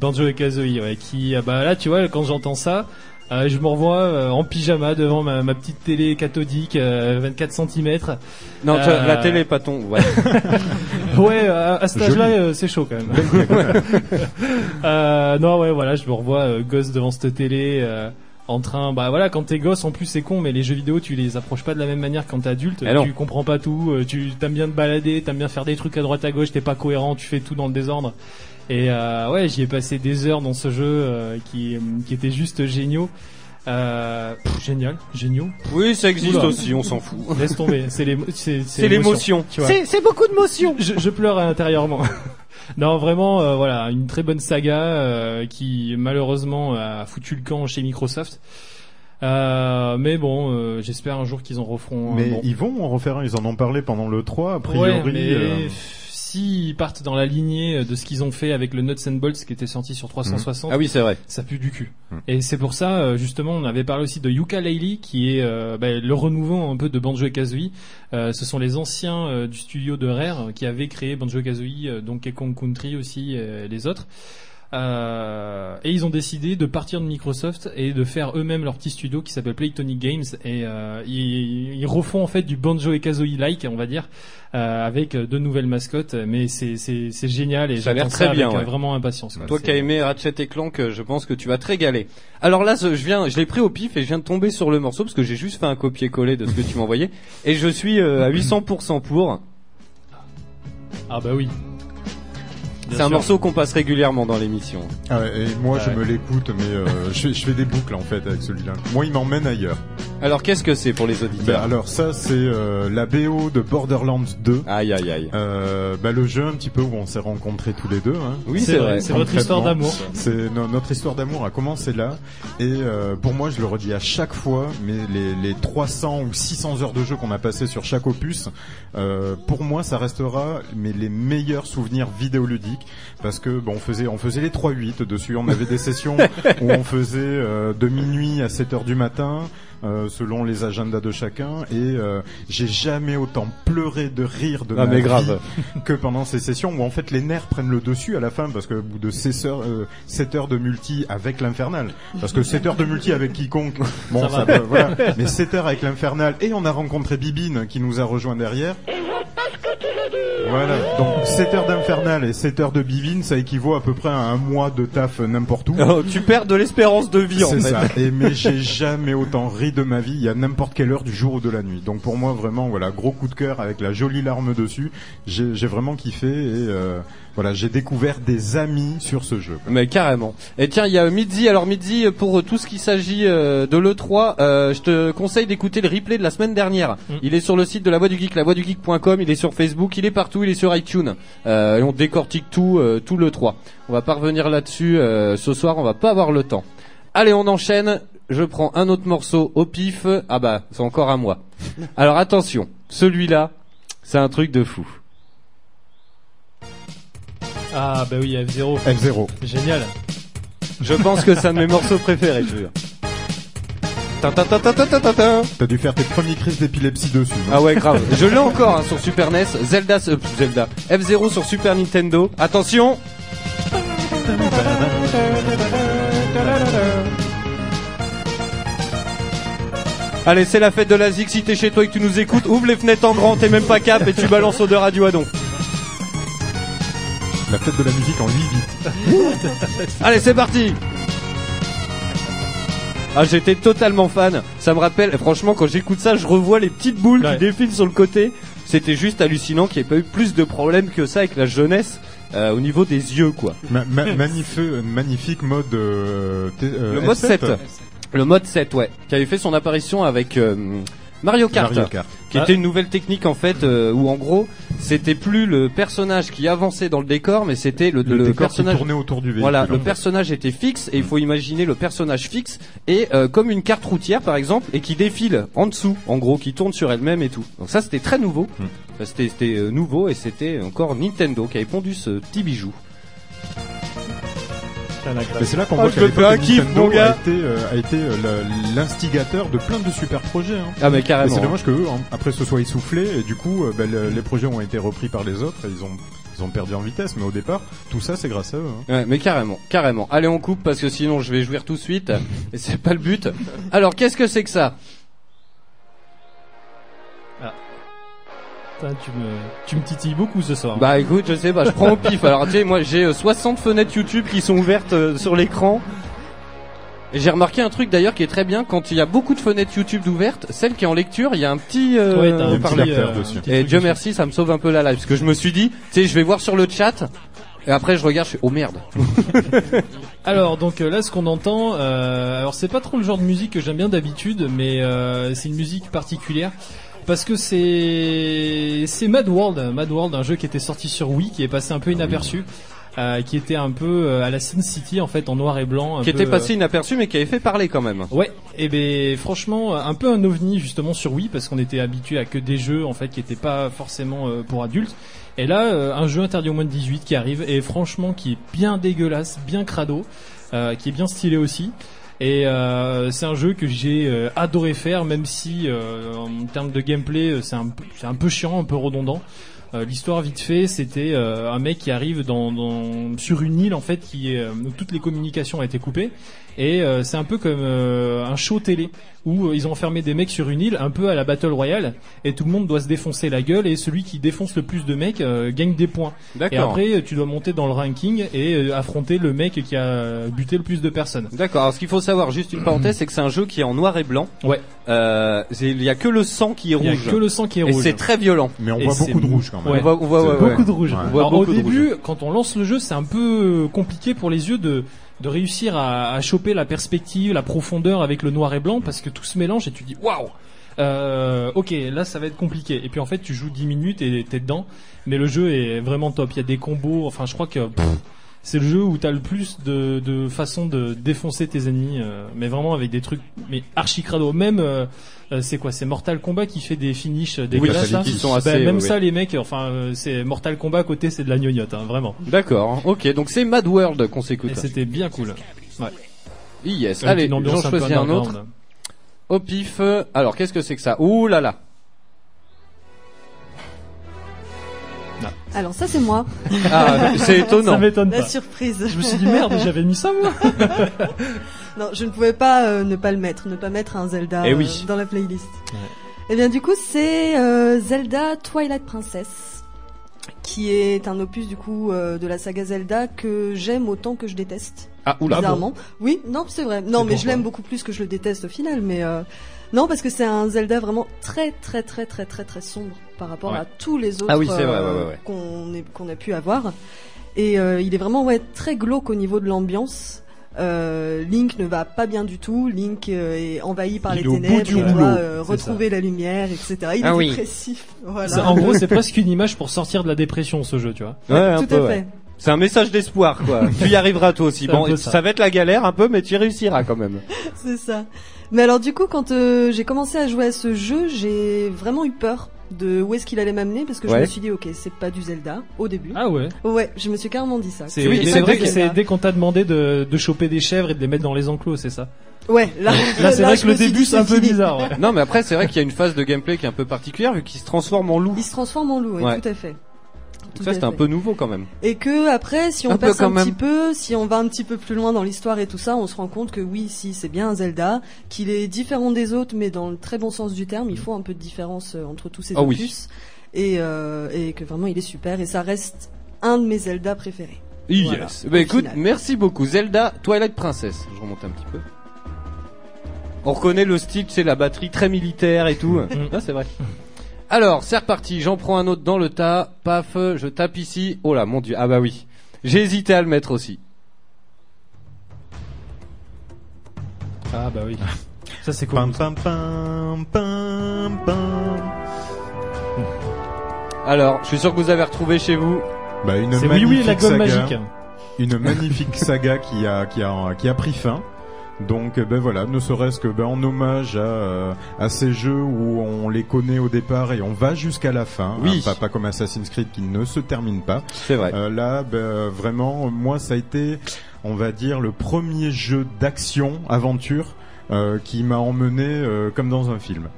Banjo et Kazooie, ouais, qui, ah bah là, tu vois, quand j'entends ça, euh, je me revois euh, en pyjama devant ma, ma petite télé cathodique, euh, 24 cm. Non, tu Euh, la télé pas ton. Ouais. Ouais, à, à cet âge-là, euh, c'est chaud quand même. euh, non, ouais, voilà, je me revois euh, gosse devant cette télé. euh, en train, bah voilà, quand t'es gosse, en plus c'est con, mais les jeux vidéo, tu les approches pas de la même manière quand t'es adulte. Eh non. tu comprends pas tout, euh, tu t'aimes bien te balader, t'aimes bien faire des trucs à droite à gauche, t'es pas cohérent, tu fais tout dans le désordre. Et euh, ouais, j'y ai passé des heures dans ce jeu euh, qui, qui était juste géniaux. Euh, pff, génial, géniaux. Oui, ça existe Oula. aussi, on s'en fout. Laisse tomber, c'est l'émo- c'est C'est l'émotion. C'est c'est beaucoup de motion. je, je pleure intérieurement. non, vraiment, euh, voilà, une très bonne saga euh, qui malheureusement a foutu le camp chez Microsoft. Euh, mais bon, euh, j'espère un jour qu'ils en referont. un Mais bon. ils vont en refaire un, ils en ont parlé pendant le 3, a Ouais, priori. mais euh, s'ils partent dans la lignée de ce qu'ils ont fait avec le Nuts and Bolts qui était sorti sur 360, Ah oui, c'est vrai. ça pue du cul. Hmm. Et c'est pour ça, euh, justement, on avait parlé aussi de Yuka Laylee, qui est euh, bah, le renouveau un peu de Banjo Kazooie. Euh, ce sont les anciens euh, du studio de Rare qui avaient créé Banjo Kazooie, euh, Donkey Kong Country aussi, et les autres. Euh, et ils ont décidé de partir de Microsoft et de faire eux-mêmes leur petit studio qui s'appelle Playtonic Games et euh, ils, ils refont en fait du Banjo et Kazooie like on va dire euh, avec de nouvelles mascottes mais c'est c'est c'est génial et Ça a l'air j'attends très avec bien, ouais. vraiment impatience quoi. Toi qui as aimé Ratchet et Clank, je pense que tu vas te régaler. Alors là, je viens, je l'ai pris au pif et je viens de tomber sur le morceau parce que j'ai juste fait un copier-coller de ce que tu m'as envoyé et je suis euh, à 800% pour. Ah bah oui. C'est un morceau qu'on passe régulièrement dans l'émission. Ah ouais, et moi je Ouais. me l'écoute, mais euh, je, fais, je fais des boucles en fait avec celui-là. Moi il m'emmène ailleurs. Alors qu'est-ce que c'est pour les Ben, auditeurs alors ça c'est euh, la BO de Borderlands 2. Aïe aïe aïe. Euh, bah, le jeu un petit peu où on s'est rencontrés tous les deux. Hein. Oui, c'est vrai. C'est votre histoire d'amour. C'est no- notre histoire d'amour a commencé là et euh, pour moi je le redis à chaque fois mais les, les 300 ou 600 heures de jeu qu'on a passé sur chaque opus euh, pour moi ça restera mais les meilleurs souvenirs vidéoludiques parce que bon on faisait on faisait les 3-8 dessus on avait des sessions où on faisait euh, de minuit à 7 heures du matin euh, selon les agendas de chacun. Et euh, j'ai jamais autant pleuré de rire de Ah ma mais vie grave. que pendant ces sessions où en fait les nerfs prennent le dessus à la fin parce que au bout de 7 heures, euh, 7 heures de multi avec l'infernal. Parce que 7 heures de multi avec quiconque bon Ça ça, va. peut- voilà. Mais 7 heures avec l'infernal. Et on a rencontré Bibine qui nous a rejoint derrière voilà donc 7 heures d'infernal et 7 heures de Bibine ça équivaut à peu près à un mois de taf n'importe où Oh, tu perds de l'espérance de vie en c'est fait. ça. Et mais j'ai jamais autant ri de ma vie. Il y a n'importe quelle heure du jour ou de la nuit. Donc pour moi vraiment voilà gros coup de cœur avec la jolie larme dessus. J'ai j'ai vraiment kiffé et euh, voilà j'ai découvert des amis sur ce jeu. quoi. Mais carrément. Et tiens, il y a Midzi. Alors Midzi, pour tout ce qui s'agit euh, de l'E3, euh, je te conseille d'écouter le replay de la semaine dernière. Mm. Il est sur le site de la Voix du Geek, lavoixdugeek.com. Il est sur Facebook, il est partout, il est sur iTunes. Euh, et on décortique tout, euh, tout l'E3. On va pas revenir là-dessus euh, ce soir, on va pas avoir le temps. Allez, on enchaîne. Je prends un autre morceau au pif. Ah bah, c'est encore à moi. Alors attention, celui-là, c'est un truc de fou. Ah bah oui, F0. F0. Génial. Je pense que c'est un de mes morceaux préférés, je jure. Ta ta ta ta ta ta ta ta. T'as dû faire tes premières crises d'épilepsie dessus. non Ah ouais, grave. Je l'ai encore hein, sur Super NES. Zelda, euh, Zelda. F0 sur Super Nintendo. Attention. Allez, c'est la fête de la Zik. Si t'es chez toi et que tu nous écoutes, ouvre les fenêtres en grand, t'es même pas cap et tu balances au de radio à don. La fête de la musique en 8 bits. Allez, c'est parti Ah, j'étais totalement fan. Ça me rappelle, franchement, quand j'écoute ça, je revois les petites boules Ouais. qui défilent sur le côté. C'était juste hallucinant qu'il n'y ait pas eu plus de problèmes que ça avec la jeunesse euh, au niveau des yeux, quoi. Ma- ma- magnifique, magnifique mode. euh, euh, Le mode F7. 7. Le mode 7, ouais. Qui avait fait son apparition avec euh, Mario Kart. Mario Kart. Qui Ah. était une nouvelle technique en fait euh, où en gros c'était plus le personnage qui avançait dans le décor mais c'était le, Le, le décor qui personnage tournait autour du véhicule. Voilà, le personnage était fixe et il faut imaginer le personnage fixe et euh, comme une carte routière par exemple et qui défile en dessous, en gros, qui tourne sur elle-même et tout. Donc ça c'était très nouveau, c'était c'était, euh, nouveau et c'était encore Nintendo qui avait pondu ce petit bijou. Mais c'est là qu'on Ah, voit kiff, Nintendo mon gars. a été, euh, a été euh, la- l'instigateur de plein de super projets. Hein. Ah mais carrément. c'est dommage que eux, après ce soit essoufflé et du coup euh, ben, le- les projets ont été repris par les autres et ils ont ils ont perdu en vitesse mais au départ tout ça c'est grâce à eux. hein. Ouais, mais carrément, carrément. Allez, on coupe parce que sinon je vais jouir tout de suite et c'est pas le but. Alors, qu'est-ce que c'est que ça? Putain, tu me, tu me titilles beaucoup ce soir. Bah écoute, je sais pas, je prends au pif. Alors tu sais, moi j'ai euh, 60 fenêtres YouTube qui sont ouvertes euh, sur l'écran. Et j'ai remarqué un truc d'ailleurs qui est très bien, quand il y a beaucoup de fenêtres YouTube ouvertes, celle qui est en lecture, il y a un petit euh, Ouais, t'as un petit haut-parleur. lecteur euh, dessus. un petit Et truc Dieu dessus. merci, ça me sauve un peu la live. Parce que je me suis dit, tu sais, je vais voir sur le chat. Et après je regarde, je fais, oh merde. Alors donc euh, là ce qu'on entend, euh, alors c'est pas trop le genre de musique que j'aime bien d'habitude, mais euh, c'est une musique particulière parce que c'est c'est Mad World, Mad World, un jeu qui était sorti sur Wii, qui est passé un peu inaperçu, euh, qui était un peu euh, à la Sin City en fait en noir et blanc, un qui peu, était euh, passé inaperçu mais qui avait fait parler quand même. Ouais, et ben franchement un peu un ovni justement sur Wii parce qu'on était habitué à que des jeux en fait qui étaient pas forcément euh, pour adultes. Et là euh, un jeu interdit au moins de 18 qui arrive et franchement qui est bien dégueulasse, bien crado, euh, qui est bien stylé aussi. Et euh, c'est un jeu que j'ai euh, adoré faire même si euh, en termes de gameplay euh, c'est un, un peu chiant, un peu redondant. Euh, L'histoire vite fait, c'était un mec qui arrive dans, dans- sur une île en fait qui est, où toutes les communications ont été coupées et euh, c'est un peu comme euh, un show télé où euh, ils ont enfermé des mecs sur une île un peu à la Battle Royale et tout le monde doit se défoncer la gueule et celui qui défonce le plus de mecs euh, gagne des points. Et D'accord. après euh, tu dois monter dans le ranking et euh, affronter le mec qui a buté le plus de personnes. D'accord. Alors ce qu'il faut savoir, juste une parenthèse, c'est que c'est un jeu qui est en noir et blanc. Ouais. Euh, c'est- il y a que le sang qui est Il y a rouge. que le sang qui est Et rouge. c'est très violent. Mais on Et voit c'est- beaucoup de rouge quand même. Ouais. On voit, on voit, C'est ouais, ouais. beaucoup de rouge. Ouais. On voit Alors, au début, quand on lance le jeu, c'est un peu compliqué pour les yeux de de réussir à, à choper la perspective, la profondeur avec le noir et blanc parce que tout se mélange et tu dis waouh. Euh, ok, là ça va être compliqué. Et puis en fait, tu joues 10 minutes et t'es dedans. Mais le jeu est vraiment top. Il y a des combos. Enfin, je crois que c'est le jeu où t'as le plus de, de façons de défoncer tes ennemis. euh, mais vraiment avec des trucs mais archi crado. Même euh, euh, c'est quoi? C'est Mortal Kombat qui fait des finishes dégueulasses. là? qui sont Ben, assez, même ouais, ça, ouais. les mecs. Enfin, euh, c'est Mortal Kombat à côté, c'est de la gnognotte, hein, vraiment. D'accord. Ok. Donc c'est Mad World qu'on s'écoute. Et c'était bien cool. Yes. Avec Allez, j'en un choisis un underground. autre. Au pif. Alors qu'est-ce que c'est que ça? Ouh là là. Alors ça c'est moi, Ah, c'est Ça étonnant. m'étonne la pas. surprise. Je me suis dit merde, j'avais mis ça moi. Non, je ne pouvais pas euh, ne pas le mettre, ne pas mettre un Zelda Eh euh, dans la playlist. Ouais. Et bien du coup, c'est euh, Zelda Twilight Princess, qui est un opus du coup euh, de la saga Zelda que j'aime autant que je déteste. Ah oula. bizarrement. Oui, non, c'est vrai. Non, mais je l'aime beaucoup plus que je le déteste au final, mais euh, non parce que c'est un Zelda vraiment très très très très très très sombre par rapport Ouais. à tous les autres Ah oui, euh, ouais, ouais, ouais. qu'on a pu avoir. Et euh, il est vraiment ouais très glauque au niveau de l'ambiance. Euh, Link ne va pas bien du tout. Link euh, est envahi par Il les est au bout ténèbres. du Il rouleau, doit euh, retrouver la lumière, etc. Il Ah est oui. dépressif. Voilà. En gros, c'est presque une image pour sortir de la dépression ce jeu, tu vois. Ouais, un tout peu, à ouais. C'est un message d'espoir, quoi. tu y arriveras toi aussi. Bon, ça. ça. va être la galère un peu, mais tu y réussiras quand même. C'est ça. Mais alors du coup, quand euh, j'ai commencé à jouer à ce jeu, j'ai vraiment eu peur de où est-ce qu'il allait m'amener parce que je me suis dit ok, c'est pas du Zelda au début. Ah ouais. Ouais, je me suis carrément dit ça. C'est Oui, vrai que c'est dès qu'on t'a demandé de, de choper des chèvres et de les mettre dans les enclos, c'est ça. Ouais, là, Là, c'est vrai que le début c'est un peu bizarre. ouais. Non, mais après, c'est vrai qu'il y a une phase de gameplay qui est un peu particulière vu qu'il se transforme en loup. Il se transforme en loup, ouais, Ouais. tout à fait. Tout ça, c'est un peu nouveau quand même. Et que après, si on Un passe un même. petit peu, si on va un petit peu plus loin dans l'histoire et tout ça, on se rend compte que oui, si c'est bien un Zelda, qu'il est différent des autres, mais dans le très bon sens du terme, il faut un peu de différence euh, entre tous ces oui. opus, et, euh, et que vraiment il est super, et ça reste un de mes Zelda préférés. Yes. Voilà, bah écoute, final. merci beaucoup. Zelda Twilight Princess. Je remonte un petit peu. On reconnaît le style, c'est la batterie très militaire et tout. ah, c'est vrai. Alors, c'est reparti. J'en prends un autre dans le tas. Paf, je tape ici. Oh là, mon dieu. Ah bah oui. J'ai hésité à le mettre aussi. Ah bah oui. Ça c'est cool. Pam pam pam pam pam. Alors, je suis sûr que vous avez retrouvé chez vous. Bah une C'est oui magnifique oui la gomme saga, magique. une magnifique saga qui a qui a qui a pris fin. Donc euh, ben voilà, ne serait-ce que ben, en hommage à, euh, à ces jeux où on les connaît au départ et on va jusqu'à la fin. Oui. Hein, pas, pas comme Assassin's Creed qui ne se termine pas. C'est vrai. Euh, là, ben, vraiment, moi, ça a été, on va dire, le premier jeu d'action, aventure, euh, qui m'a emmené euh, comme dans un film.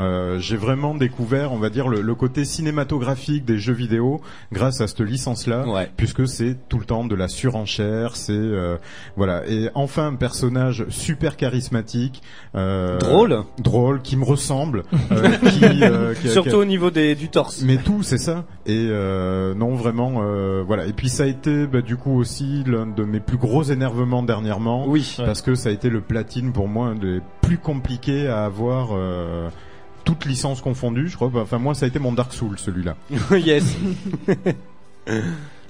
Euh, j'ai vraiment découvert, on va dire, le, le côté cinématographique des jeux vidéo grâce à cette licence-là, Ouais. puisque c'est tout le temps de la surenchère, c'est euh, voilà. Et enfin un personnage super charismatique, euh, Drôle. drôle, qui me ressemble, euh, qui, euh, qui- Surtout qui- au niveau des, du torse. mais tout, c'est ça. Et euh, non, vraiment, euh, voilà. Et puis ça a été, bah, du coup aussi l'un de mes plus gros énervements dernièrement, Oui. parce que ça a été le platine pour moi un des plus compliqués à avoir. Toutes licences confondues, je crois. Enfin, moi, ça a été mon Dark Souls, celui-là. yes.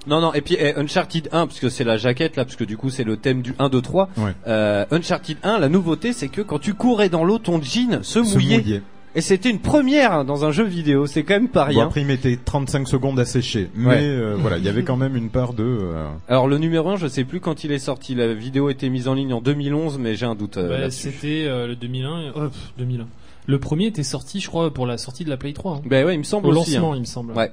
non, non, et puis eh, Uncharted 1, parce que c'est la jaquette là, parce que du coup c'est le thème du 1, 2, 3. Ouais. Euh, Uncharted 1, la nouveauté c'est que quand tu courais dans l'eau, ton jean se Se mouillait. Et c'était une première hein, dans un jeu vidéo, c'est quand même pas Bon, rien. après, il mettait 35 secondes à sécher. Mais Ouais. euh, voilà, il y avait quand même une part de... euh, Alors le numéro 1, je sais plus quand il est sorti, la vidéo a été mise en ligne en 2011, mais j'ai un doute euh, Bah. C'était euh, le 2001. et- oh, pff, 2001. Le premier était sorti, je crois, pour la sortie de la Play 3. hein. Ben ouais, il me semble Au aussi. lancement, hein. il me semble. Ouais.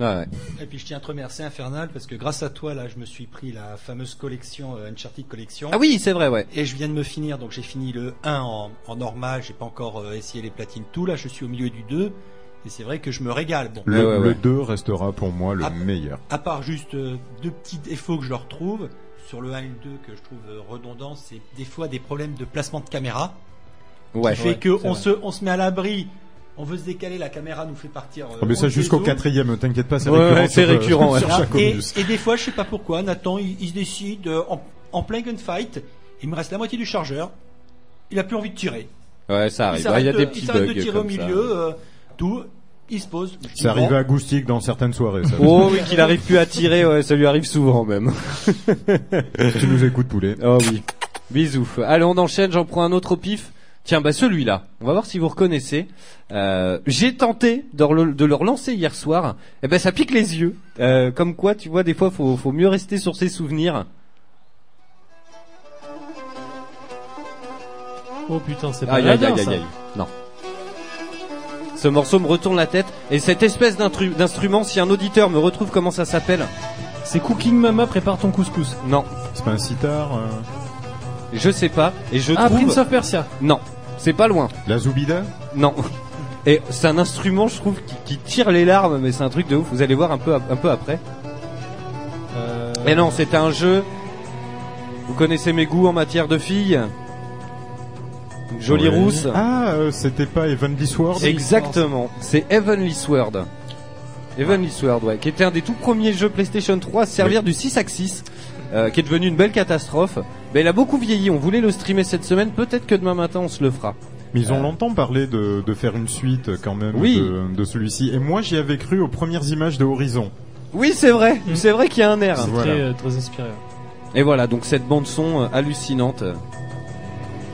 Ah ouais. Et puis je tiens à te remercier Infernal parce que grâce à toi là je me suis pris la fameuse collection euh, Uncharted Collection. Ah oui, c'est vrai, ouais. Et je viens de me finir, donc j'ai fini le 1 en, en normal, j'ai pas encore euh, essayé les platines tout, là je suis au milieu du 2, et c'est vrai que je me régale. Bon, Le, Ouais, ouais, le ouais. 2 restera pour moi le meilleur. à part juste euh, deux petits défauts que je leur trouve, sur le 1 et le 2 que je trouve euh, redondants, c'est des fois des problèmes de placement de caméra, Ouais. qui fait ouais, que c'est on vrai. se, on se met à l'abri, on veut se décaler, la caméra nous fait partir. euh, Ah, mais ça jusqu'au quatrième, t'inquiète pas, c'est Ouais, récurrent. ouais, c'est sur, euh, sur chaque et, des fois, je sais pas pourquoi, Nathan, il, il se décide euh, en, en plein gunfight, il me reste la moitié du chargeur, il a plus envie de tirer. Ouais, ça Il arrive. Il y a de- des il petits s'arrête bugs de tirer au comme ça. milieu, euh, tout, il se pose. Ça arrive à Goustic dans certaines soirées. Ça. Oh oui, qu'il arrive plus à tirer, ouais, ça lui arrive souvent même. tu nous écoutes, poulet. Oh oui. Bisous. Allez, on enchaîne, j'en prends un autre au pif. Tiens, bah celui-là, on va voir si vous reconnaissez. Euh, J'ai tenté de, re- de le relancer hier soir. Et ben ça pique les yeux. Euh, comme quoi, tu vois, des fois, faut, faut mieux rester sur ses souvenirs. Oh putain, c'est pas Aïe aïe aïe aïe ça. aïe. Non. Ce morceau me retourne la tête. Et cette espèce d'instru- d'instrument, si un auditeur me retrouve comment ça s'appelle, C'est Cooking Mama prépare ton couscous. non, C'est pas un sitar euh, je sais pas. Et je Ah, trouve, Prince of Persia. non, c'est pas loin. La Zoubida Non. Et c'est un instrument, je trouve, qui, qui tire les larmes, mais c'est un truc de ouf. Vous allez voir un peu, un peu après. Euh, Mais non, c'était un jeu. Vous connaissez mes goûts en matière de filles. Une Jolie Ouais. rousse. Ah, euh, c'était pas Heavenly Sword Exactement. C'est Heavenly Sword. Heavenly Sword, ouais, qui était un des tout premiers jeux PlayStation 3 à se servir du 6 axis, euh, qui est devenu une belle catastrophe. Mais il a beaucoup vieilli. On voulait le streamer cette semaine. Peut-être que demain matin on se le fera. Mais ils ont Euh. longtemps parlé de, de faire une suite quand même Oui. de, de celui-ci. Et moi, j'y avais cru aux premières images de Horizon. Oui, c'est vrai. C'est vrai qu'il y a un air. C'est Voilà. très, euh, très inspiré. Et voilà, donc cette bande son euh, hallucinante.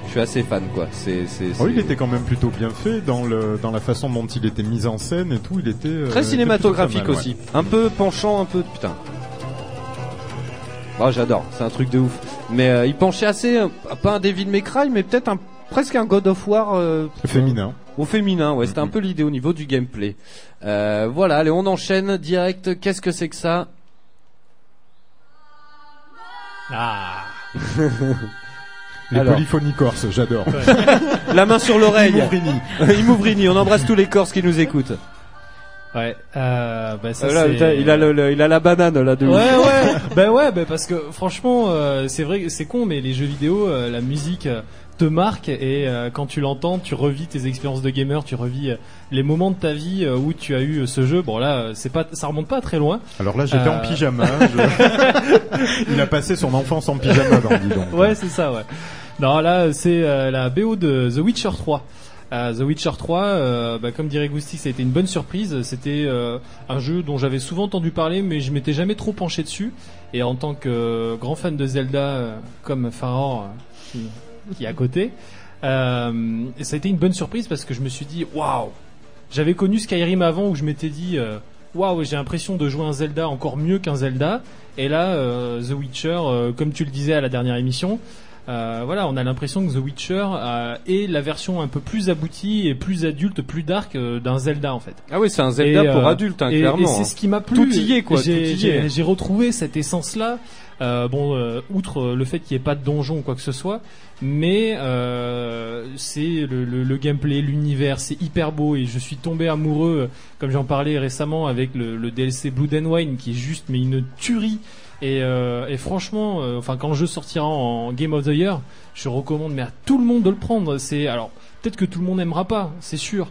Je suis assez fan, quoi. C'est, c'est, Oh, il était quand même plutôt bien fait dans le dans la façon dont il était mis en scène et tout. Il était euh, très cinématographique mal, aussi. Un peu penchant, un peu putain. Oh, j'adore. C'est un truc de ouf. Mais euh, il penchait assez, euh, pas un Devil May Cry, mais peut-être un presque un God of War euh. Féminin. au féminin. Ouais, c'était un Mhm. peu l'idée au niveau du gameplay. Euh, voilà, allez, on enchaîne direct. Qu'est-ce que c'est que ça? Ah. Les Alors. polyphonies corses, j'adore. La main sur l'oreille. Imouvrini. Imouvrini. On embrasse tous les Corses qui nous écoutent. Ouais. Euh, bah ça Euh, là, putain, il a le, le- il a la banane là de Ouais ouf. ouais, bah ouais, bah parce que franchement, euh, c'est vrai, que c'est con, mais les jeux vidéo, euh, la musique euh, te marque et euh, quand tu l'entends, tu revis tes expériences de gamer, tu revis euh, les moments de ta vie euh, où tu as eu euh, ce jeu. Bon là, euh, c'est pas, ça remonte pas très loin. Alors là, j'étais Euh. en pyjama. je- il a passé son enfance en pyjama, dans dis donc. Ouais, c'est ça, ouais. Non, là, c'est euh, la BO de The Witcher 3. The Witcher 3, euh, bah, comme dirait Goustic, ça a été une bonne surprise. C'était euh, un jeu dont j'avais souvent entendu parler, mais je m'étais jamais trop penché dessus. Et en tant que euh, grand fan de Zelda, comme Faror, qui, qui est à côté, ça a été une bonne surprise parce que je me suis dit, waouh J'avais connu Skyrim avant où je m'étais dit, waouh, j'ai l'impression de jouer un Zelda encore mieux qu'un Zelda. Et là, The Witcher, comme tu le disais à la dernière émission, euh, voilà, on a l'impression que The Witcher euh, est la version un peu plus aboutie et plus adulte, plus dark euh, d'un Zelda en fait. Ah oui, c'est un Zelda Et, pour euh, adultes, hein, et- clairement. Et c'est hein. ce qui m'a plu. Tout y est, quoi, J'ai- retrouvé cette essence-là. Euh, bon, euh, outre le fait qu'il n'y ait pas de donjon ou quoi que ce soit, mais euh, c'est le, le- le gameplay, l'univers, c'est hyper beau et je suis tombé amoureux, comme j'en parlais récemment avec le, le DLC Blood and Wine, qui est juste mais une tuerie. Et, euh, et franchement, euh, enfin quand le jeu sortira en Game of the Year, je recommande mais à tout le monde de le prendre. C'est alors peut-être que tout le monde n'aimera pas, c'est sûr,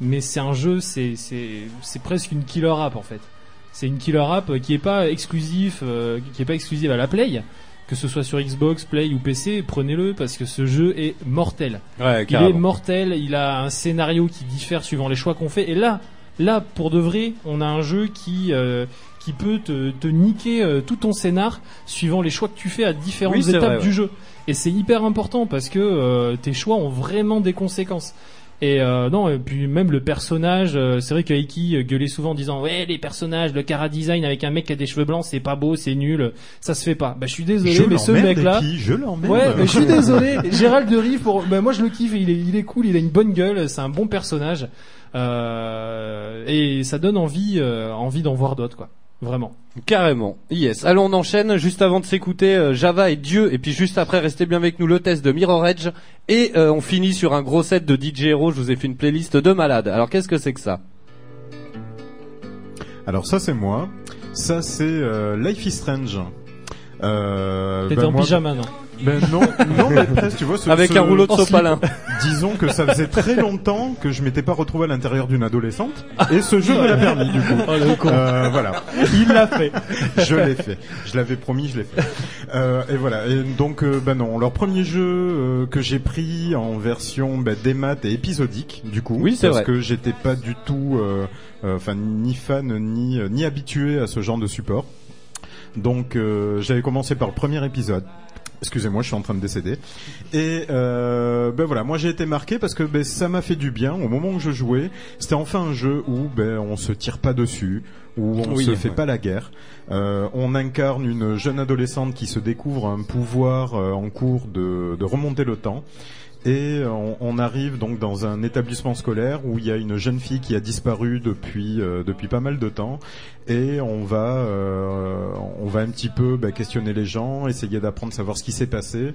mais c'est un jeu, c'est c'est c'est presque une killer app en fait. C'est une killer app qui est pas exclusif, euh, qui est pas exclusive à la Play, que ce soit sur Xbox, Play ou PC. Prenez-le parce que ce jeu est mortel. Ouais, Il est mortel. Il a un scénario qui diffère suivant les choix qu'on fait. Et là, là pour de vrai, on a un jeu qui euh, qui peut te, te niquer euh, tout ton scénar suivant les choix que tu fais à différentes Oui, étapes vrai, ouais. du jeu. Et c'est hyper important parce que euh, tes choix ont vraiment des conséquences. Et euh, non, et puis même le personnage, euh, c'est vrai que Aiki euh, gueulait souvent en disant ouais les personnages, le cara design avec un mec qui a des cheveux blancs, c'est pas beau, c'est nul, ça se fait pas. Bah je suis désolé, Je mais ce mec là, je l'emmerde. Ouais, je suis désolé. Gérald de Rive, pour, bah, moi je le kiffe. Il est, il est cool. Il a une bonne gueule. C'est un bon personnage. Euh, et ça donne envie, euh, envie d'en voir d'autres, quoi. Vraiment. Carrément. Yes. Allons, on enchaîne juste avant de s'écouter euh, Java et Dieu, et puis juste après, restez bien avec nous le test de Mirror Edge, et euh, on finit sur un gros set de DJ Hero. Je vous ai fait une playlist de malades. Alors qu'est-ce que c'est que ça? Alors ça c'est moi. Ça c'est euh, Life is Strange. Euh, T'étais ben, en moi- pyjama, non Ben non, non mais presque, tu vois. Ce, Avec ce- un rouleau de sopalin. Disons que ça faisait très longtemps que je m'étais pas retrouvé à l'intérieur d'une adolescente, et ce jeu me l'a permis du coup. Oh, le con. Euh, voilà. Il l'a fait. je l'ai fait. Je l'avais promis, je l'ai fait. Euh, et voilà. Et donc, euh, bah non, leur premier jeu euh, que j'ai pris en version bah, démat et épisodique, du coup. Oui, c'est parce vrai. que j'étais pas du tout, euh, euh, enfin, ni fan ni euh, ni habitué à ce genre de support. Donc, euh, j'avais commencé par le premier épisode. Excusez-moi, je suis en train de décéder. Et euh, ben voilà, moi j'ai été marqué parce que ben, ça m'a fait du bien au moment où je jouais. C'était enfin un jeu où ben on se tire pas dessus, où on Oui, se fait ouais. pas la guerre. Euh, on incarne une jeune adolescente qui se découvre un pouvoir euh, en cours de, de remonter le temps. Et on, on arrive donc dans un établissement scolaire où il y a une jeune fille qui a disparu depuis euh, depuis pas mal de temps. Et on va euh, on va un petit peu bah, questionner les gens, essayer d'apprendre, savoir ce qui s'est passé.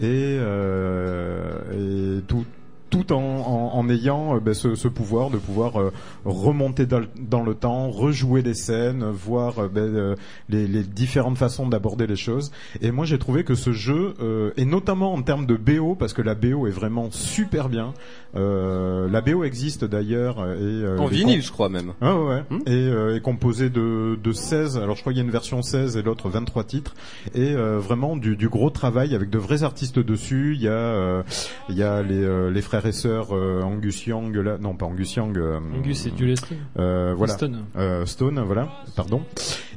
Et, euh, et tout tout en, ayant euh, bah, ce, pouvoir de pouvoir euh, remonter dans, le- temps, rejouer les scènes, voir euh, les, les différentes façons d'aborder les choses. Et moi j'ai trouvé que ce jeu, euh, et notamment en termes de BO, parce que la BO est vraiment super bien. Euh, la BO existe d'ailleurs. et, euh, En vinyle, je crois même. ah ouais, ouais. Hmm. Et euh, est composé de, de 16, alors je crois qu'il y a une version 16 et l'autre 23 titres, et euh, vraiment du, du gros travail avec de vrais artistes dessus. Il y a, euh, il y a les, euh, les frères et sœurs euh, Angus Young, là, non pas Angus Young, euh, Angus et Jules Stone. euh, voilà. Stone. Euh, Stone, voilà, pardon.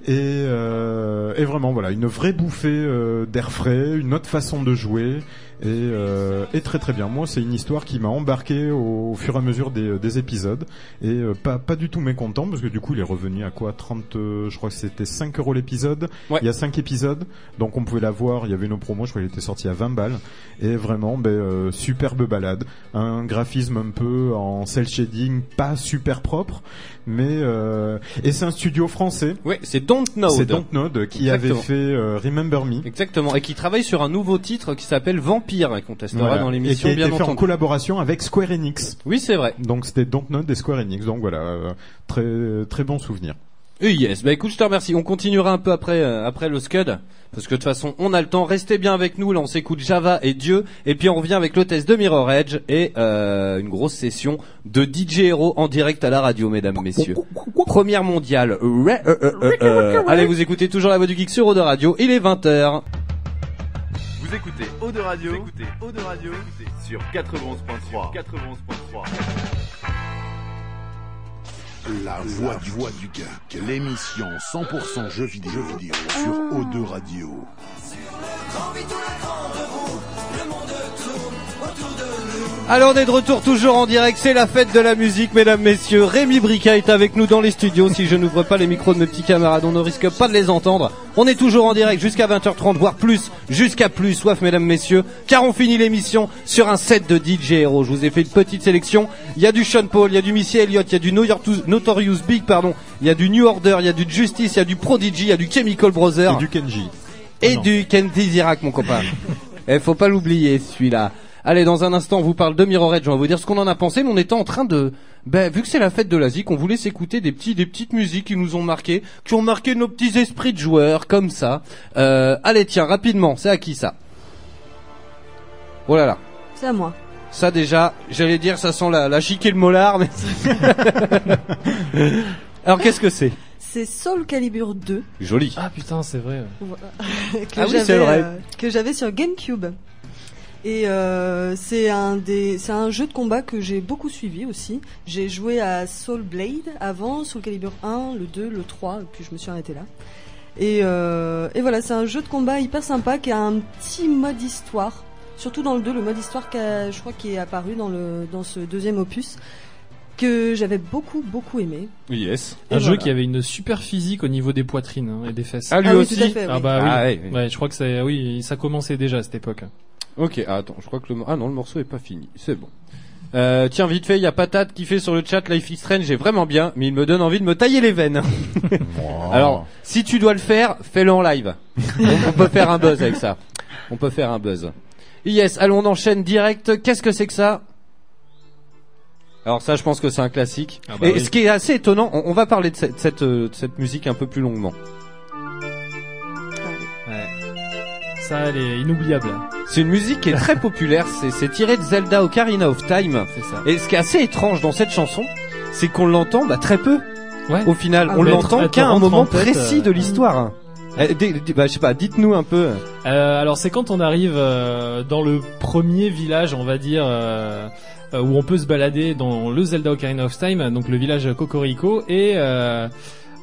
Et, euh, et vraiment, voilà, une vraie bouffée euh, d'air frais, une autre façon de jouer, et, euh, et très très bien. Moi, c'est une histoire qui m'a embarqué au, fur et à mesure des, des épisodes, et euh, pas, pas du tout mécontent, parce que du coup, il est revenu à quoi 30, euh, je crois que c'était 5 euros l'épisode. Ouais. Il y a 5 épisodes, donc on pouvait l'avoir, il y avait nos promos, je crois qu'il était sorti à 20 balles, et vraiment, ben, euh, superbe balade. Un graphisme un peu en cel shading, pas super propre, mais euh, et c'est un studio français. Oui, c'est Dontnod. C'est Dontnod qui Exactement. avait fait euh, Remember Me. Exactement. Et qui travaille sur un nouveau titre qui s'appelle Vampire et qu'on testera Voilà. dans et qui l'émission a été bien fait en collaboration avec Square Enix. Oui, c'est vrai. Donc c'était Dontnod et Square Enix. Donc voilà, euh, très très bon souvenir. Et yes, bah écoute, je te remercie. On continuera un peu après euh, après le Scud parce que de toute façon, on a le temps. Restez bien avec nous. Là, on s'écoute Java et Dieu et puis on revient avec le test de Mirror Edge et euh, une grosse session de DJ Hero en direct à la radio, mesdames, messieurs. Première mondiale. Ouais, euh, euh, euh, euh. Allez, vous écoutez toujours la voix du geek sur Eau de Radio. Il est 20h. Vous écoutez Eau de Radio, vous écoutez Eau de Radio sur 91.3. 91.3. La voix du, voix du geek, l'émission 100% jeux vidéo, jeux vidéo. Sur O2 Radio. Alors on est de retour toujours en direct, c'est la fête de la musique mesdames, messieurs. Rémi Brica est avec nous dans les studios. Si je n'ouvre pas les micros de mes petits camarades, on ne risque pas de les entendre. On est toujours en direct jusqu'à 20h30, voire plus, jusqu'à plus, soif mesdames, messieurs. Car on finit l'émission sur un set de DJ Hero. Je vous ai fait une petite sélection. Il y a du Sean Paul, il y a du Missy Elliott, il y a du Notorious Notorious Big, pardon. Il y a du New Order, il y a du Justice, il y a du Prodigy, il y a du Chemical Brothers. Et du Kenji. Et non. du Kenty Zirak, mon copain. Eh, faut pas l'oublier, celui-là. Allez, dans un instant, on vous parle de Mirror Edge. On va vous dire ce qu'on en a pensé, mais on était en train de, ben, vu que c'est la fête de l'Asie, qu'on voulait s'écouter des petits, des petites musiques qui nous ont marqué, qui ont marqué nos petits esprits de joueurs, comme ça. Euh, allez, tiens, rapidement, c'est à qui ça? Oh là là. C'est à moi. Ça déjà, j'allais dire, ça sent la, la chic et le molar, mais... Alors, qu'est-ce que c'est? C'est Soul Calibur 2 Joli. Ah putain, c'est vrai. que Ah oui, c'est vrai. euh, que j'avais sur GameCube. Et euh, c'est un des c'est un jeu de combat que j'ai beaucoup suivi aussi. J'ai joué à Soul Blade avant, Soul Calibur 1, le 2, le 3, et puis je me suis arrêté là. Et, euh, et voilà, c'est un jeu de combat hyper sympa qui a un petit mode histoire. Surtout dans le 2, le mode histoire qui a- je crois qui est apparu dans le dans ce deuxième opus que j'avais beaucoup beaucoup aimé. Yes. Un jeu qui avait une super physique au niveau des poitrines hein, et des fesses. Ah, lui Ah oui, aussi. tout à fait, Ah oui. bah oui. Ah, ouais, ouais. Ouais, je crois que ça, oui, ça commençait déjà à cette époque. Ok, ah, attends, je crois que le ah non, le morceau est pas fini. C'est bon. Euh, tiens, vite fait, il y a Patate qui fait sur le chat Life is Strange, j'ai vraiment bien, mais il me donne envie de me tailler les veines. Alors, si tu dois le faire, fais-le en live. on, on peut faire un buzz avec ça. On peut faire un buzz. Yes, allons, on enchaîne direct. Qu'est-ce que c'est que ça? Alors ça, je pense que c'est un classique. Ah bah Et oui. ce qui est assez étonnant, on, on va parler de cette, cette, euh, de cette musique un peu plus longuement. Ça, elle est inoubliable. C'est une musique qui est très populaire. C'est, tiré de Zelda Ocarina of Time. C'est ça. Et ce qui est assez étrange dans cette chanson, c'est qu'on l'entend bah, très peu. Ouais. Au final, Ah, on l'entend qu'à un moment tête, précis euh, de l'histoire. Eh, bah, je sais pas, dites-nous un peu. Euh, alors c'est quand on arrive euh, dans le premier village, on va dire, euh, où on peut se balader dans le Zelda Ocarina of Time, donc le village Cocorico, et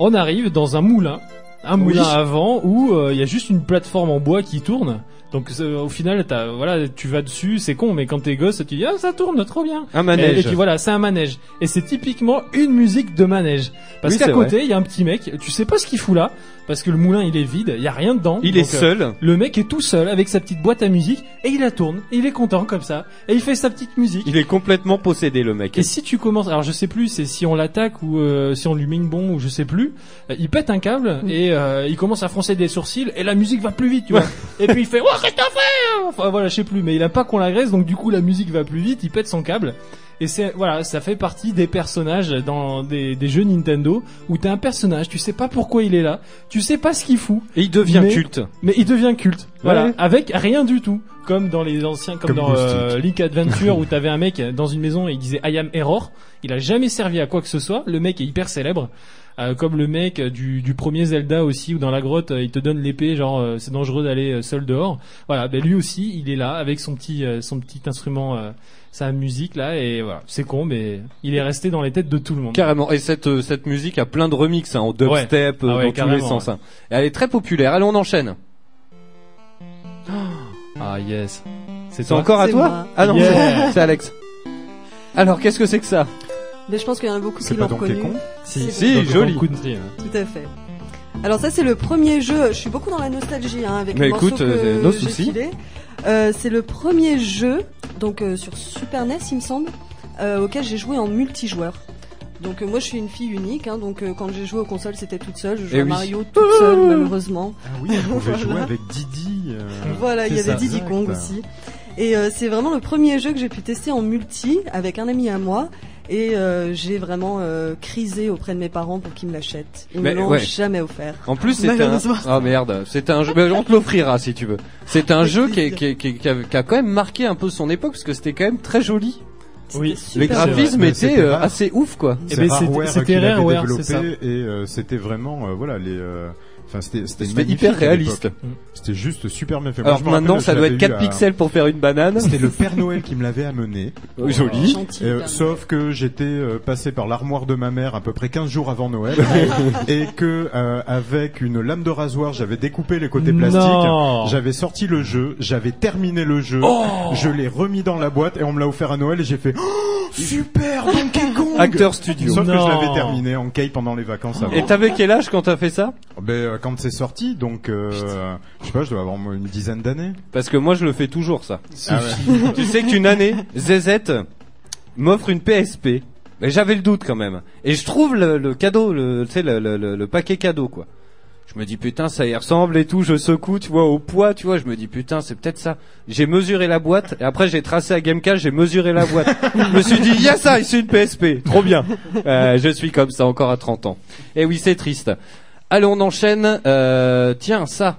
on arrive dans un moulin, un Oui. moulin avant où euh, il y a juste une plateforme en bois qui tourne. Donc c'est- au final, t'as, voilà, tu vas dessus, c'est con, mais quand t'es gosse, tu dis ah ça tourne, trop bien. Un manège. et puis voilà, c'est un manège. Et c'est typiquement une musique de manège. Parce Oui, qu'à côté, il y a un petit mec, tu sais pas ce qu'il fout là, parce que le moulin il est vide, il y a rien dedans. Il est euh, seul. le mec est tout seul avec sa petite boîte à musique et il la tourne, et il est content comme ça, et il fait sa petite musique. Il est complètement possédé, le mec. Et si tu commences, alors je sais plus, c'est si on l'attaque ou euh, si on lui met une bombe ou je sais plus, euh, il pète un câble et euh, il commence à froncer des sourcils et la musique va plus vite, tu vois. et puis il fait, qu'est-ce que t'as fait Enfin voilà, je sais plus, mais il a pas qu'on l'agresse, donc du coup la musique va plus vite, il pète son câble. Et c'est voilà, ça fait partie des personnages dans des, des jeux Nintendo où t'as un personnage, tu sais pas pourquoi il est là, tu sais pas ce qu'il fout, Et il devient Mais- culte. mais il devient culte. Voilà, Ouais. avec rien du tout. Comme dans les anciens, comme, Comme dans euh. Link Adventure où t'avais un mec dans une maison et il disait I am Error. Il a jamais servi à quoi que ce soit. Le mec est hyper célèbre. Euh, comme le mec du, du premier Zelda aussi où dans la grotte euh, il te donne l'épée genre euh, c'est dangereux d'aller euh, seul dehors. Voilà, ben lui aussi il est là avec son petit euh, son petit instrument euh, sa musique là et voilà c'est con mais il est resté dans les têtes de tout le monde. Carrément. Et cette, euh, cette musique a plein de remixes, hein, en dubstep, Ouais. Ah ouais, dans tous les carrément, sens. hein. Et elle est très populaire. Allez, on enchaîne. Ah yes. C'est encore à toi moi. Ah non, Yeah. c'est Alex. Alors, qu'est-ce que c'est que ça? Mais je pense qu'il y en a beaucoup C'est qui pas l'ont. Kong Si, Si, Donkey joli. Kong Country, hein. Tout à fait. Alors ça c'est le premier jeu, je suis beaucoup dans la nostalgie hein, avec Mais le morceau écoute, que euh, nos j'ai soucis. filé. Euh, c'est le premier jeu, donc euh, sur Super NES il me semble, euh, auquel j'ai joué en multijoueur. Donc euh, moi je suis une fille unique, hein, donc euh, quand j'ai joué aux consoles c'était toute seule, je jouais Eh à oui. Mario toute seule malheureusement. Ah oui, on pouvait Voilà. jouer avec Didi. euh, Voilà, il y avait ça. Diddy Kong aussi. Et euh, c'est vraiment le premier jeu que j'ai pu tester en multi avec un ami à moi. Et euh, j'ai vraiment euh, crisé auprès de mes parents pour qu'ils me l'achètent. Ils Mais me l'ont ouais. jamais offert. En plus, c'est un. Ah merde, c'est un jeu. mais on te l'offrira si tu veux. C'est un jeu qui, est- qui, est- qui, est- qui a, qui a quand même marqué un peu son époque parce que c'était quand même très joli. Oui. C'était Les graphismes étaient c'était euh, assez ouf quoi. Eh C'est ben, c'était- Rareware c'était ça. et euh, c'était vraiment euh, voilà les euh, Enfin, c'était hyper réaliste. l'époque. C'était juste super bien fait. Moi, Alors je me rappelle, maintenant, je ça doit l'avais être 4 eu à- pixels pour faire une banane. C'était le Père Noël qui me l'avait amené. Oh, Joli. Gentil, Euh, Père sauf que j'étais euh, passé par l'armoire de ma mère à peu près 15 jours avant Noël et que euh, avec une lame de rasoir j'avais découpé les côtés plastiques, Non. j'avais sorti le jeu, j'avais terminé le jeu, Oh je l'ai remis dans la boîte et on me l'a offert à Noël et j'ai fait oh, super Donkey Kong. Acteur studio. Sauf que je l'avais terminé en cape pendant les vacances avant. Et t'avais quel âge quand t'as fait ça? Ben, euh, quand c'est sorti, donc euh, je sais pas, je dois avoir moi, une dizaine d'années. Parce que moi je le fais toujours ça. Ah ouais. tu sais qu'une année, ZZ m'offre une PSP. Mais j'avais le doute quand même. Et je trouve le, le cadeau, le, tu sais, le, le, le- le paquet cadeau quoi. Je me dis putain ça y ressemble et tout, je secoue, tu vois, au poids, tu vois, je me dis putain c'est peut-être ça. J'ai mesuré la boîte et après j'ai tracé à Gamecast, j'ai mesuré la boîte. je me suis dit il y a ça, c'est une PSP, trop bien. Euh, je suis comme ça encore à 30 ans. Et oui c'est triste. Allez on enchaîne. Euh, tiens ça.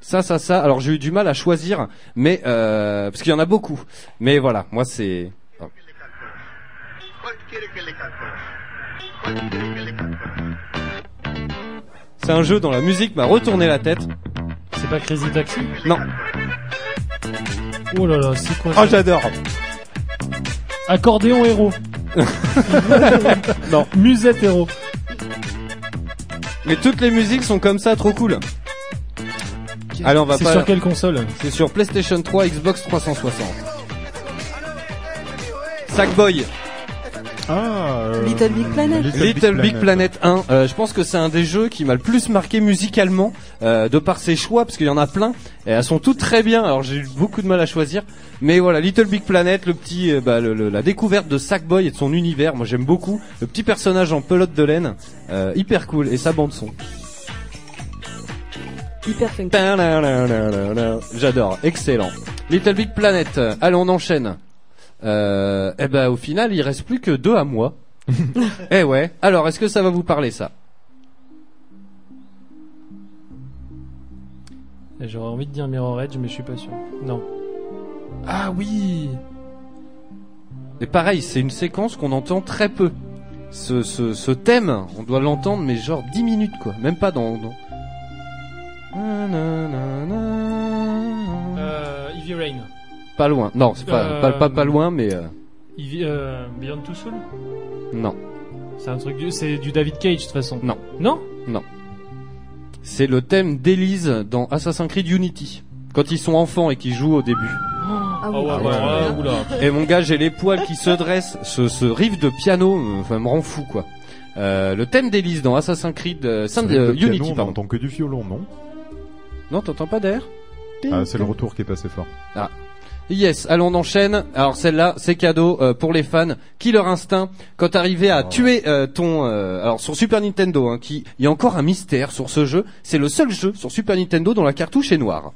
Ça, ça, ça. Alors j'ai eu du mal à choisir, mais euh, parce qu'il y en a beaucoup. Mais voilà, moi c'est. oh. C'est un jeu dont la musique m'a retourné la tête. C'est pas Crazy Taxi Non. Oh là là, c'est quoi Oh ça j'adore. Accordéon héros. Non. Musette héros. Mais toutes les musiques sont comme ça, trop cool. Allez, on va C'est pas. sur quelle console C'est sur PlayStation 3, Xbox 360. Sackboy. Ah, euh, Little Big Planet. Little Big Planet 1, euh, je pense que c'est un des jeux qui m'a le plus marqué musicalement, euh, de par ses choix, parce qu'il y en a plein, et elles sont toutes très bien, alors j'ai eu beaucoup de mal à choisir, mais voilà, Little Big Planet, le petit, euh, bah, le- le- la découverte de Sackboy et de son univers, moi j'aime beaucoup, le petit personnage en pelote de laine, euh, hyper cool, et sa bande son. Hyper funky. J'adore, excellent. Little Big Planet, allez on enchaîne. Euh, eh ben au final il reste plus que deux à moi. eh ouais. Alors est-ce que ça va vous parler ça? J'aurais envie de dire Mirror Edge, mais je suis pas sûr. Non. Ah oui Et pareil, c'est une séquence qu'on entend très peu. Ce, ce, ce thème, on doit l'entendre mais genre 10 minutes quoi, même pas dans... dans... euh, Eevee Rain. Pas loin. Non, c'est pas, Euh, pas, pas, pas loin mais euh, Eevee, euh, Beyond Two Souls non. C'est un truc du, c'est du David Cage de toute façon. Non. Non? C'est le thème d'Elise dans Assassin's Creed Unity. Quand ils sont enfants et qu'ils jouent au début. Ah Oh, ouais, c'est ouais, ouais, oula. Et mon gars, j'ai les poils qui se dressent. Ce, ce riff de piano, enfin, me rend fou, quoi. Euh, le thème d'Elise dans Assassin's Creed euh, euh, piano, Unity, on n'entend que du violon, non? Non, t'entends pas d'air? Ah, c'est le retour qui est passé fort. Yes, allons on enchaîne. Alors celle-là, c'est cadeau euh, pour les fans. Killer Instinct. Quand t'arrivais à tuer euh, ton, euh, alors sur Super Nintendo, hein, qui, il y a encore un mystère sur ce jeu. C'est le seul jeu sur Super Nintendo dont la cartouche est noire.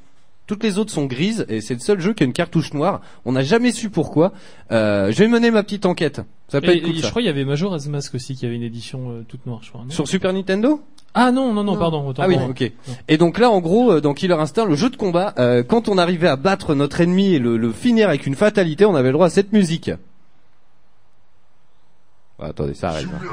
Toutes les autres sont grises et c'est le seul jeu qui a une cartouche noire. On n'a jamais su pourquoi. Euh, je vais mener ma petite enquête. Ça peut Et, être cool, et ça. je crois qu'il y avait Majora's Mask aussi qui avait une édition euh, toute noire, je crois. non? Sur Super Nintendo? Ah non, non, non, Non. pardon. Autant Ah oui, ok. Et donc là, en gros, euh, dans Killer Instinct, le jeu de combat, euh, quand on arrivait à battre notre ennemi et le, le finir avec une fatalité, on avait le droit à cette musique. Ah, attendez, ça arrête. hein.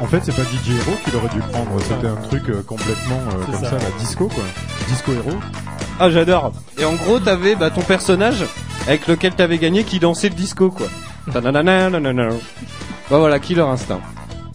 En fait, c'est pas DJ Hero qu'il aurait dû prendre. C'était un truc euh, complètement euh, comme ça. ça, la disco quoi. Disco Hero. Ah, j'adore. Et en gros, t'avais bah, ton personnage avec lequel t'avais gagné qui dansait le disco, quoi. Bah voilà, Killer Instinct.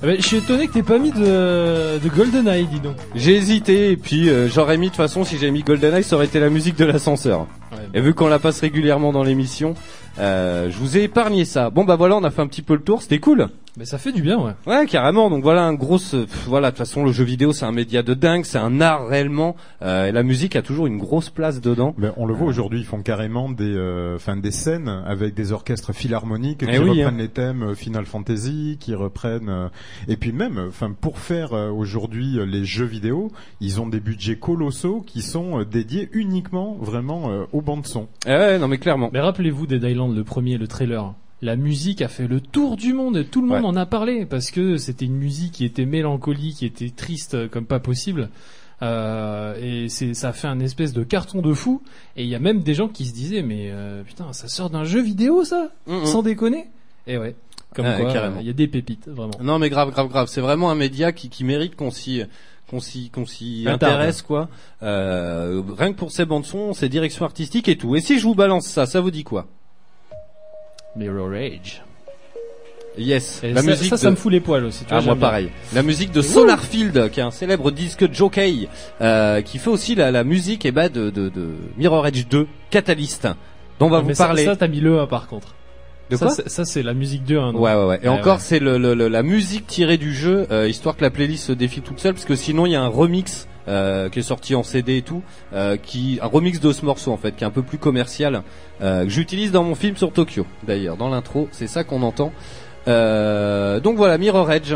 Ah bah, je suis étonné que t'aies pas mis de, de GoldenEye, dis donc. J'ai hésité et puis euh, j'aurais mis de toute façon si j'avais mis GoldenEye, ça aurait été la musique de l'ascenseur. Et vu qu'on la passe régulièrement dans l'émission, euh, je vous ai épargné ça. Bon bah voilà, on a fait un petit peu le tour, c'était cool. Mais ça fait du bien, ouais. Ouais, carrément. Donc voilà, un gros. euh, pff, voilà, de toute façon, le jeu vidéo, c'est un média de dingue, c'est un art réellement, euh, et la musique a toujours une grosse place dedans. Ben, on le voit aujourd'hui, ils font carrément des, euh, enfin des scènes avec des orchestres philharmoniques qui Eh oui, reprennent hein. les thèmes euh, Final Fantasy, qui reprennent, euh, et puis même, enfin pour faire euh, aujourd'hui euh, les jeux vidéo, ils ont des budgets colossaux qui sont euh, dédiés uniquement vraiment euh, aux bandes son. Eh ouais, non mais clairement. Mais rappelez-vous Dead Island, le premier, le trailer. La musique a fait le tour du monde et tout le monde Ouais. en a parlé parce que c'était une musique qui était mélancolique, qui était triste euh, comme pas possible. Euh, et c'est ça a fait un espèce de carton de fou. Et il y a même des gens qui se disaient mais euh, putain ça sort d'un jeu vidéo ça, sans déconner. Et ouais. Comme Ouais, quoi, il y a des pépites, vraiment. Non mais grave, grave, grave. C'est vraiment un média qui, qui mérite qu'on s'y qu'on s'y qu'on s'y intéresse quoi. Euh, rien que pour ses bandes son, ses directions artistiques et tout. Et si je vous balance ça, ça vous dit quoi? Mirror Age. Yes. Et la ça, musique ça, ça de- me fout les poils aussi. Tu Ah vois, moi bien. pareil. La musique de Solarfield, qui est un célèbre disque jockey, euh, qui fait aussi la, la musique eh ben, de, de, de Mirror Edge 2, Catalyst, dont on va vous mais ça- parler. Ça, t'as mis le 1 par contre. De Ça, quoi Ça, c'est la musique de 1. non Ouais ouais ouais. Et encore c'est le, le- le- la musique tirée du jeu, euh, histoire que la playlist se défile toute seule, parce que sinon il y a un remix euh, qui est sorti en CD et tout, euh, qui un remix de ce morceau en fait, qui est un peu plus commercial, euh, que j'utilise dans mon film sur Tokyo. D'ailleurs dans l'intro, c'est ça qu'on entend. Euh, donc voilà Mirror Edge.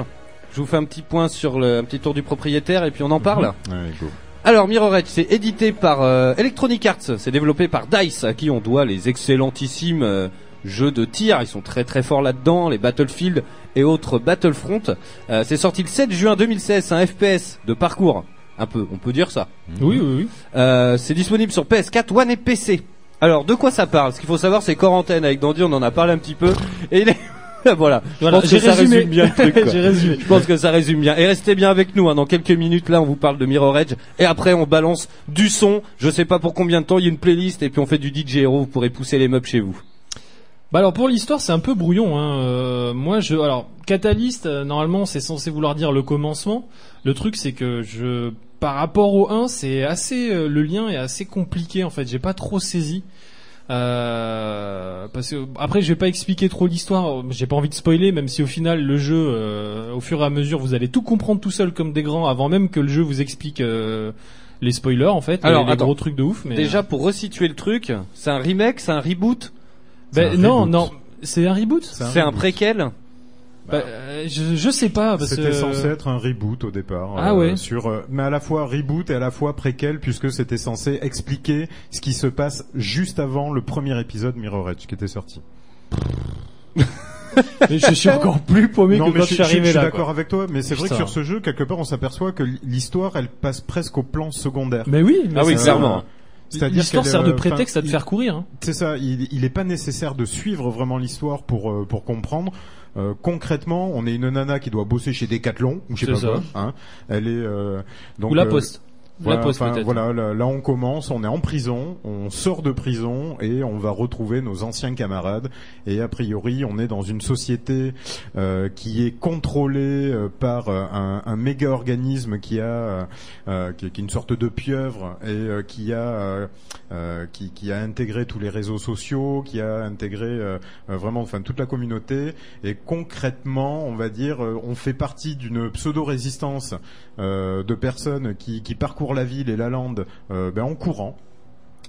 Je vous fais un petit point sur le un petit tour du propriétaire et puis on en parle. Ouais, go. Alors Mirror Edge, c'est édité par euh, Electronic Arts, c'est développé par Dice, à qui on doit les excellentissimes euh, jeux de tir. Ils sont très très forts là-dedans, les Battlefield et autres Battlefront. Euh, c'est sorti le 7 juin 2016, c'est un FPS de parcours, un peu, on peut dire ça. Oui, oui, oui. Euh, c'est disponible sur PS4, One et PC. Alors de quoi ça parle? Ce qu'il faut savoir, c'est Quarantaine avec Dandy, on en a parlé un petit peu. Et il est... voilà, je pense que j'ai ça résumé. résume bien le truc. résumé. Je pense que ça résume bien. Et restez bien avec nous. Hein. Dans quelques minutes, là, on vous parle de Mirror Edge. Et après, on balance du son. Je sais pas pour combien de temps. Il y a une playlist. Et puis, on fait du DJ Hero. Vous pourrez pousser les meubles chez vous. Bah alors pour l'histoire c'est un peu brouillon. Hein. Euh, moi je alors Catalyst euh, normalement c'est censé vouloir dire le commencement. Le truc c'est que je par rapport au 1 c'est assez euh, le lien est assez compliqué en fait. J'ai pas trop saisi. Euh, parce que après je vais pas expliquer trop l'histoire. J'ai pas envie de spoiler même si au final le jeu euh, au fur et à mesure vous allez tout comprendre tout seul comme des grands avant même que le jeu vous explique euh, les spoilers en fait. Alors, les, les attends. gros trucs de ouf. Mais Déjà, pour resituer le truc, c'est un remake, c'est un reboot, Ben, un non reboot. non c'est un reboot. c'est un reboot. préquel. Bah, euh, je, je sais pas parce C'était censé être un reboot au départ. Ah ouais. Sur, euh, mais à la fois reboot et à la fois préquel puisque c'était censé expliquer ce qui se passe juste avant le premier épisode Mirror Edge qui était sorti. Mais je suis encore plus paumé non, que mais quand je, je suis arrivé je suis là. d'accord avec toi, mais c'est vrai que sur ce jeu, quelque part, on s'aperçoit que l'histoire, elle passe presque au plan secondaire. Mais oui, mais Ah oui, clairement. C'est-à-dire L'histoire sert de euh, prétexte à te faire courir. Hein. C'est ça, il, il est pas nécessaire de suivre vraiment l'histoire pour euh, pour comprendre. Euh, concrètement, on est une nana qui doit bosser chez Decathlon ou je sais pas ça. quoi. Hein. Elle est euh, donc Ou la euh, poste. Voilà, la poste enfin, peut-être. voilà, là, là, on commence, on est en prison, on sort de prison et on va retrouver nos anciens camarades. Et a priori, on est dans une société euh, qui est contrôlée euh, par euh, un, un méga organisme qui a, euh, qui, est- qui est une sorte de pieuvre et qui a, qui, qui a intégré tous les réseaux sociaux, qui a intégré vraiment, enfin toute la communauté. Et concrètement, on va dire, on fait partie d'une pseudo-résistance euh, de personnes qui, qui parcourent la ville et la lande euh, ben, en courant.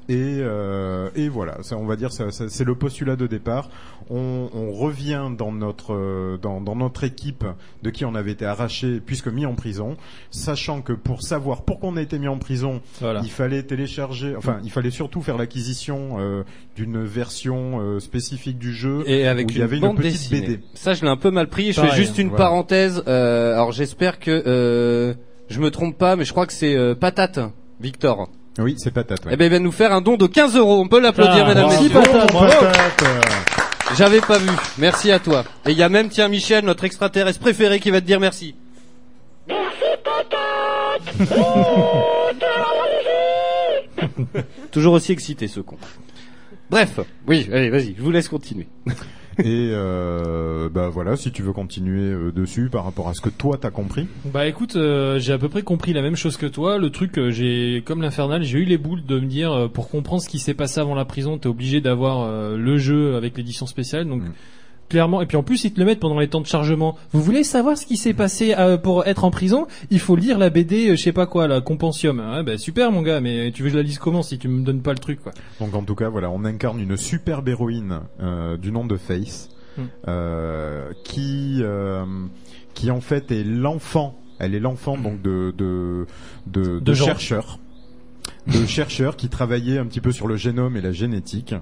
Et, euh, et voilà, ça, on va dire ça, ça- c'est le postulat de départ. On, on revient dans notre euh, dans, dans notre équipe de qui on avait été arraché puisque mis en prison, sachant que pour savoir pourquoi on a été mis en prison, Voilà. il fallait télécharger, enfin il fallait surtout faire l'acquisition euh, d'une version spécifique du jeu. Et avec où il y avait une petite dessinée. BD. Ça, je l'ai un peu mal pris. Je Pareil, fais juste une voilà. parenthèse. Alors, j'espère que je me trompe pas, mais je crois que c'est euh, Patate, Victor. Oui, c'est patate. Ouais. Eh ben, il va nous faire un don de 15 euros. On peut l'applaudir, Ah, mesdames, merci, messieurs. Patate. Patate, J'avais pas vu. Merci à toi. Et il y a même, tiens, Michel, notre extraterrestre préféré, qui va te dire merci. Toujours aussi excité, ce con. Bref, oui, allez, vas-y, je vous laisse continuer. Et euh, bah voilà, si tu veux continuer euh, dessus par rapport à ce que toi t'as compris. Bah écoute, euh, j'ai à peu près compris la même chose que toi. Le truc, j'ai comme l'infernal, j'ai eu les boules de me dire euh, pour comprendre ce qui s'est passé avant la prison, t'es obligé d'avoir euh, le jeu avec l'édition spéciale. Donc Mm. Clairement, et puis en plus ils te le mettent pendant les temps de chargement. Vous voulez savoir ce qui s'est passé euh, pour être en prison? Il faut lire la BD, euh, je sais pas quoi, la compensium. Ouais, bah super mon gars, mais tu veux que je la lise comment si tu me donnes pas le truc quoi? Donc en tout cas, voilà, on incarne une superbe héroïne euh, du nom de Face, Mm. euh, qui qui en fait est l'enfant. Elle est l'enfant donc de de de, de chercheurs, de chercheurs qui travaillaient un petit peu sur le génome et la génétique.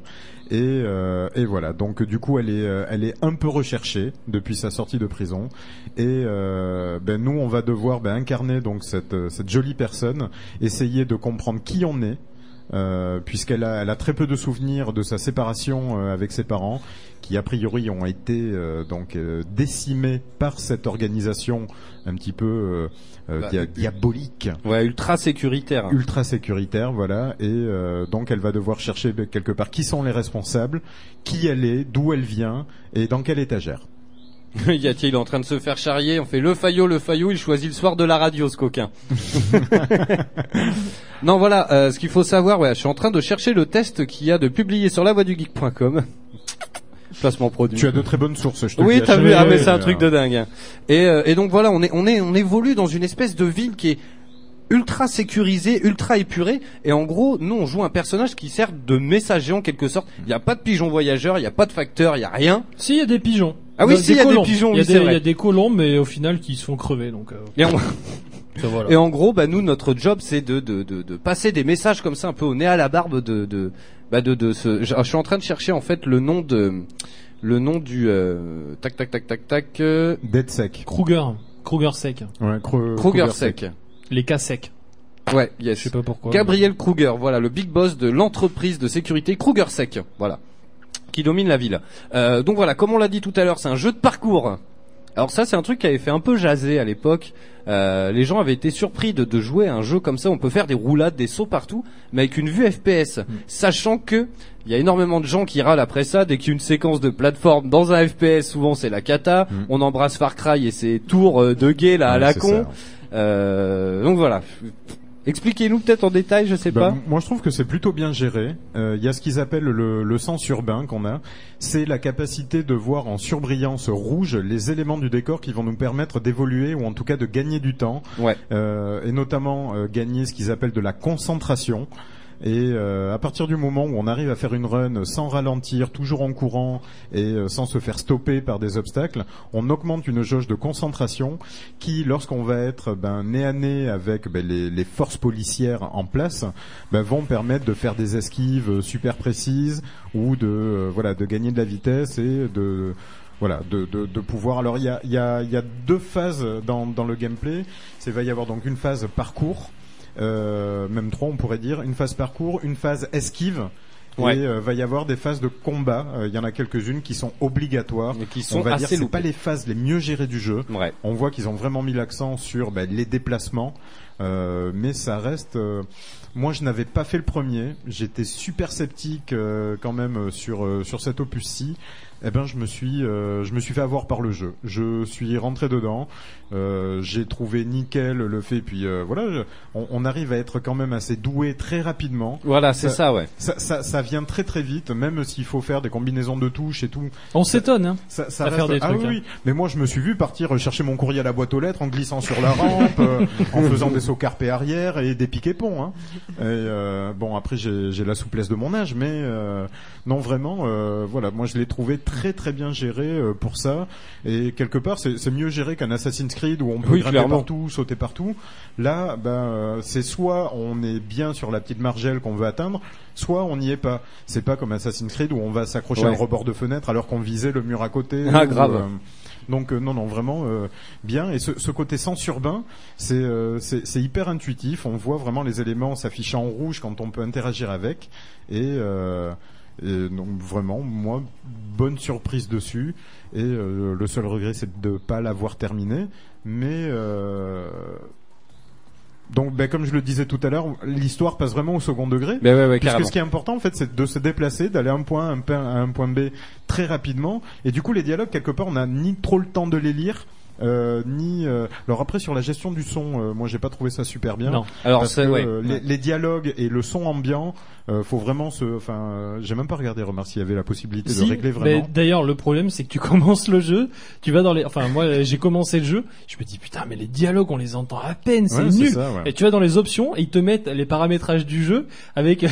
Et, euh, et voilà, donc du coup, elle est, euh, elle est un peu recherchée depuis sa sortie de prison. Et euh, ben nous, on va devoir ben, incarner donc cette, cette jolie personne, essayer de comprendre qui on est, puisqu'elle a, elle a très peu de souvenirs de sa séparation avec ses parents, qui a priori ont été euh, donc euh, décimés par cette organisation un petit peu euh, Bah, dia- diabolique Ouais, ultra sécuritaire. ultra sécuritaire, voilà, et donc elle va devoir chercher quelque part qui sont les responsables, qui elle est, d'où elle vient et dans quelle étagère. y a il est en train de se faire charrier? On fait le faillot, le faillot. Il choisit le soir de la radio, ce coquin. non, voilà. euh, ce qu'il faut savoir, ouais, je suis en train de chercher le test qu'il y a de publié sur lavoixdugeek.com. Placement produit. Tu as de très bonnes sources, je te le Oui, t'as vu, ah mais c'est un euh, truc de dingue. hein. Et, euh, et donc voilà, on est, on est, on évolue dans une espèce de ville qui est ultra sécurisée, ultra épurée. Et en gros, nous on joue un personnage qui sert de messager en quelque sorte. Il n'y a pas de pigeon voyageur, il n'y a pas de facteur, il n'y a rien. Si, il y a des pigeons. Ah oui, si, il y a des pigeons, Il y a oui, des- c'est il y vrai. a des colombes, mais au final, qui se font crever, donc. euh, Et en, ça, voilà. et en gros, bah nous notre job c'est de, de, de, de passer des messages comme ça un peu au nez à la barbe de de bah de, de ce. Je, je suis en train de chercher en fait le nom de le nom du euh, tac tac tac tac tac euh, Dead sec. Kruger. Kruger sec. Ouais, Kru- Kruger sec. Les cas secs. Ouais, yes. Je sais pas pourquoi. Gabriel Kruger, voilà le big boss de l'entreprise de sécurité Kruger Sec, voilà, qui domine la ville. Euh, donc voilà, comme on l'a dit tout à l'heure, c'est un jeu de parcours. Alors ça, c'est un truc qui avait fait un peu jaser à l'époque. Euh, les gens avaient été surpris de, de jouer à un jeu comme ça. On peut faire des roulades, des sauts partout, mais avec une vue FPS, sachant que il y a énormément de gens qui râlent après ça dès qu'il y a une séquence de plateforme dans un FPS. Souvent, c'est la cata. Mm. On embrasse Far Cry et ses tours euh, de gay là à la con. ça. Euh, donc voilà. Expliquez-nous peut-être en détail, je sais Bah, pas. Moi, je trouve que c'est plutôt bien géré. Euh, Il y a ce qu'ils appellent le, le sens urbain qu'on a. C'est la capacité de voir en surbrillance rouge les éléments du décor qui vont nous permettre d'évoluer ou en tout cas de gagner du temps. Ouais. Euh, et notamment euh, gagner ce qu'ils appellent de la concentration. Et euh, à partir du moment où on arrive à faire une run sans ralentir, toujours en courant et euh, sans se faire stopper par des obstacles, on augmente une jauge de concentration qui, lorsqu'on va être ben, nez à nez avec ben, les, les forces policières en place, ben, vont permettre de faire des esquives super précises ou de euh, voilà de gagner de la vitesse et de voilà, de, de, de pouvoir. Alors il y a, y, a, y a deux phases dans, dans le gameplay. C'est va y avoir donc une phase parcours, même trois on pourrait dire, une phase parcours, une phase esquive. Ouais. Et euh, va y avoir des phases de combat. Euh, Il y en a quelques-unes qui sont obligatoires. Mais qui on sont va dire assez c'est loupées. pas les phases les mieux gérées du jeu. Ouais. On voit qu'ils ont vraiment mis l'accent sur ben, les déplacements, euh, mais ça reste. euh, moi, je n'avais pas fait le premier. J'étais super sceptique euh, quand même euh, sur euh, sur cet opus-ci. Eh ben, je me suis euh, je me suis fait avoir par le jeu. Je suis rentré dedans. Euh, J'ai trouvé nickel le fait. Puis euh, voilà, je- on, on arrive à être quand même assez doué très rapidement. Voilà, c'est Ça- ça, ouais. Ça, ça, ça vient très très vite, même s'il faut faire des combinaisons de touches et tout. On s'étonne, hein. Ça, ça À faire des ah trucs, oui, hein. oui. mais moi je me suis vu partir chercher mon courrier à la boîte aux lettres en glissant sur la rampe, euh, en faisant des sauts carpés arrière et des piquets ponts. Hein. Et, euh, bon après j'ai j'ai la souplesse de mon âge, mais euh, non vraiment, euh, voilà, moi je l'ai trouvé très très bien géré euh, pour ça. Et quelque part c'est c'est mieux géré qu'un Assassin's Creed où on peut Oui, grimper partout, sauter partout. Là, ben euh, c'est soit on est bien sur la petite margelle qu'on veut atteindre, soit on n'y est pas. C'est pas comme Assassin's Creed où on va s'accrocher à Ouais. un rebord de fenêtre alors qu'on visait le mur à côté. Ah, ou, grave. euh, donc euh, non non vraiment euh, bien et ce, ce côté sens urbain c'est euh, hyper intuitif on voit vraiment les éléments s'afficher en rouge quand on peut interagir avec et, et donc vraiment moi bonne surprise dessus et le seul regret c'est de pas l'avoir terminé mais euh, donc ben, comme je le disais tout à l'heure l'histoire passe vraiment au second degré Ben ouais, ouais, Puisque ce qui est important en fait, c'est de se déplacer, d'aller à un point, un point- à un point B très rapidement. Et du coup, les dialogues quelque part, on n'a ni trop le temps de les lire. Euh, ni euh, alors après sur la gestion du son euh, moi j'ai pas trouvé ça super bien Non. Alors, parce que, ouais. les, les dialogues et le son ambiant euh, faut vraiment se enfin j'ai même pas regardé remarque s'il y avait la possibilité Si, de régler vraiment D'ailleurs, le problème, c'est que tu commences le jeu, tu vas dans les, enfin, moi, j'ai commencé le jeu, je me dis, putain, mais les dialogues, on les entend à peine, c'est Ouais, nul. ça, ouais. Et tu vas dans les options, et ils te mettent les paramétrages du jeu avec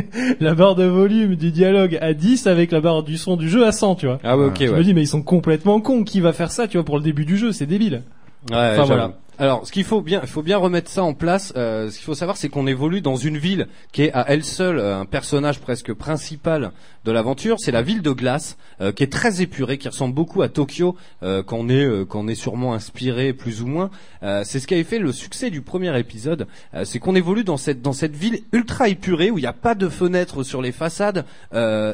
la barre de volume du dialogue à 10 avec la barre du son du jeu à 100, tu vois. Ah ouais, ok, Je ouais. me dis, mais ils sont complètement cons. Qui va faire ça, tu vois, pour le début du jeu? C'est débile. Ouais, Enfin, voilà. Alors, ce qu'il faut bien, il faut bien remettre ça en place. Euh, ce qu'il faut savoir, c'est qu'on évolue dans une ville qui est à elle seule euh, un personnage presque principal de l'aventure. C'est la ville de glace, euh, qui est très épurée, qui ressemble beaucoup à Tokyo, euh, qu'on est, euh, qu'on est sûrement inspiré plus ou moins. Euh, c'est ce qui avait fait le succès du premier épisode. C'est qu'on évolue dans cette dans cette ville ultra épurée où il n'y a pas de fenêtres sur les façades.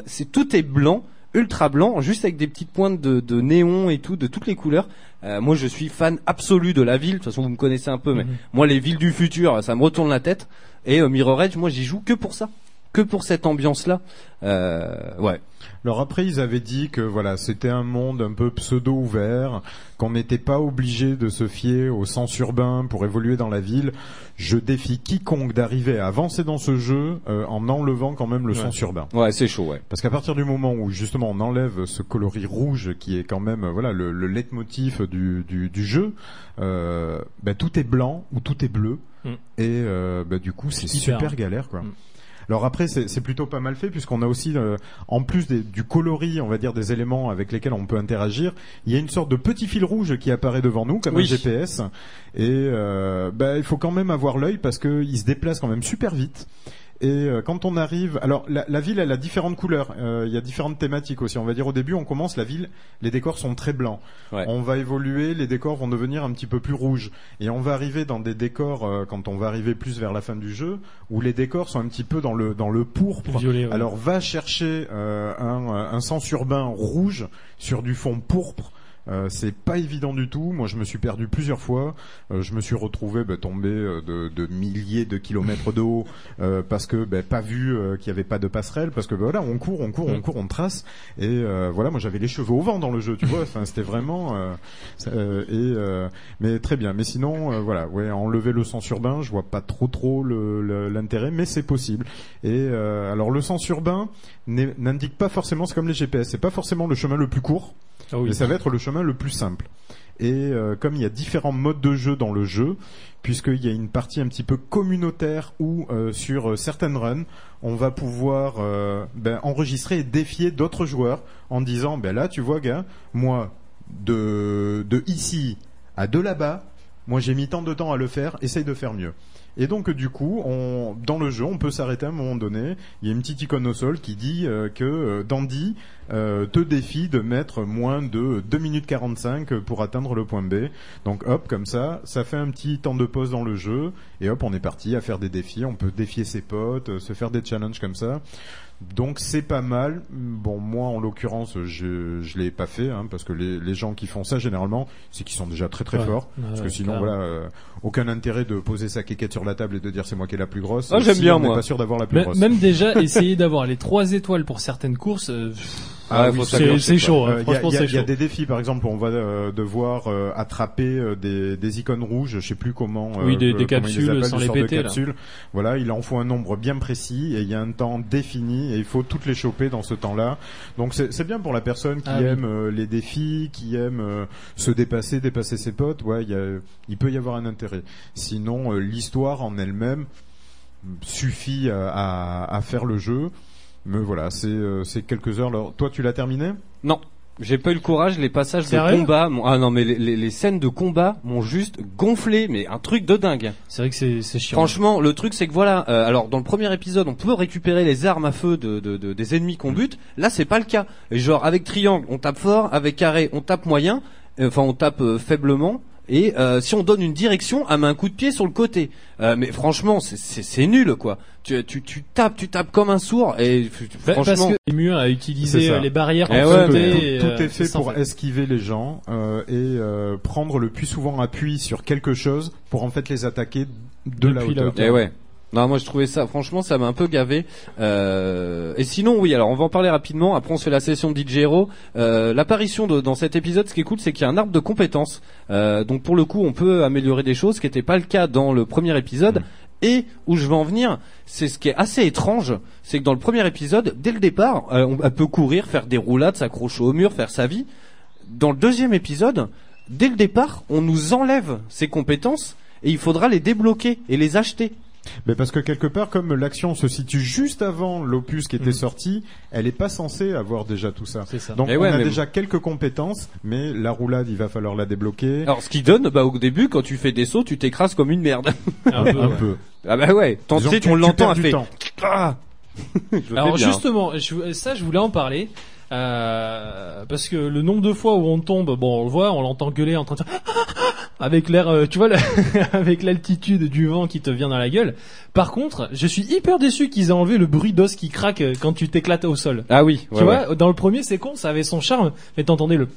C'est tout est blanc ultra blanc, juste avec des petites pointes de, de néon et tout, de toutes les couleurs. Euh, moi, je suis fan absolu de la ville. De toute façon, vous me connaissez un peu, mais moi, les villes du futur, ça me retourne la tête. Et euh, Mirror Edge, moi, j'y joue que pour ça, que pour cette ambiance-là. Euh, ouais. Alors après, ils avaient dit que voilà, c'était un monde un peu pseudo ouvert, qu'on n'était pas obligé de se fier au sens urbain pour évoluer dans la ville. Je défie quiconque d'arriver à avancer dans ce jeu euh, en enlevant quand même le Ouais. sens urbain. Ouais, c'est chaud, ouais. Parce qu'à partir du moment où justement on enlève ce coloris rouge qui est quand même euh, voilà le, le leitmotiv du, du, du jeu, euh, bah, tout est blanc ou tout est bleu Mm. et euh, bah, du coup c'est super galère quoi. Mm. Alors après c'est plutôt pas mal fait puisqu'on a aussi euh, en plus des- du coloris on va dire des éléments avec lesquels on peut interagir, il y a une sorte de petit fil rouge qui apparaît devant nous comme Oui. un GPS et euh, bah, il faut quand même avoir l'œil parce que il se déplace quand même super vite. Et euh, quand on arrive, alors la, la ville, elle a différentes couleurs. Euh, Il y a différentes thématiques aussi. On va dire au début, on commence la ville, les décors sont très blancs. Ouais. On va évoluer, les décors vont devenir un petit peu plus rouges. Et on va arriver dans des décors euh, quand on va arriver plus vers la fin du jeu, où les décors sont un petit peu dans le dans le pourpre. Violet, ouais. Alors va chercher euh, un, un sens urbain rouge sur du fond pourpre. Euh, c'est pas évident du tout. Moi, je me suis perdu plusieurs fois. Euh, je me suis retrouvé bah, tombé euh, de, de milliers de kilomètres de haut euh, parce que bah, pas vu qu'il y avait pas de passerelle. Parce que bah, voilà, on court, on court, on Mm. court, on trace. Et euh, voilà, moi j'avais les cheveux au vent dans le jeu. Tu vois, enfin c'était vraiment. euh, euh, et euh, mais très bien. Mais sinon, euh, voilà, ouais, enlever le sens urbain, je vois pas trop trop l'intérêt, mais c'est possible. Et euh, alors le sens urbain n'indique pas forcément, c'est comme les GPS, c'est pas forcément le chemin le plus court. Ah oui. Mais ça va être le chemin le plus simple. Et euh, comme il y a différents modes de jeu dans le jeu, puisqu'il y a une partie un petit peu communautaire où euh, sur euh, certaines runs, on va pouvoir euh, ben, enregistrer et défier d'autres joueurs en disant, ben là, tu vois, gars, moi, de, de ici à de là-bas, moi j'ai mis tant de temps à le faire, essaye de faire mieux. Et donc du coup, dans le jeu, on peut s'arrêter à un moment donné. Il y a une petite icône au sol qui dit euh, que euh, Dandy euh, te défie de mettre moins de 2 minutes 45 pour atteindre le point B. Donc hop, comme ça, ça fait un petit temps de pause dans le jeu. Et hop, on est parti à faire des défis. On peut défier ses potes, euh, se faire des challenges comme ça. Donc c'est pas mal. Bon, moi en l'occurrence, je je l'ai pas fait hein, parce que les, les gens qui font ça généralement, c'est qu'ils sont déjà très très Ouais. forts. Ouais, parce que sinon, voilà, euh, aucun intérêt de poser sa quéquette sur la table et de dire c'est moi qui est la plus grosse. Ah, j'aime si bien, on n'est moi. pas sûr d'avoir la plus Même- grosse. Même déjà essayer d'avoir les trois étoiles pour certaines courses, euh, Ah, oui, faut c'est- chaud. hein. Euh, Il y, a- Franchement, il y a- c'est il y a chaud. des défis, par exemple, on va euh, devoir euh, attraper euh, des, des icônes rouges, je sais plus comment. euh, Oui, des- comment capsules appellent, sans les péter, là. Voilà, il en faut un nombre bien précis et il y a un temps défini et il faut toutes les choper dans ce temps-là. Donc c'est bien pour la personne qui Ah aime euh, les défis, qui aime euh, se dépasser, dépasser ses potes. Ouais, il, y a- il peut y avoir un intérêt. Sinon, euh, l'histoire en elle-même suffit à, à- à faire le jeu. Mais voilà, c'est euh, c'est quelques heures. Alors, toi, tu l'as terminé? Non. J'ai pas eu le courage, les passages de Sérieux? combat, m'ont- ah non mais les, les- les scènes de combat m'ont juste gonflé, mais un truc de dingue. C'est vrai que c'est c'est chiant. Franchement, le truc c'est que voilà, euh, alors dans le premier épisode, on peut récupérer les armes à feu de, de- de- des ennemis qu'on bute. Là, c'est pas le cas. Et genre avec triangle, on tape fort, avec carré, on tape moyen, euh, enfin on tape euh, faiblement. Et euh, si on donne une direction, elle met un coup de pied sur le côté. Euh, mais franchement, c'est- c'est c'est nul quoi. Tu, tu, tu tapes, tu tapes comme un sourd. Et Bah, franchement, parce que les murs à utiliser euh, les barrières Eh ouais, mais tout, tout euh, est fait en pour fait. esquiver les gens euh, et euh, prendre le plus souvent appui sur quelque chose pour en fait les attaquer de la Depuis la hauteur. hauteur. Eh ouais. Non, moi je trouvais ça, franchement, ça m'a un peu gavé. Euh, et sinon, oui, alors on va en parler rapidement. Après, on se fait la session de DJ Hero. Euh, L'apparition dans cet épisode, ce qui est cool, c'est qu'il y a un arbre de compétences. Euh, donc pour le coup, on peut améliorer des choses, ce qui n'était pas le cas dans le premier épisode. Et où je veux en venir, c'est ce qui est assez étrange, c'est que dans le premier épisode, dès le départ, euh, on elle peut courir, faire des roulades, s'accrocher au mur, faire sa vie. Dans le deuxième épisode, dès le départ, on nous enlève ces compétences et il faudra les débloquer et les acheter. Mais parce que quelque part, comme l'action se situe juste avant l'opus qui était Mm. sorti, elle est pas censée avoir déjà tout ça. C'est ça. Donc Mais on ouais, a mais déjà quelques compétences, mais la roulade, il va falloir la débloquer. Alors ce qui donne, bah au début quand tu fais des sauts, tu t'écrases comme une merde. Un peu, un ouais. peu. Ah bah ouais, tant on l'entend, fait. temps. Ah Je Alors justement, je- ça je voulais en parler. Euh, parce que le nombre de fois où on tombe, bon on le voit, on l'entend gueuler en train de avec l'air, euh, tu vois, avec l'altitude du vent qui te vient dans la gueule. Par contre, je suis hyper déçu qu'ils aient enlevé le bruit d'os qui craque euh, quand tu t'éclates au sol. Ah oui, tu vois, dans le premier c'est con, ça avait son charme, mais t'entendais le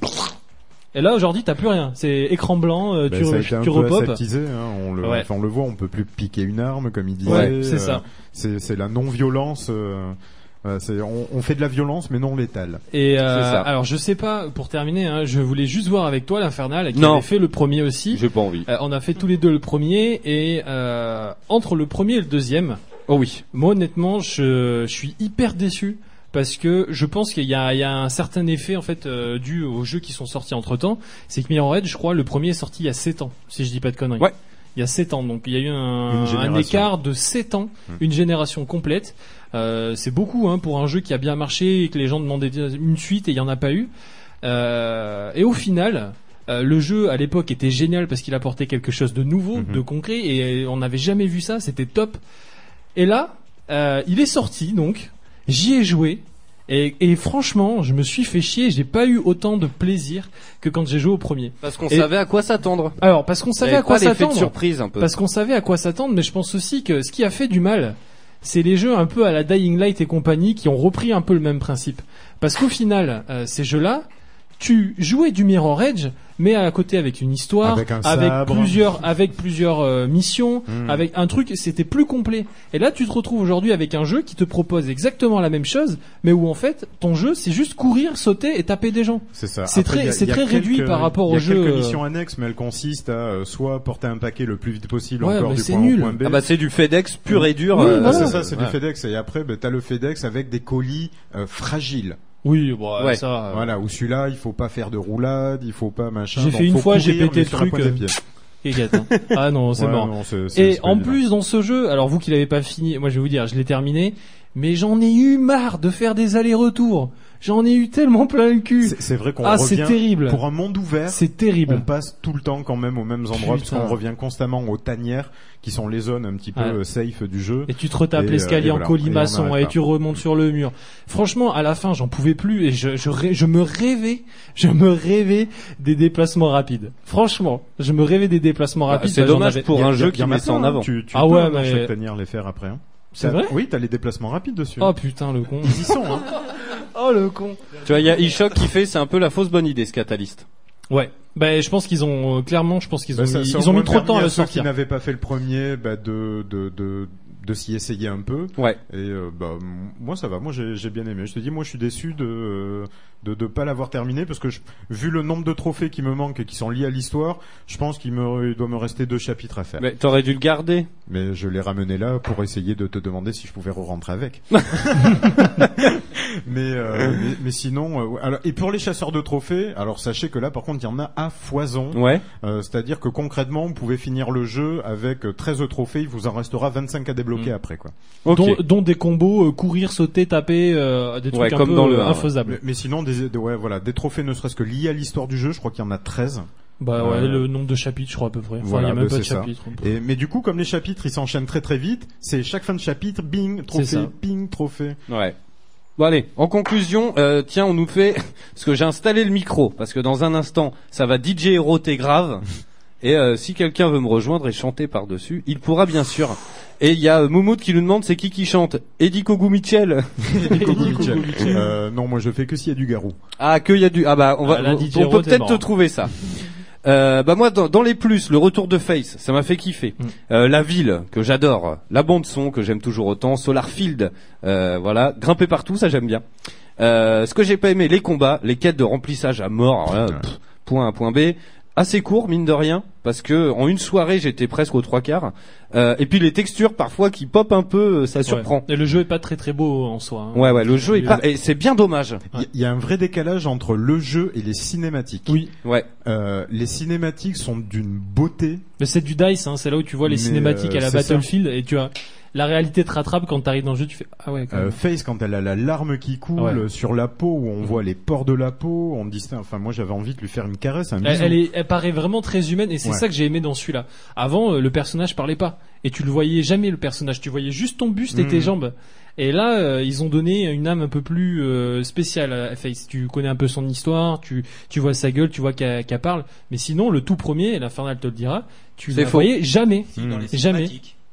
et là aujourd'hui t'as plus rien, c'est écran blanc, euh, Ben, tu, ça a re- tu repopes. hein, on le, Ouais. enfin, on le voit, on peut plus piquer une arme, comme il disait. Ouais, c'est euh, ça. C'est, c'est la non-violence. euh, voilà, c'est, on, on fait de la violence, mais non létale. Et euh, alors je sais pas, pour terminer, hein, je voulais juste voir avec toi l'Infernal qui Non. avait fait le premier aussi. J'ai pas envie. Euh, on a fait tous les deux le premier et euh, entre le premier et le deuxième, Oh oui. moi honnêtement, je, je suis hyper déçu parce que je pense qu'il y a, il y a un certain effet en fait euh, dû aux jeux qui sont sortis entre temps. C'est que Mirror Edge, je crois, le premier est sorti il y a 7 ans, si je dis pas de conneries. Ouais. Il y a 7 ans, donc il y a eu un, écart de 7 ans, Hmm. une génération complète. Euh, c'est beaucoup hein, pour un jeu qui a bien marché et que les gens demandaient une suite et il y en a pas eu. Euh, et au final, euh, le jeu à l'époque était génial parce qu'il apportait quelque chose de nouveau, Mhm. de concret et on n'avait jamais vu ça, c'était top. Et là, euh, il est sorti donc, j'y ai joué et, et franchement, je me suis fait chier, j'ai pas eu autant de plaisir que quand j'ai joué au premier. Parce qu'on savait à quoi s'attendre. Alors parce qu'on savait avait à quoi s'attendre. surprise un peu. Parce qu'on savait à quoi s'attendre, mais je pense aussi que ce qui a fait du mal, c'est les jeux un peu à la Dying Light et compagnie qui ont repris un peu le même principe. Parce qu'au final, euh, ces jeux-là, tu jouais du Mirror Edge, mais à côté avec une histoire, Avec un sabre. plusieurs, avec plusieurs euh, missions, Mm. avec un truc, c'était plus complet. Et là, tu te retrouves aujourd'hui avec un jeu qui te propose exactement la même chose, mais où en fait, ton jeu, c'est juste courir, sauter et taper des gens. C'est ça. C'est très- c'est très réduit par rapport il y a au jeu, quelques euh, missions annexes, mais elles consistent à euh, soit porter un paquet le plus vite possible Ouais, encore mais du c'est point nul. A au point B. Ah bah c'est du FedEx pur et dur. Oui, euh, voilà. c'est ça, c'est ouais. du FedEx. Et après, bah, t'as le FedEx avec des colis euh, fragiles. Oui, bon, Ouais. ça. euh, Voilà, où celui-là, il faut pas faire de roulade, il faut pas machin. J'ai fait une fois, j'ai pété le truc, euh. Et. Ah non, c'est Ouais, mort. non, Et en plus dans ce jeu, alors vous qui l'avez pas fini, moi je vais vous dire, je l'ai terminé, mais j'en ai eu marre de faire des allers-retours. J'en ai eu tellement plein le cul. C'est- vrai qu'on Ah, c'est revient terrible. pour un monde ouvert. C'est terrible. On passe tout le temps quand même aux mêmes endroits parce Putain. qu'on revient constamment aux tanières qui sont les zones un petit peu Ouais. euh, safe du jeu. Et tu te retapes Et, euh, l'escalier en voilà. colimaçon Et tu remontes sur le mur. Franchement, à la fin, j'en pouvais plus et je, je, je me rêvais, je me rêvais des déplacements rapides. Franchement, je me rêvais des déplacements Bah, rapides. c'est Bah, dommage avais- pour un jeu qui met ça en plein, avant. Tu, tu Ah peux ouais, dans mais- chaque tanière les faire après. hein. C'est vrai Oui, t'as les déplacements rapides dessus. Oh putain le con. Ils y sont. Hein. Oh le con. Tu vois, il y a eShock qui fait, c'est un peu la fausse bonne idée ce catalyste. Ouais. Ben je pense qu'ils ont euh, clairement, je pense qu'ils ont Bah, ça- mis, ça ils ont mis trop de temps à le ceux qui sortir. n'avaient pas fait le premier bah, de, de, de, de s'y essayer un peu. Ouais. Et euh, bah, moi ça va, moi j'ai bien aimé. Je te dis, moi je suis déçu de euh, de de pas l'avoir terminé parce que je, vu le nombre de trophées qui me manquent et qui sont liés à l'histoire, je pense qu'il me il doit me rester deux chapitres à faire. Mais t'aurais dû le garder. Mais je l'ai ramené là pour essayer de te demander si je pouvais re-rentrer avec. mais, euh, mais mais sinon, euh, alors, et pour les chasseurs de trophées, alors sachez que là par contre il y en a à foison. Ouais. C'est-à-dire que concrètement, vous pouvez finir le jeu avec euh, 13 trophées, il vous en restera 25 à débloquer Mm. après quoi. Ok. Dont, dont des combos euh, courir, sauter, taper, euh, des trucs Ouais, un comme peu dans le euh, infaisables. Mais, mais sinon, des, des- ouais, voilà, des trophées ne serait-ce que liés à l'histoire du jeu, je crois qu'il y en a 13. Bah ouais, Euh, le nombre de chapitres, je crois à peu près. Enfin, voilà, il y a même bah, pas de chapitres. Et, mais du coup, comme les chapitres ils s'enchaînent très très vite, c'est chaque fin de chapitre, bing, trophée, bing, trophée. Ouais. Bon allez, en conclusion, euh, tiens, on nous fait parce que j'ai installé le micro parce que dans un instant, ça va DJ éroter grave. Et euh, si quelqu'un veut me rejoindre et chanter par-dessus, il pourra bien sûr. Et il y a euh, Moumoud qui nous demande c'est qui qui chante? Eddie Kogu Mitchell. Nico Mitchell. Euh, non, moi je fais que s'il y a du garou. Ah que il y a du ah bah on va Ah, on, peut peut-être mort. te trouver ça. Euh, bah moi dans, dans les plus le retour de Face ça m'a fait kiffer Mm. Euh, la ville que j'adore la bande son que j'aime toujours autant Solarfield euh, voilà grimper partout ça j'aime bien euh, ce que j'ai pas aimé les combats les quêtes de remplissage à mort alors là, Ouais. pff, point A point B assez court mine de rien parce que en une soirée j'étais presque aux trois quarts. Euh, et puis les textures parfois qui pop un peu, euh, ça surprend. Ouais. Et le jeu est pas très très beau en soi. hein. Ouais ouais, le jeu est pas et c'est bien dommage. Il y- a un vrai décalage entre le jeu et les cinématiques. Oui. Ouais. Euh, les cinématiques sont d'une beauté. Mais c'est du dice, hein, c'est là où tu vois les Mais, cinématiques euh, à la ça. Battlefield et tu as la réalité te rattrape quand t'arrives dans le jeu, tu fais ah ouais. Quand Euh. Face quand elle a la larme qui coule Ouais. sur la peau où on voit les pores de la peau, on distingue. Enfin moi j'avais envie de lui faire une caresse, un Elle, elle est, elle paraît vraiment très humaine et c'est Ouais. ça que j'ai aimé dans celui-là. Avant, euh, le personnage parlait pas et tu le voyais jamais le personnage. Tu voyais juste ton buste et Mhm. tes jambes. Et là, euh, ils ont donné une âme un peu plus euh, spéciale à Face. Tu connais un peu son histoire, tu tu vois sa gueule, tu vois qu'elle qu'elle parle. Mais sinon, le tout premier, et l'Infernal te le dira, tu la faux. voyais jamais. Si, dans les Jamais.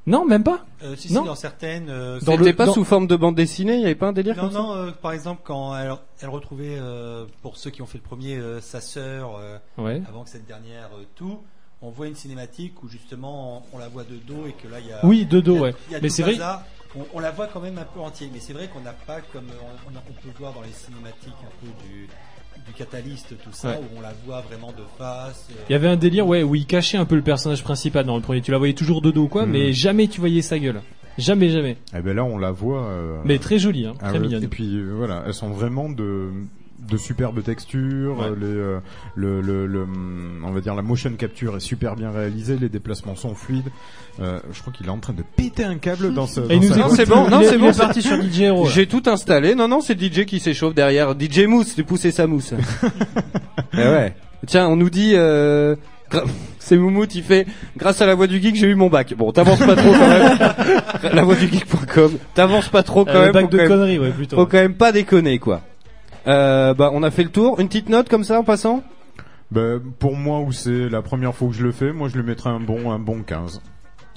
Non, même pas. Euh, si, si, Non. dans certaines. euh, Dans C'était le- pas dans- sous forme de bande dessinée, il y avait pas un délire Non, comme ça non, euh, par exemple, quand elle, elle retrouvait, euh, pour ceux qui ont fait le premier, euh, sa sœur, euh, Ouais. avant que cette dernière euh, tout, on voit une cinématique où justement on, on la voit de dos et que là il y a. Oui, de dos, a- ouais. Mais c'est vrai. On, on la voit quand même un peu entier, mais c'est vrai qu'on n'a pas comme on, on peut voir dans les cinématiques un peu du, du catalyste, tout ça, Ouais. où on la voit vraiment de face. euh, Il y avait un délire, ouais, où il cachait un peu le personnage principal dans le premier. Tu la voyais toujours de dos, quoi, Mhm. mais jamais tu voyais sa gueule. Jamais, jamais. Eh ben là on la voit. euh, Mais très jolie, hein, ah très mignonne. Et puis euh, voilà, elles sont vraiment de de superbes textures, Ouais. euh, les, euh, le, le, le, on va dire la motion capture est super bien réalisée, les déplacements sont fluides. Euh, je crois qu'il est en train de péter un câble dans ce. Et dans nous sa Non, c'est bon, non, c'est bon, est c'est- parti sur DJ Hero. J'ai tout installé. Non, non, c'est DJ qui s'échauffe derrière. DJ Mousse, tu pousser sa mousse. Eh ouais. Tiens, on nous dit. Euh... gra- C'est Moumout, il fait grâce à la voix du geek j'ai eu mon bac. Bon, t'avances pas trop quand même. la voix du geek.com. T'avances pas trop quand Euh, même. le bac de quand même- conneries, ouais, plutôt. Faut quand même pas déconner quoi. Euh, bah on a fait le tour. Une petite note comme ça en passant. Ben, pour moi où c'est la première fois que je le fais, moi je lui mettrais un bon un bon 15.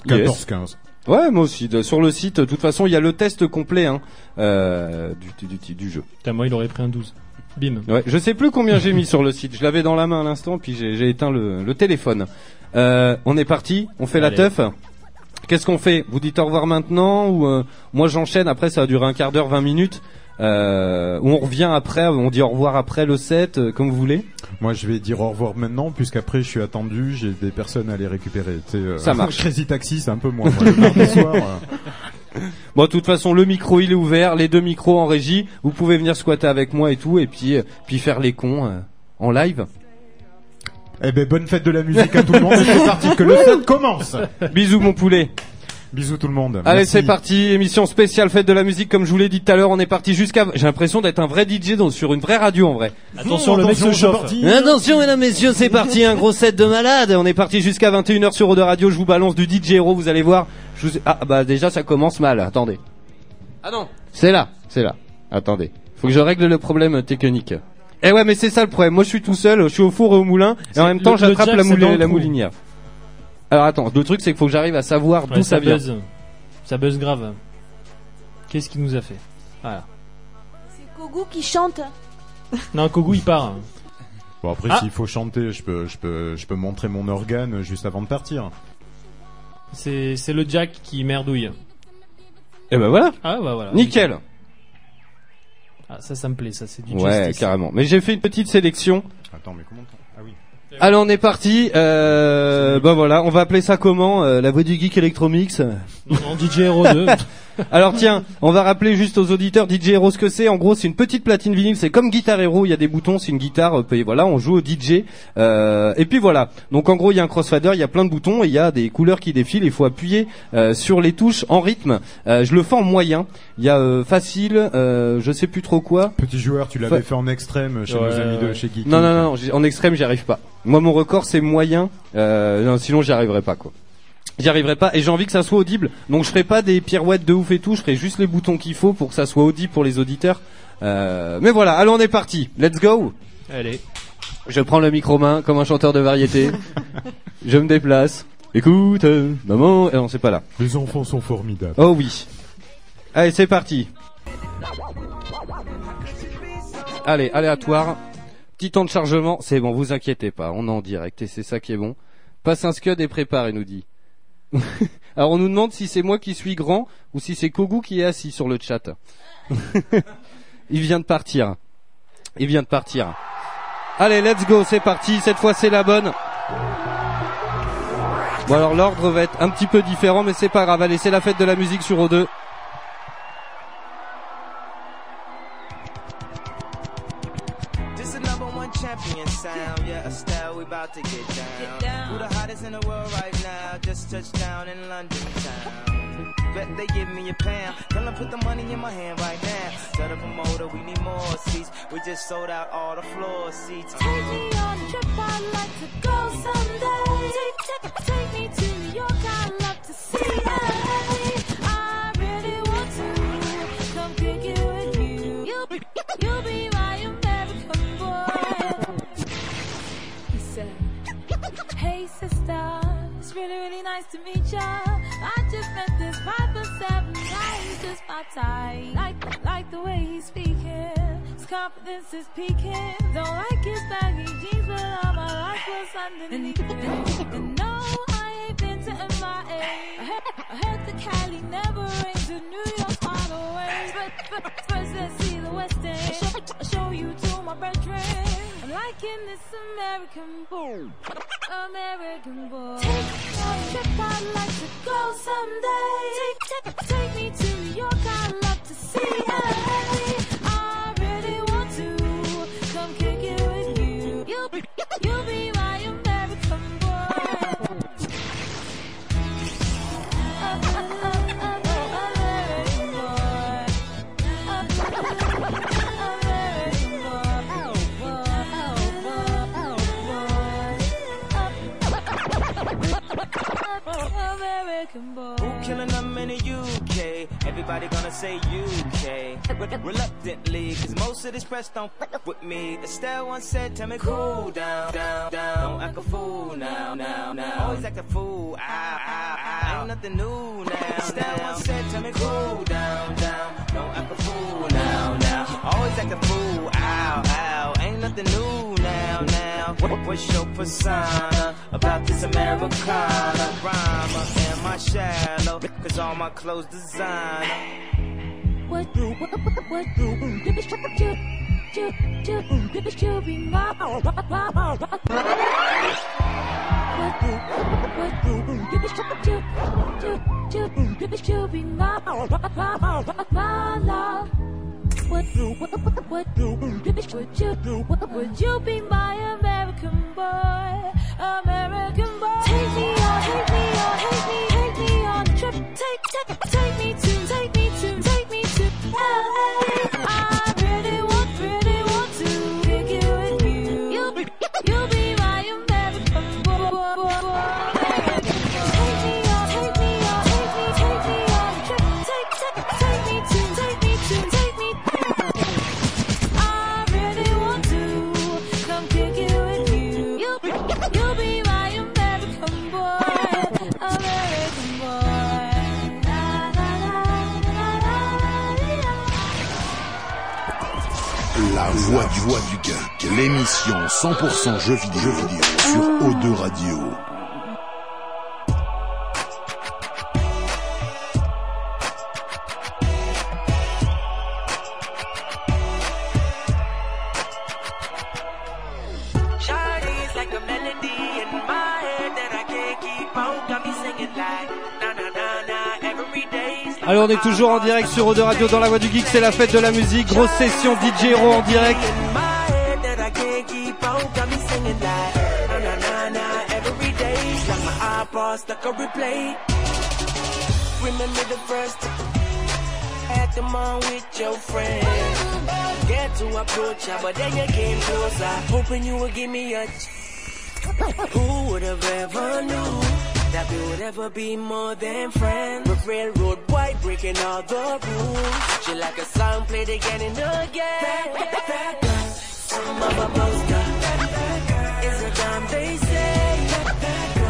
Yes. 14-15. Ouais, moi aussi. De- sur le site, de toute façon, il y a le test complet hein, euh, du, du, du, du jeu. Putain, moi, il aurait pris un 12. Bim. Ouais, je sais plus combien j'ai mis sur le site. Je l'avais dans la main à l'instant, puis j'ai j'ai éteint le, le téléphone. Euh, on est parti, on fait Allez. la teuf. Qu'est-ce qu'on fait? Vous dites au revoir maintenant ou euh, moi j'enchaîne Après, ça va durer un quart d'heure, 20 minutes. Euh, on revient après, on dit au revoir après le set, euh, comme vous voulez. Moi je vais dire au revoir maintenant puisqu'après je suis attendu, j'ai des personnes à les récupérer. Tu sais, euh, Ça marche. Crazy Taxi c'est un peu moins. Moi, le mardi soir, euh, Bon, de toute façon, le micro il est ouvert, les deux micros en régie. Vous pouvez venir squatter avec moi et tout, et puis euh, puis faire les cons euh, en live. Eh ben bonne fête de la musique à tout le monde et c'est parti que le set commence. Bisous mon poulet. Bisous tout le monde. Allez, c'est parti. Émission spéciale fête de la musique, comme je vous l'ai dit tout à l'heure. On est parti jusqu'à. J'ai l'impression d'être un vrai DJ dans, sur une vraie radio en vrai. Attention, Mmh, le mec attention, se chauffe. parti. Attention, mesdames, messieurs, c'est parti. Un gros set de malade. On est parti jusqu'à 21h sur Eau de Radio. Je vous balance du DJ Hero. Vous allez voir. Je vous... Ah bah déjà, ça commence mal. Attendez. Ah non. C'est là. C'est là. Attendez. Faut que je règle le problème technique. Eh ouais, mais c'est ça le problème. Moi, je suis tout seul. Je suis au four et au moulin. Et en même temps, j'attrape la, c'est mouli- dans le la trou. moulinière. Alors attends. Le truc, c'est qu'il faut que j'arrive à savoir Ouais, d'où ça, ça vient. buzz. Ça buzz grave. Qu'est-ce qu'il nous a fait Voilà. C'est Kogu qui chante. Non, Kogu, il part. Bon après Ah. s'il faut chanter, je peux je peux je peux montrer mon organe juste avant de partir. C'est c'est le Jack qui merdouille. Et ben voilà. Ah bah voilà. Nickel. Ah, ça, ça me plaît, ça, c'est du Ouais, justice. carrément. Mais j'ai fait une petite sélection. Attends mais comment. Allez, on est parti. Euh, bah voilà, on va appeler ça comment euh, La voix du geek Electromix. DJ Hero 2. Alors tiens, on va rappeler juste aux auditeurs DJ Hero ce que c'est. En gros, c'est une petite platine vinyle. C'est comme Guitar Hero. Il y a des boutons. C'est une guitare. euh, et voilà, on joue au DJ. Euh, et puis voilà. Donc en gros, il y a un crossfader. Il y a plein de boutons. Et il y a des couleurs qui défilent. Il faut appuyer euh, sur les touches en rythme. Euh, je le fais en moyen. Il y a euh, facile. Euh, je sais plus trop quoi. Petit joueur, tu l'avais Fa- fait en extrême chez Ouais, nos amis de ouais. chez Geek. Non, non, non, non, j'ai- en extrême, j'y arrive pas. Moi, mon record, c'est moyen. Euh, non, sinon, j'y arriverai pas, quoi. J'y arriverai pas, et j'ai envie que ça soit audible. Donc, je ferai pas des pirouettes de ouf et tout. Je ferai juste les boutons qu'il faut pour que ça soit audible pour les auditeurs. Euh, mais voilà, allez, on est parti. Let's go. Allez. Je prends le micro main comme un chanteur de variété. je me déplace. Écoute, euh, maman. Eh non, c'est pas là. Les enfants sont formidables. Oh oui. Allez, c'est parti. Allez, aléatoire. Petit temps de chargement. C'est bon, vous inquiétez pas. On est en direct et c'est ça qui est bon. Passe un scud et prépare, il nous dit. Alors on nous demande si c'est moi qui suis grand ou si c'est Kogu qui est assis sur le chat. il vient de partir. Il vient de partir. Allez, let's go, c'est parti. Cette fois c'est la bonne. Bon alors l'ordre va être un petit peu différent mais c'est pas grave, allez c'est la fête de la musique sur O2. This is number one champion sound. Yeah, Estelle, we about to get down. Now? Just touched down in London town. Bet they give me a pound. Gonna put the money in my hand right now. Set up a motor, we need more seats. We just sold out all the floor seats. Take me on a trip, I'd like to go someday. Take, take, take me to New York, I'd love to see LA. I really want to come kick it with you. Be, you'll be my American boy. He said, Hey sister, it's really, really nice to meet ya. I just met this five for seven guy, he's just my type. Like, like the way he's speaking, his confidence is peaking. Don't like his baggy jeans, but all my life was underneath. And, and no, I to MIA. I heard, the Cali never rains, and New York's all the way. First let's see the West End. Show, I'll show you to my brethren. I'm liking this American boy. American boy. Take on a trip, I'd like to go someday. Take, take, take me to New York, I'd love to see LA. Most of press don't fuck with me. Estelle once said, tell me cool down, down, down. Don't act a fool now, now, now. Always act a fool, ow, ow, ow. Ain't nothing new now. Estelle once said, tell me cool down, down. Don't act a fool now, now. Always act a fool, ow, ow. Ain't nothing new now, now. What, what's your persona about this Americana rhymer? Am I shallow? Cause all my clothes designer. What do, what, the, what, what do, you be, you, you, would you be my American boy? American boy. Take me l'émission 100% jeux vidéo, jeux vidéo. sur O2 Radio. Allez, on est toujours en direct sur O2 Radio dans la voix du geek, c'est la fête de la musique, grosse session DJ Hero en direct. iPod stuck on replay. Remember the first had them on with your friend. Get to approach her, but then you came closer. Hoping you would give me a. Who would have ever knew that we would ever be more than friends? With railroad boy breaking all the rules. She like a song played again and again. That, that girl, some of a poster. Is a damn they say. A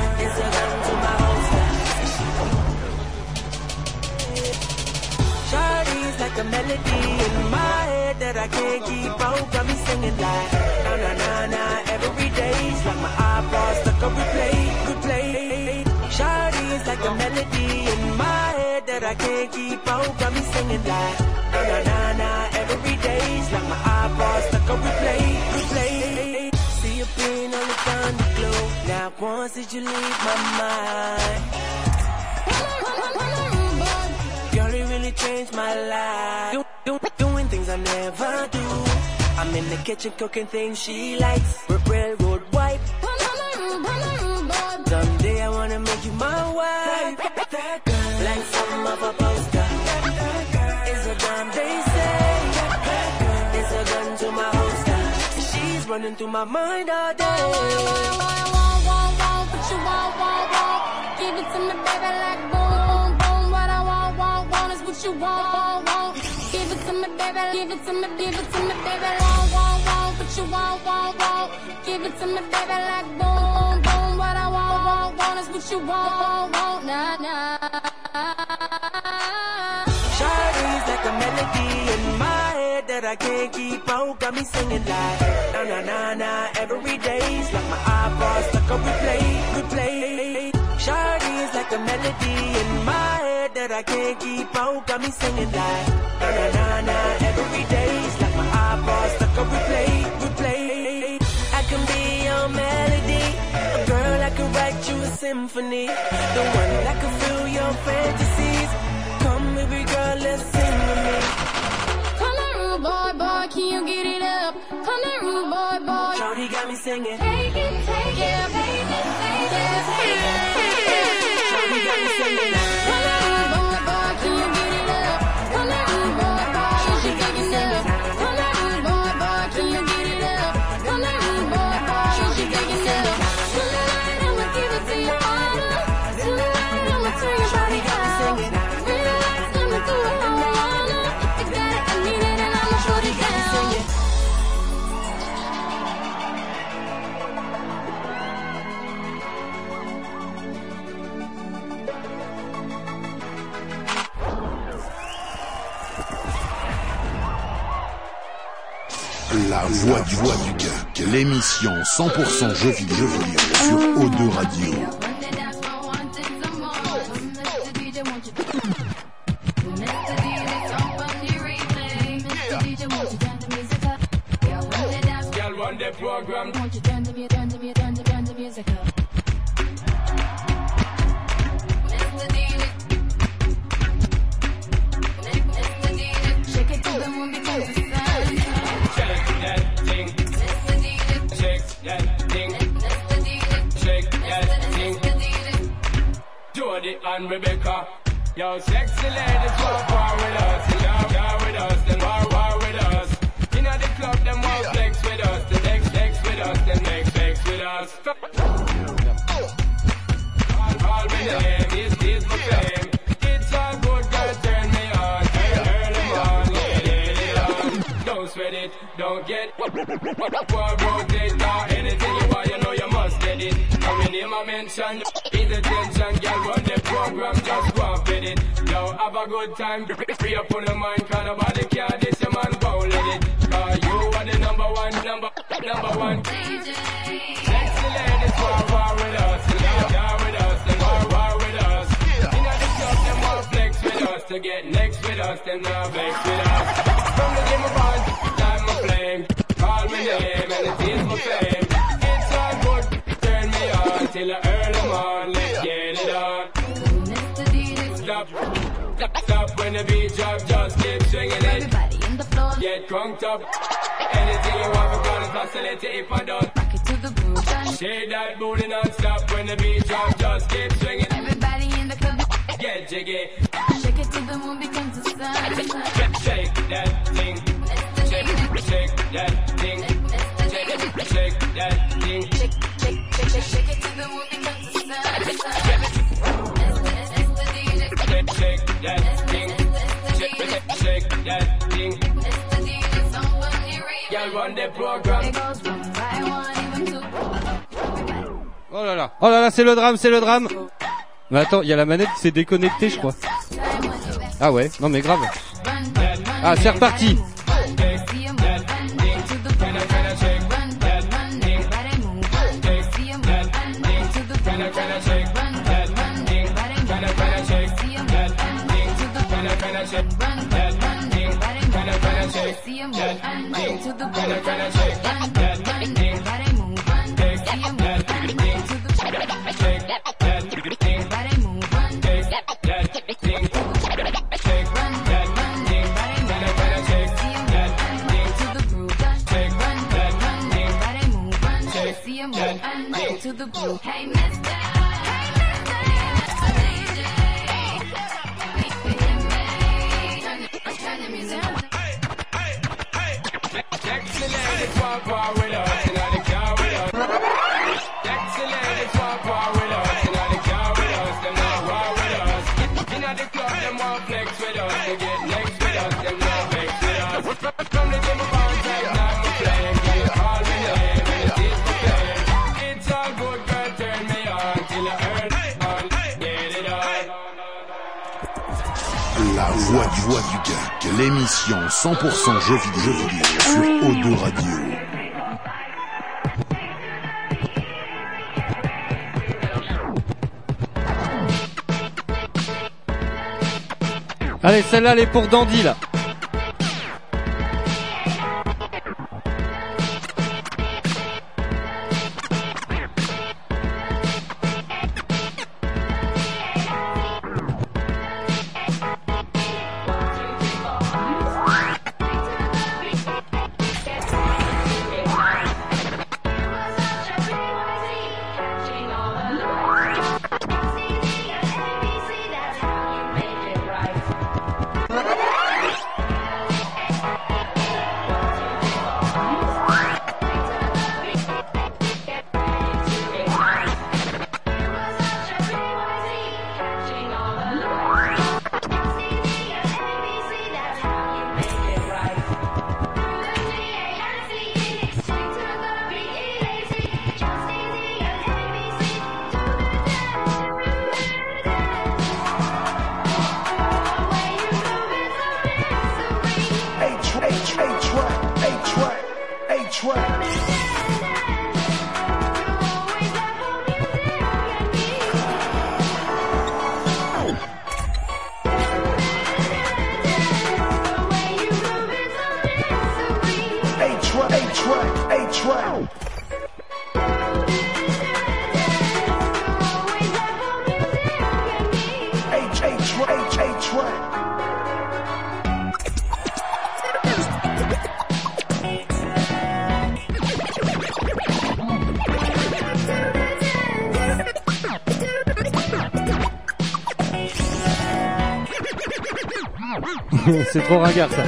Shawty's like a melody in my head that I can't keep out. Got me singing like na na na na every day. It's like my iPod stuck on replay, replay. Shawty's like a melody in my head that I can't keep out. Got me singing like na na na na every day. It's like my iPod stuck on replay, replay. See you been on the thunderglow. Not once did you leave my mind. Changed my life. Do, do, doing things I never do. I'm in the kitchen cooking things she likes. R- railroad wife. Someday I wanna make you my wife. Like some of a poster. It's a damn they say. It's a gun to my holster. She's running through my mind all day. Give it to me, baby, like what you want, want, want. Give it to me, baby, give it to me, give it to me, baby. Want, want, want, what you want, want, want. Give it to me, baby, like boom, boom. What I want, want, want is what you want, want, want. Nah, nah. Shawty's like a melody in my head that I can't keep out. Got me singing like na na na na every day's like my iPod stuck on replay, replay. Shawty's like a melody in my head that I can't keep out. Got me singing like na na na na every day's like my iPod stuck on replay, replay. I can be your melody, a girl I can write you a symphony, the one that can fill your fantasies. Come, baby girl, let's sing with me. Come on, rude boy, boy, can you get it up? Come on, rude boy, boy. Shorty got me singing. Take it, take it, baby, La voix du, voix du geek, l'émission 100% jeux vidéo, sur O2 Radio. Jody and Rebecca. Yo, sexy ladies, walk war with us. Yeah, yeah, with us, then war, war with us. In the club, them want flex with us. Next, flex with us, then make flex with us. Call, call me name, is this my fame? It's all good, girl, turn me on. Turn, turn them on, yeah, yeah, yeah. Don't sweat it, don't get War rotate or anything you want, you know you must get it. Now we name I mention, is attention, girl, run the program, just go and fit it. Yo, have a good time, free up on the mind, cause nobody care, this your man, go let it. Cause you are the number one, number, number one. Sexy ladies, war, war with us, yeah, yeah, with us, then war, war with us. In the club, them want flex with us, to get next with us, them not vex with us. From the game of on, time of flame, call me name, and it is my fame. It's all good, turn me on, till the crunked up. Anything you want, we're gonna facilitate if I don't. Shake that booty non-stop when the beat drop, just keep swinging. Everybody in the club, Get jiggy. shake it to the moon becomes the sun. Shake that thing. Shake, shake that thing. Shake, shake that thing. Shake, shake, shake, shake, it to the moon becomes the sun. Shake, shake that run the program. It goes one by one, even two. Oh là là, oh là là, c'est le drame, c'est le drame. Mais attends, il y a la manette qui s'est déconnectée, je crois. Ah ouais, non mais grave. Ah, c'est reparti. See 'em run, run to the boat, run, run, run, run, run, run, run, To the blue. Hey, mister. Voix du voix du geek, l'émission 100% jeux vidéo, jeux vidéo sur O2 Radio. Allez, celle-là, elle est pour Dandy, là. C'est trop ringard, ça.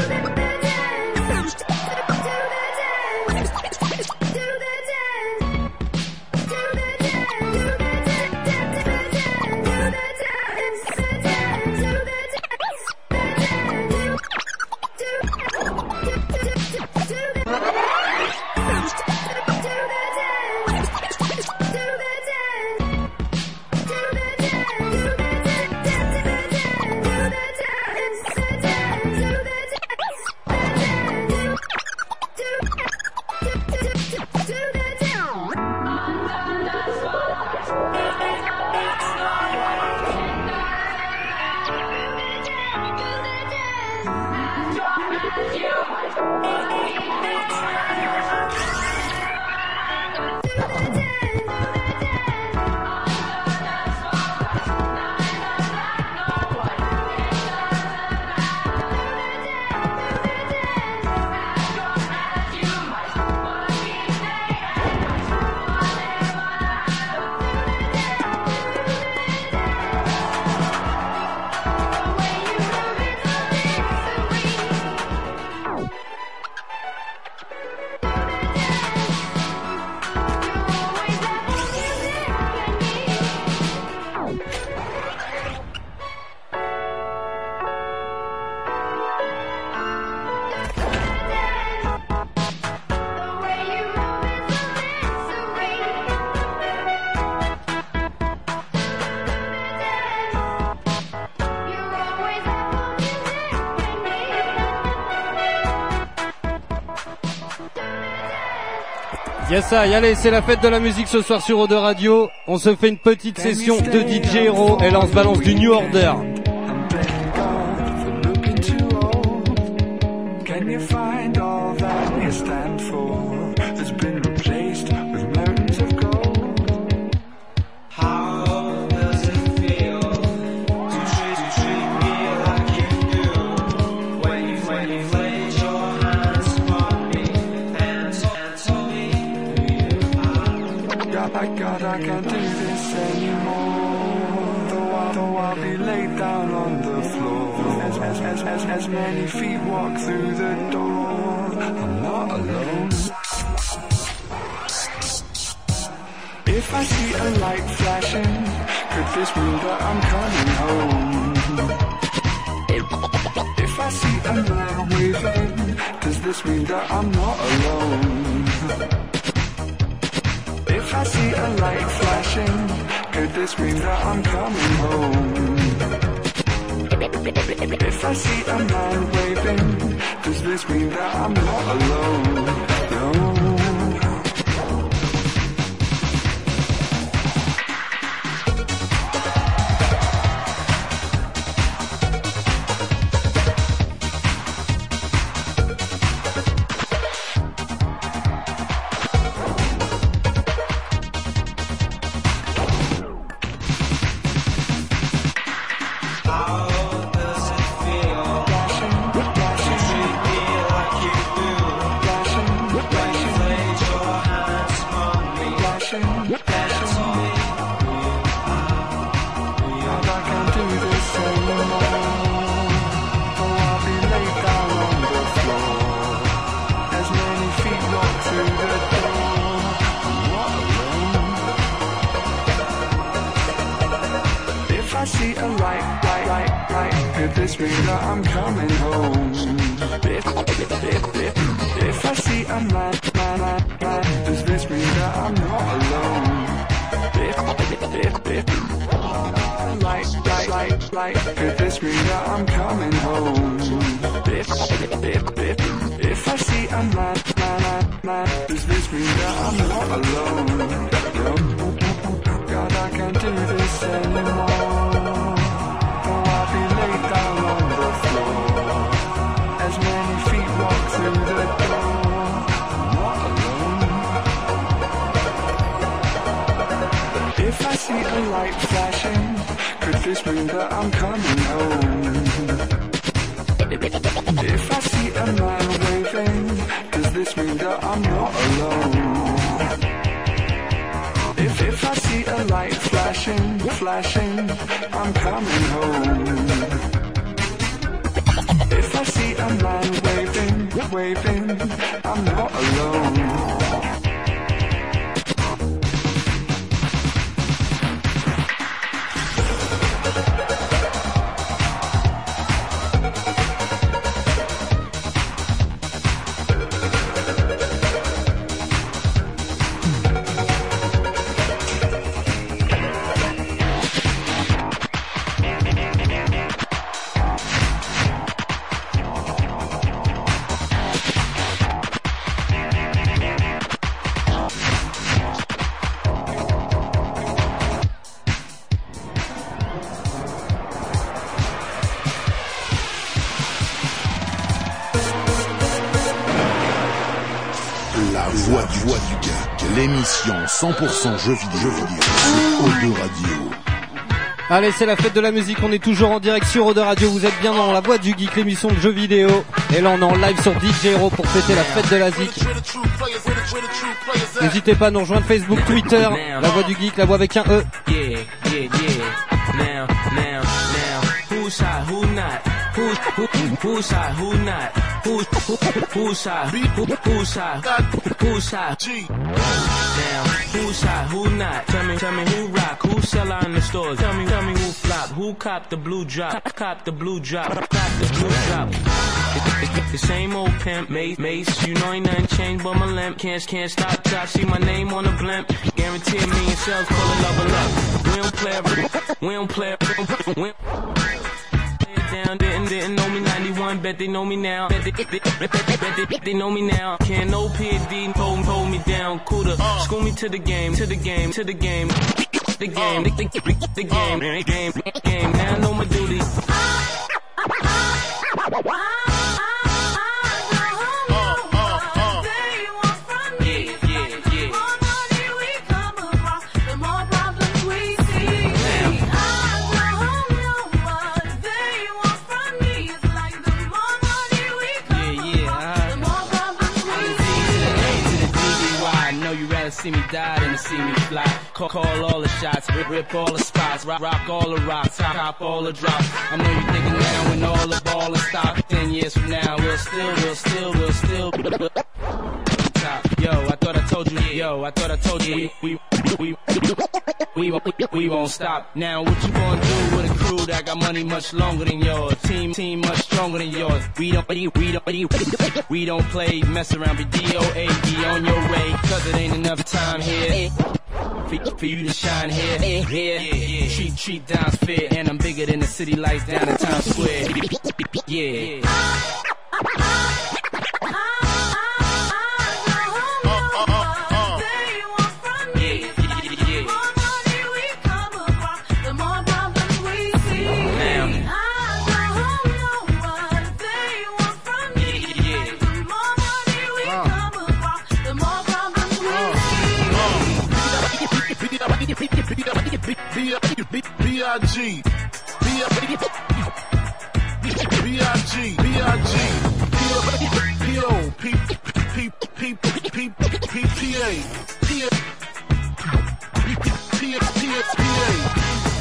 Yes, ça, y allez, c'est la fête de la musique ce soir sur Eau Radio. On se fait une petite session de DJ Hero et là on se balance du New Order. Walk through the door, I'm not alone. If I see a light flashing, could this mean that I'm coming home? If I see a man waving, does this mean that I'm not alone? If I see a light flashing, could this mean that I'm coming home? If I see a man waving, does this mean that I'm not alone? If, light, light, light, could this mean that I'm coming home? If, if, if, if, if I see a man, man, man, man, does this mean that I'm not alone? God, I can't do this anymore. Though I'll be laid down on the floor. As many feet walk through the door. I'm not alone. If I see a light this that I'm coming home? If I see a man waving, does this mean that I'm not alone? If, if I see a light flashing, flashing, I'm coming home. If I see a man waving, waving, I'm not alone. 100% jeux vidéo, jeux vidéo sur O2 Radio. Allez, c'est la fête de la musique, on est toujours en direct sur Ode Radio, vous êtes bien dans la voix du geek, l'émission de jeux vidéo. Et là on est en live sur DJ Hero pour fêter la fête de la zik. N'hésitez pas à nous rejoindre Facebook, Twitter, la voix du geek, la voix avec un E. Who, who, who's hot, who not? Who, who, who's hot? Who, who's hot? Who's hot? Now, who's hot, who not? Tell me, tell me who rock, who sell out in the stores? Tell me, tell me who flop, who cop the blue drop? Cop the blue drop, cop the blue drop. The same old pimp, Mace, Mace. You know ain't nothing changed but my limp. Can't, can't stop till I see my name on the blimp. Guarantee a million sales, pull a level up. We don't play, we don't play, we don't down, didn't, didn't know me 91, bet they know me now. Bet they, bet, bet, bet, bet they, they know me now. Can't no PD hold, hold me down. Cooler, uh. school me to the game, to the game, to the game. The game, uh. the, the, the game, game, game. Now I know my duty. Uh. See me fly. Call, call all the shots, rip, rip all the spots, rock, rock all the rocks, top, top all the drops. I know you're thinking now when all the ball is stopped. Ten years from now, we'll still, we'll still, we'll still. Yo, I thought I told you. Yo, I thought I told you. We, we, we, we, we won't stop. Now, what you gonna do with a crew that got money much longer than yours? Team, team much stronger than yours. We don't, we don't, we don't play, mess around, be DOA, be on your way. Cause it ain't enough time here. For, you to shine here, here, treat, treat down's fair, and I'm bigger than the city lights down in Times Square. Yeah. B.I.G. B.I.G. B.I.G. P.O. P. P. P. P. P.P.A. P.A.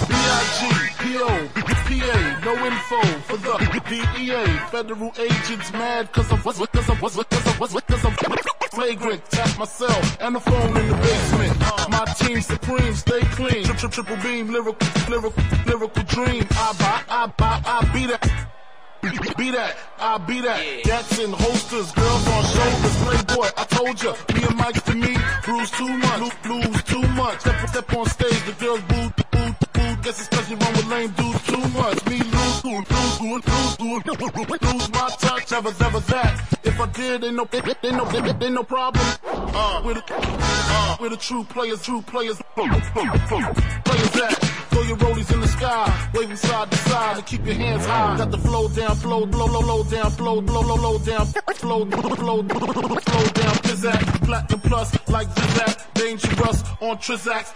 B.I.G. P.O. P.A. No info for the DEA. Federal agents mad cause I'm cause I'm cause I'm cause I'm cause I'm flagrant. Tap my cell and the phone in the basement. Supreme, stay clean. Triple triple beam, lyrical, lyrical, lyrical dream. I buy, I buy, I be that. Be that, I be that. Jackson holsters, girls on shoulders. Playboy, I told ya. Me and Mike to me, bruise too much, lo- lose too much. Step, step on stage, the girls boo, boo, boo. Guess it's cause you run with lame dudes too much. Me lose, lose, lose, lose, lose, lose my touch. Ever, ever that. Did, ain't no, ain't no, ain't no problem. Uh, with the, uh, with the true players, true players, players at. Throw your rollies in the sky, waving side to side, and keep your hands high. Got the flow down, flow, low, low, low down, flow, low, low, low down, flow, flow, flow down. Pizzazz, platinum plus, like Zizak, dangerous on Trizax.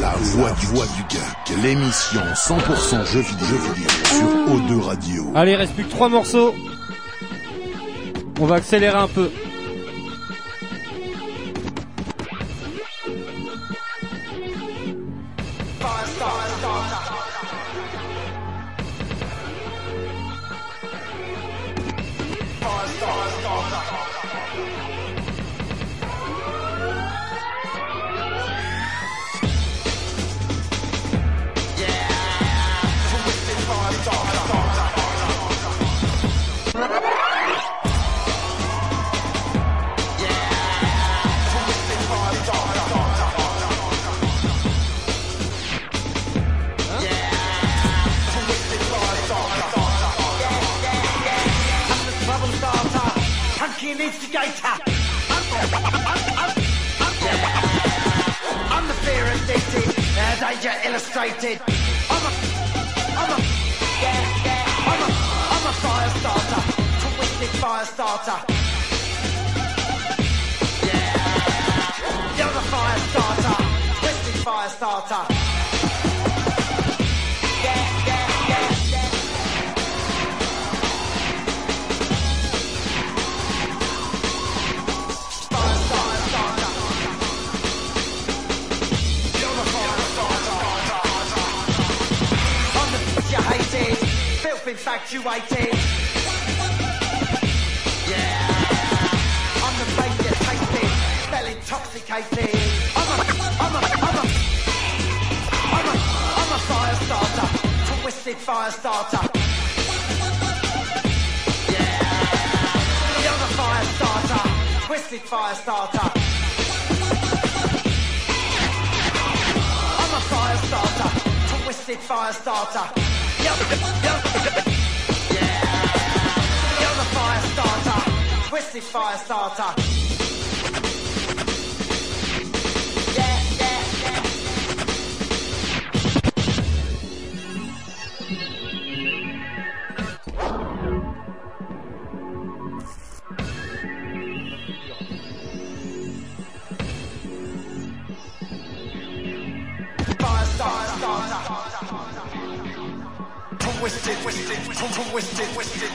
La voix du, voix du geek, l'émission 100% jeux vidéo, sur O2 Radio. Allez, reste plus que trois morceaux. On va accélérer un peu. Hunky and instigator. I'm the fear addicted, uh, danger illustrated. I'm a, I'm a, yeah, yeah, I'm a, I'm a fire starter, twisted fire starter. Yeah, you're the fire starter, twisted fire starter. Filth infatuated. Yeah, I'm the babe you tasted, smell intoxicated. I'm a, I'm a, I'm a, I'm a, I'm a fire starter, twisted fire starter. Yeah, you're the fire starter, twisted fire starter. I'm a fire twisted fire starter. You're, the. Twisted fire starter. Twisted,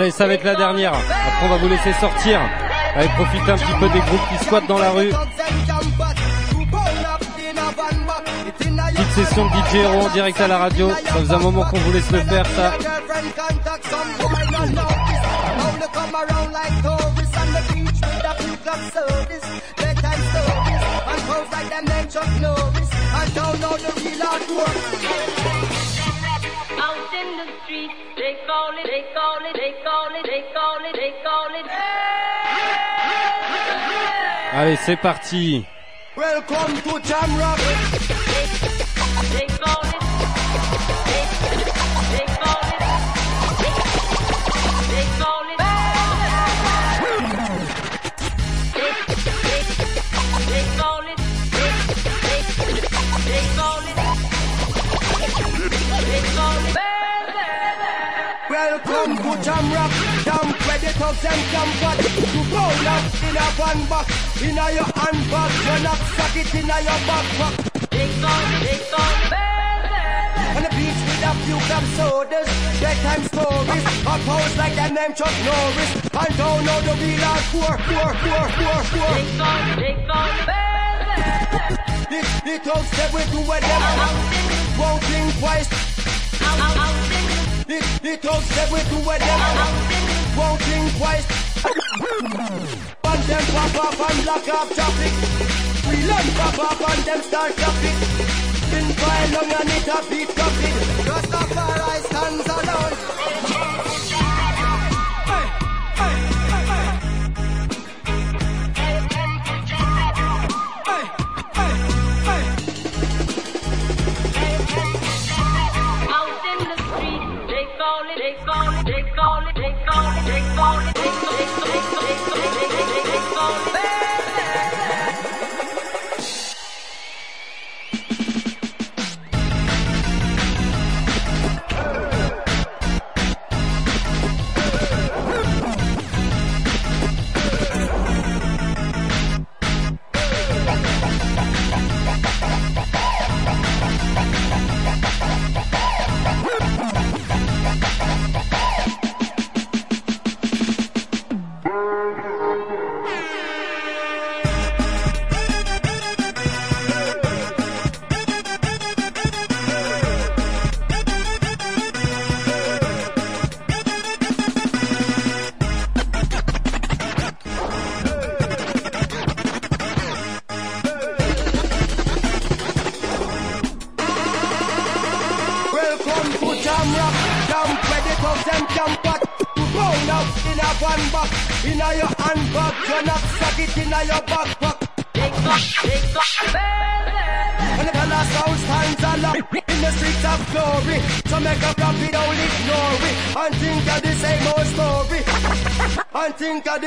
Allez, ça va être la dernière. Après, on va vous laisser sortir. Allez, profitez un petit peu des groupes qui squattent dans la rue. Petite session de DJ Hero en direct à la radio. Ça faisait un moment qu'on vous laisse le faire, ça. the Allez, c'est parti. Welcome to Jam. out and come back roll up in a box, in a your handbag, it in a your backpack. On, it's on, on the beach with a few cup sodas, bedtime stories, a pose like that name Chuck Norris, and don't know the real hardcore, core, core, core, core. It's on, it's on, baby. The toast that we do whatever, won't think twice. The toast that we do whatever. Won't think twice. On them pop up and block off traffic. We learn pop up and them start traffic. Been quite long and it a beat coffee. Rastafari stands alone.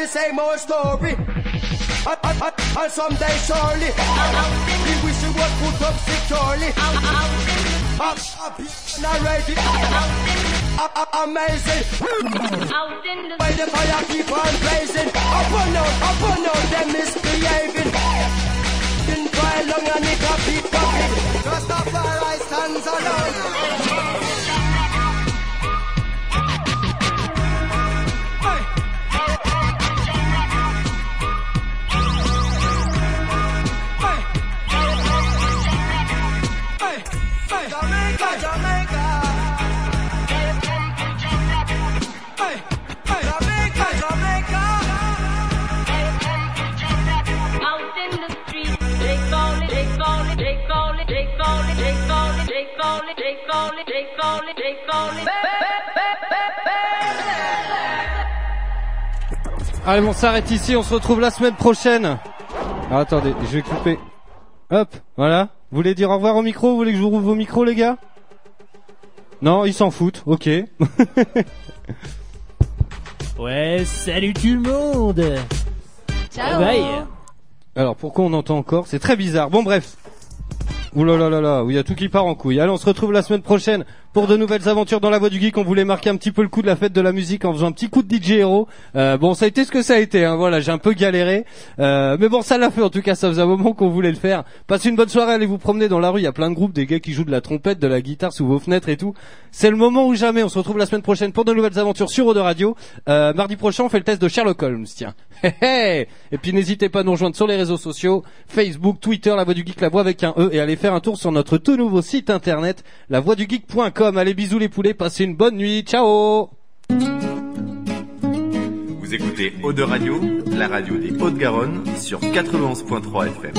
The same old story. And, and, and, and someday surely, we wish you would put up securely. Up, up, not ready. A- Amazing. By the fire keep on blazing. Up and out, up and out, them misbehaving. Been quite long and it a beat popping. Rastafari stands alone. Allez, on s'arrête ici, on se retrouve la semaine prochaine. Ah, attendez, je vais couper. Hop, voilà. Vous voulez dire au revoir au micro? Vous voulez que je vous rouvre vos micros, les gars? Non, ils s'en foutent, ok. Ouais, salut tout le monde Ciao. Bye Alors, pourquoi on entend encore? C'est très bizarre. Bon, bref. Ouh là là là là, il y a tout qui part en couille. Allez, on se retrouve la semaine prochaine pour de nouvelles aventures dans la voie du geek. On voulait marquer un petit peu le coup de la fête de la musique en faisant un petit coup de DJ Hero. Euh, bon, ça a été ce que ça a été. Hein. Voilà, j'ai un peu galéré, Euh, mais bon, ça l'a fait. En tout cas, ça faisait un moment qu'on voulait le faire. Passez une bonne soirée. Allez vous promener dans la rue. Il y a plein de groupes, des gars qui jouent de la trompette, de la guitare sous vos fenêtres et tout. C'est le moment ou jamais. On se retrouve la semaine prochaine pour de nouvelles aventures sur Eau Radio. Euh, mardi prochain, on fait le test de Sherlock Holmes. Tiens. Et puis n'hésitez pas à nous rejoindre sur les réseaux sociaux, Facebook, Twitter, La Voix du Geek, La Voix avec un E, et allez faire un tour sur notre tout nouveau site internet, Allez, bisous les poulets, passez une bonne nuit, ciao. Vous écoutez Eau de Radio, la radio des Hauts-de-Garonne sur 91.3 FM.